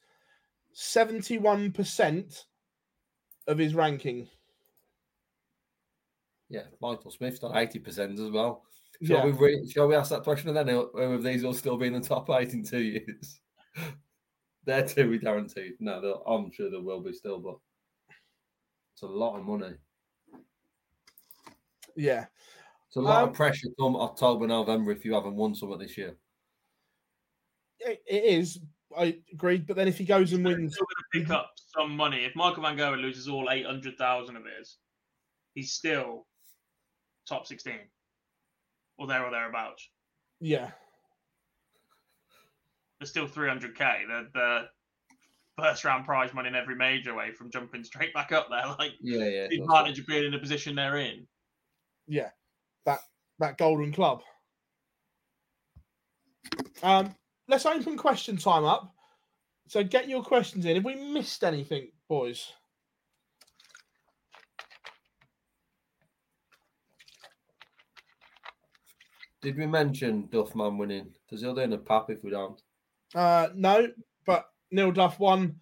71% of his ranking. Yeah, Michael Smith's done 80% as well. Shall, yeah. we re- shall we ask that question and then? Who of these will still be in the top eight in two years? They're too, we guaranteed. No, I'm sure there will be still, but it's a lot of money. Yeah. It's a lot um, of pressure come October, November if you haven't won something this year. it, it is. I agreed, but then if he goes and wins, still going to pick up some money. If Michael Van Gerwen loses all eight hundred thousand of his, he's still top sixteen, or there or thereabouts. Yeah, there's still 300k. The the first round prize money in every major away from jumping straight back up there. Like yeah, yeah. The advantage of being in the position they're in. Yeah, that that golden club. Um, let's open question time up. So get your questions in. Have we missed anything, boys? Did we mention Duffman winning? Does he do in a pap if we don't? Uh, no, but Neil Duff won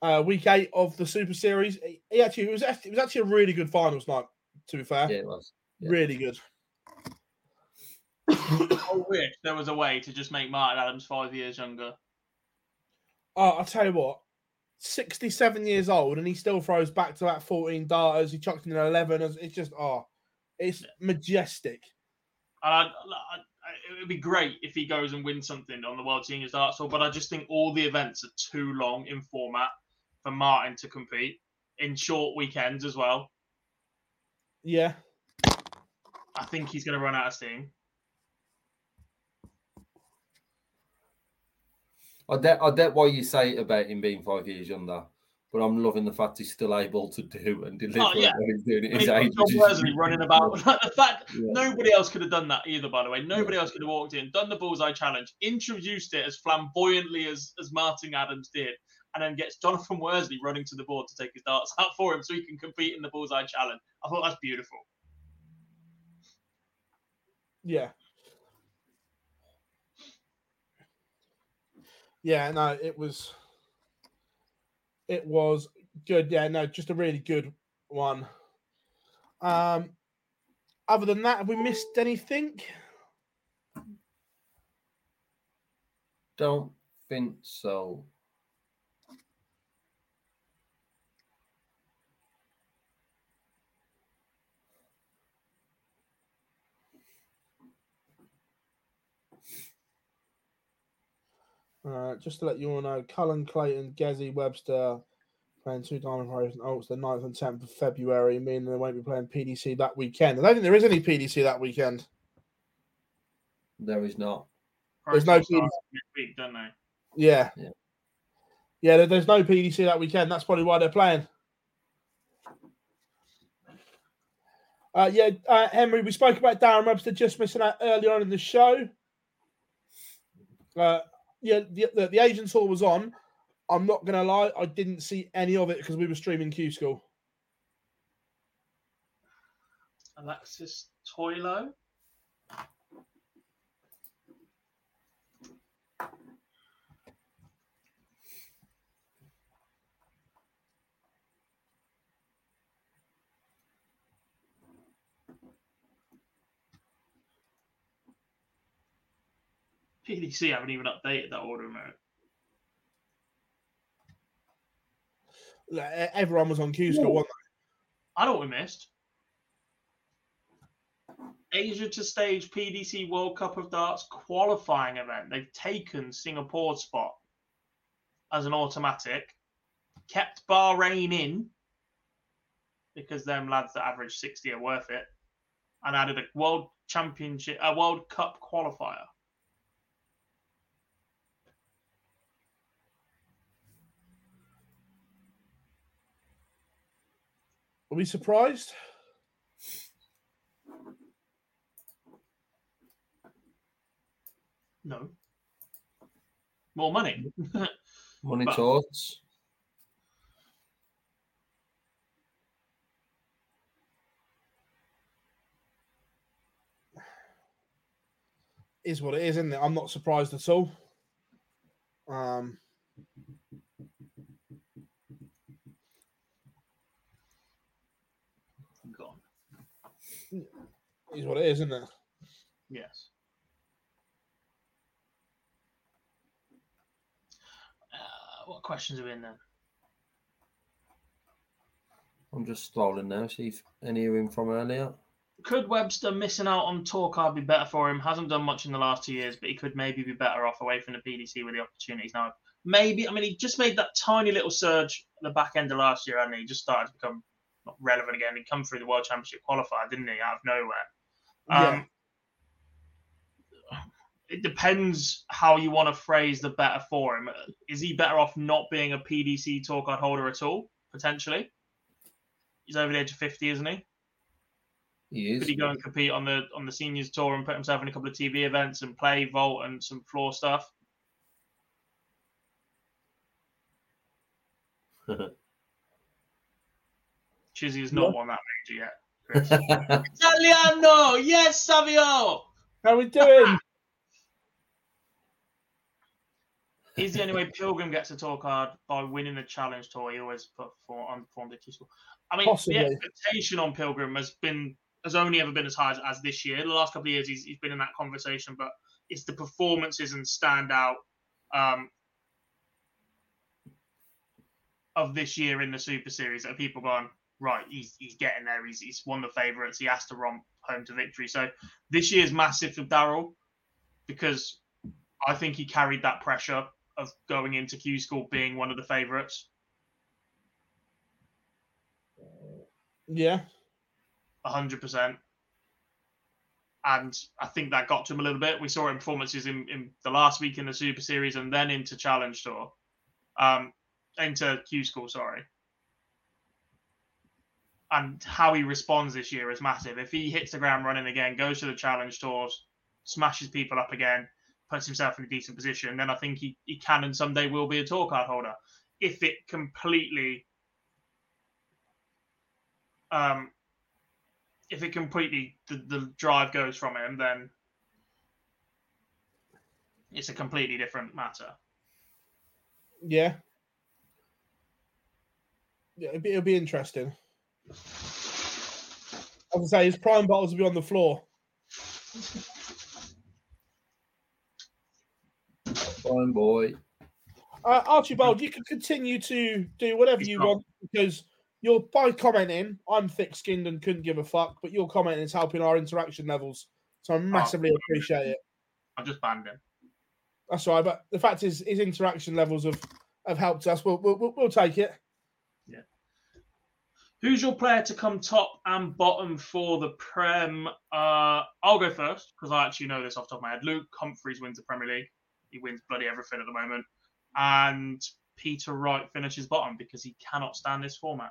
uh, week eight of the Super Series. He actually it was it was actually a really good finals night. To be fair, yeah, it was yeah. really good. I wish there was a way to just make Martin Adams five years younger. Oh, I'll tell you what, 67 years old and he still throws back to that 14 darters. He chucked in an 11. It's just, oh, it's majestic. I, it would be great if he goes and wins something on the World Seniors Darts Tour, but I just think all the events are too long in format for Martin to compete in short weekends as well. Yeah. I think he's going to run out of steam. I get, I get why you say about him being five years younger but I'm loving the fact he's still able to do and oh, deliver oh, yeah. what he's doing at his age. John Wesley running about. the fact yeah. nobody else could have done that either, by the way. Nobody yeah. else could have walked in, done the bullseye challenge, introduced it as flamboyantly as, as Martin Adams did, and then gets Jonathan Worsley running to the board to take his darts out for him so he can compete in the bullseye challenge. I thought that's beautiful. Yeah. Yeah, no, it was it was good. Yeah, no, just a really good one. Um other than that, have we missed anything? Don't think so. Uh, just to let you all know, Cullen, Clayton, Gezi, Webster playing two Diamond Warriors and Oaks the 9th and 10th of February, meaning they won't be playing PDC that weekend. I don't think there is any PDC that weekend. There is not. There's no Pro Stars PDC. next week, don't they? Yeah. Yeah. Yeah, there's no PDC that weekend. That's probably why they're playing. Uh, yeah, uh, Henry, we spoke about Darren Webster just missing out earlier on in the show. Uh, yeah, the, the, the agent tour was on. I'm not to lie, I didn't see any of it because we were streaming Q School. Alexis Toylo. PDC haven't even updated that order mode. Everyone was on Q School. wasn't I know what we missed. Asia to stage PDC World Cup of Darts qualifying event. They've taken Singapore's spot as an automatic, kept Bahrain in because them lads that average 60 are worth it, and added a World Championship, a World Cup qualifier. Are we surprised? No. More money. Money But- talks. Is what it is, isn't it? I'm not surprised at all. Um, Gone. Is what it is, isn't it? Yes. Uh, what questions are we in there? I'm just scrolling now, see if any are in from earlier. Could Webster missing out on tour card be better for him? Hasn't done much in the last two years, but he could maybe be better off away from the PDC with the opportunities now. Maybe, I mean, he just made that tiny little surge at the back end of last year, and he just started to become not relevant again. He come through the World Championship qualifier, didn't he, out of nowhere? Um, It depends how you want to phrase the better for him. Is he better off not being a PDC tour card holder at all, potentially? He's over the age of 50, isn't he? He is. Could he go and compete on the on the seniors tour and put himself in a couple of TV events and play vault and some floor stuff? Chizzy has not won that major yet. Chris. Italiano, yes, Savio. How we doing? Is the only way Pilgrim gets a tour card by winning the challenge tour. He always put for unperformed at school. I mean, Possibly. the expectation on Pilgrim has been has only ever been as high as, as this year. The last couple of years, he's, he's been in that conversation, but it's the performances and standout um, of this year in the Super Series that people gone right. He's he's getting there. He's he's one of the favourites. He has to romp home to victory. So this year's massive for Darryl because I think he carried that pressure of going into Q School being one of the favourites. Yeah. hundred percent. And I think that got to him a little bit. We saw in performances in, in the last week in the Super Series and then into Challenge Tour. Um into Q School, sorry. And how he responds this year is massive. If he hits the ground running again, goes to the challenge tours, smashes people up again, puts himself in a decent position, then I think he, he can and someday will be a tour card holder. if it completely um if it completely the, the drive goes from him then it's a completely different matter Yeah. Yeah, it'll be, it'll be interesting. As I say, his prime bottles will be on the floor. Fine boy. Uh, Archibald, you can continue to do whatever He's you not. want because you're by commenting. I'm thick-skinned and couldn't give a fuck, but your commenting is helping our interaction levels, so I massively appreciate it. i've just banned him That's all right, but the fact is, his interaction levels have have helped us. We'll we'll, we'll, we'll take it. Who's your player to come top and bottom for the Prem? Uh, I'll go first because I actually know this off the top of my head. Luke Humphries wins the Premier League. He wins bloody everything at the moment. And Peter Wright finishes bottom because he cannot stand this format.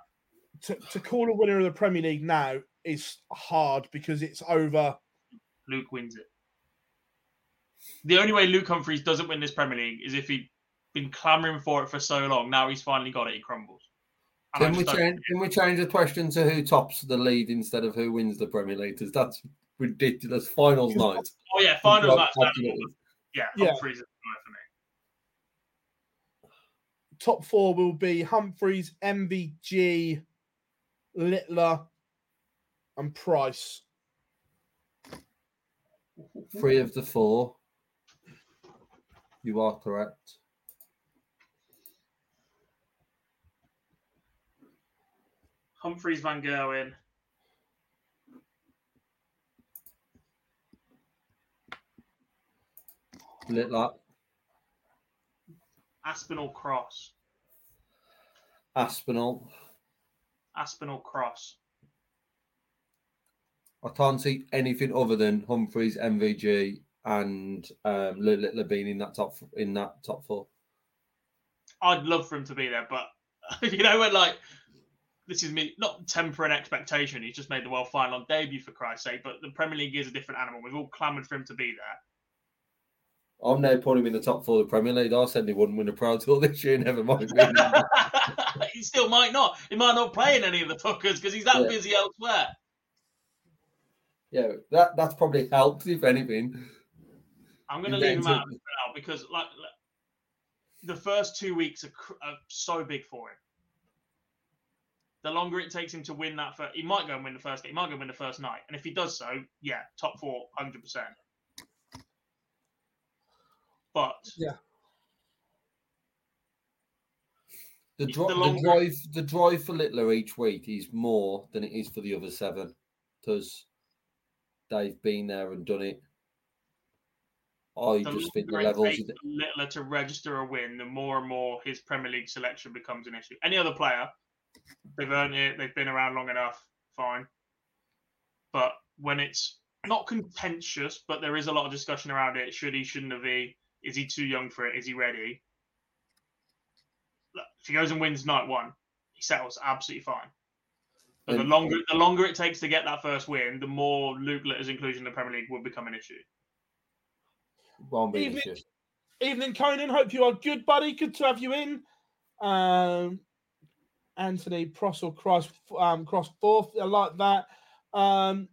To, to call a winner of the Premier League now is hard because it's over. Luke wins it. The only way Luke Humphries doesn't win this Premier League is if he'd been clamouring for it for so long. Now he's finally got it, he crumbles. And Can we don't- change? Can we change the question to who tops the league instead of who wins the Premier League? 'Cause that's ridiculous. Finals night. Oh, yeah, finals night. match. that- Yeah, Yeah. Humphries is the guy for me. Top four will be Humphries, MVG, Littler, and Price. Three of the four. You are correct. Humphries, Van Gerwen, Littler, Aspinall Cross. Aspinall. Aspinall Cross. I can't see anything other than Humphries, MVG, and um, Littler being in that top in that top four. I'd love for him to be there, but you know when like this is me not tempering expectation. He's just made the world final on debut for Christ's sake, but the Premier League is a different animal. We've all clamoured for him to be there. I'm now putting him in the top four of the Premier League. I said he wouldn't win a Pro Tour this year. Never mind. he still might not. He might not play in any of the fuckers because he's that Yeah. busy elsewhere. yeah, that that's probably helped if anything. I'm going to leave him out of it now because like, like, the first two weeks are, cr- are so big for him. The longer it takes him to win that, first, he might go and win the first. He might go and win the first night, and if he does so, yeah, top four, hundred percent. But The, It's dri- the the, longer- drive, the drive for Littler each week is more than it is for the other seven because they've been there and done it. I the just think the levels. takes Littler to register a win, the more and more his Premier League selection becomes an issue. Any other player, they've earned it, they've been around long enough, fine. But when it's not contentious, but there is a lot of discussion around it, should he, shouldn't have he? Is he too young for it? Is he ready? Look, If he goes and wins night one, he settles absolutely fine. But the longer the longer it takes to get that first win, the more Luke Littler's inclusion in the Premier League will become an issue. won't be an Evening. issue. Evening, Conan. Hope you are good, buddy. Good to have you in. Um, Anthony Prossel cross um, cross fourth. I like that. Um,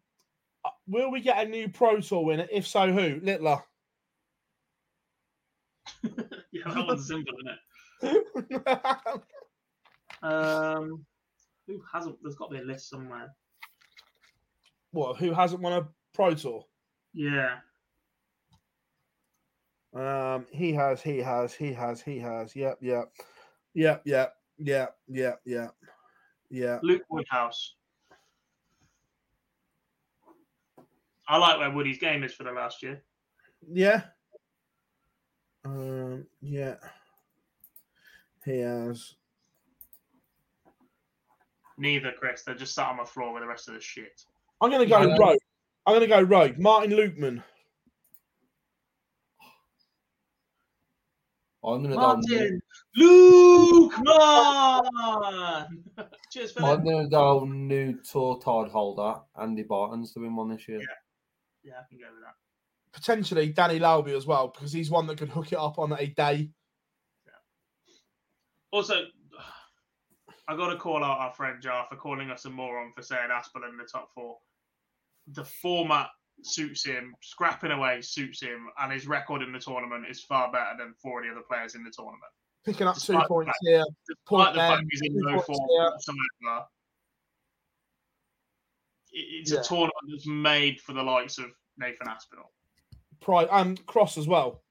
will we get a new Pro Tour winner? If so, who? Littler. Yeah, that one's simple, isn't it? Um, who hasn't? There's got to be a list somewhere. what? Who hasn't won a Pro Tour? Yeah, Um, he has. He has. He has. He has. Yep. Yep. Yep. Yep. Yep. yeah, yeah, Yeah. Luke Woodhouse. I like where Woody's game is for the last year. Yeah. Um. Yeah. He has. Neither, Chris. They're just sat on my floor with the rest of the shit. I'm gonna go Yeah. rogue. I'm gonna go rogue. Martin Lukeman. I'm gonna Martin, Luke, man. Cheers, go. Philip. I'm gonna go new tour tide holder Andy Baetens to win one this year. Yeah, yeah, I can go with that. Potentially Danny Lauby as well, because he's one that could hook it up on a day. Also, I got to call out our friend Jar for calling us a moron for saying Aspinall in the top four. The format suits him, scrapping away suits him, and his record in the tournament is far better than four of the other players in the tournament. Picking up two Despite the points fact- here. Despite Point the fact he's in no form whatsoever, it's Yeah. a tournament that's made for the likes of Nathan Aspinall. Pride and Cross as well.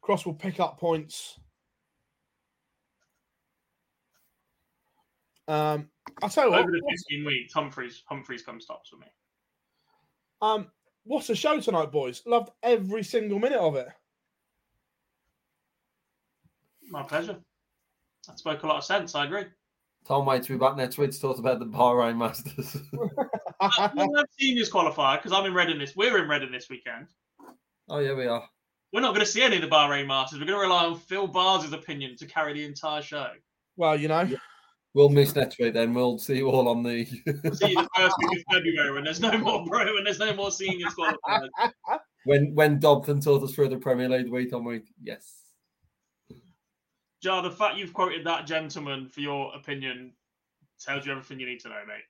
Cross will pick up points. Um, I'll tell you what. Over the 15 weeks, Humphries Humphries comes tops for me. Um, what's the show tonight, boys? Loved every single minute of it. My pleasure. That spoke a lot of sense. I agree. Tom waits wait to be back next week to talk about the Bahrain Masters. We'll have seniors qualifier because I'm in Reading this. We're in Reading this weekend. oh yeah, we are. We're not going to see any of the Bahrain Masters. We're going to rely on Phil Bars' opinion to carry the entire show. well, you know, We'll miss next week then. We'll see you all on the. See you the first week of February when there's no more pro and there's no more seniors qualifiers. when when Dobson told us through the Premier League week on week. Yes. Jar, the fact you've quoted that gentleman for your opinion tells you everything you need to know, mate.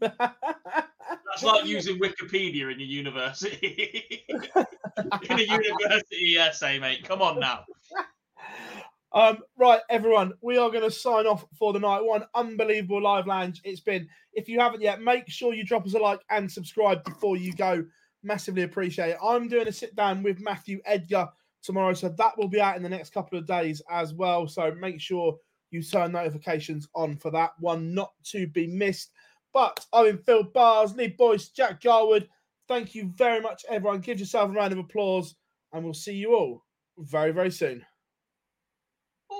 That's like using Wikipedia in your university. in a university essay, mate. Come on now. Um, right, everyone, we are going to sign off for the night. One unbelievable live lounge it's been. If you haven't yet, make sure you drop us a like and subscribe before you go. Massively appreciate it. I'm doing a sit down with Matthew Edgar tomorrow, so that will be out in the next couple of days as well. So make sure you turn notifications on for that one, not to be missed. But I'm in Phil Bars, Lee Boyce, Jack Garwood. Thank you very much, everyone. Give yourself a round of applause, and we'll see you all very, very soon.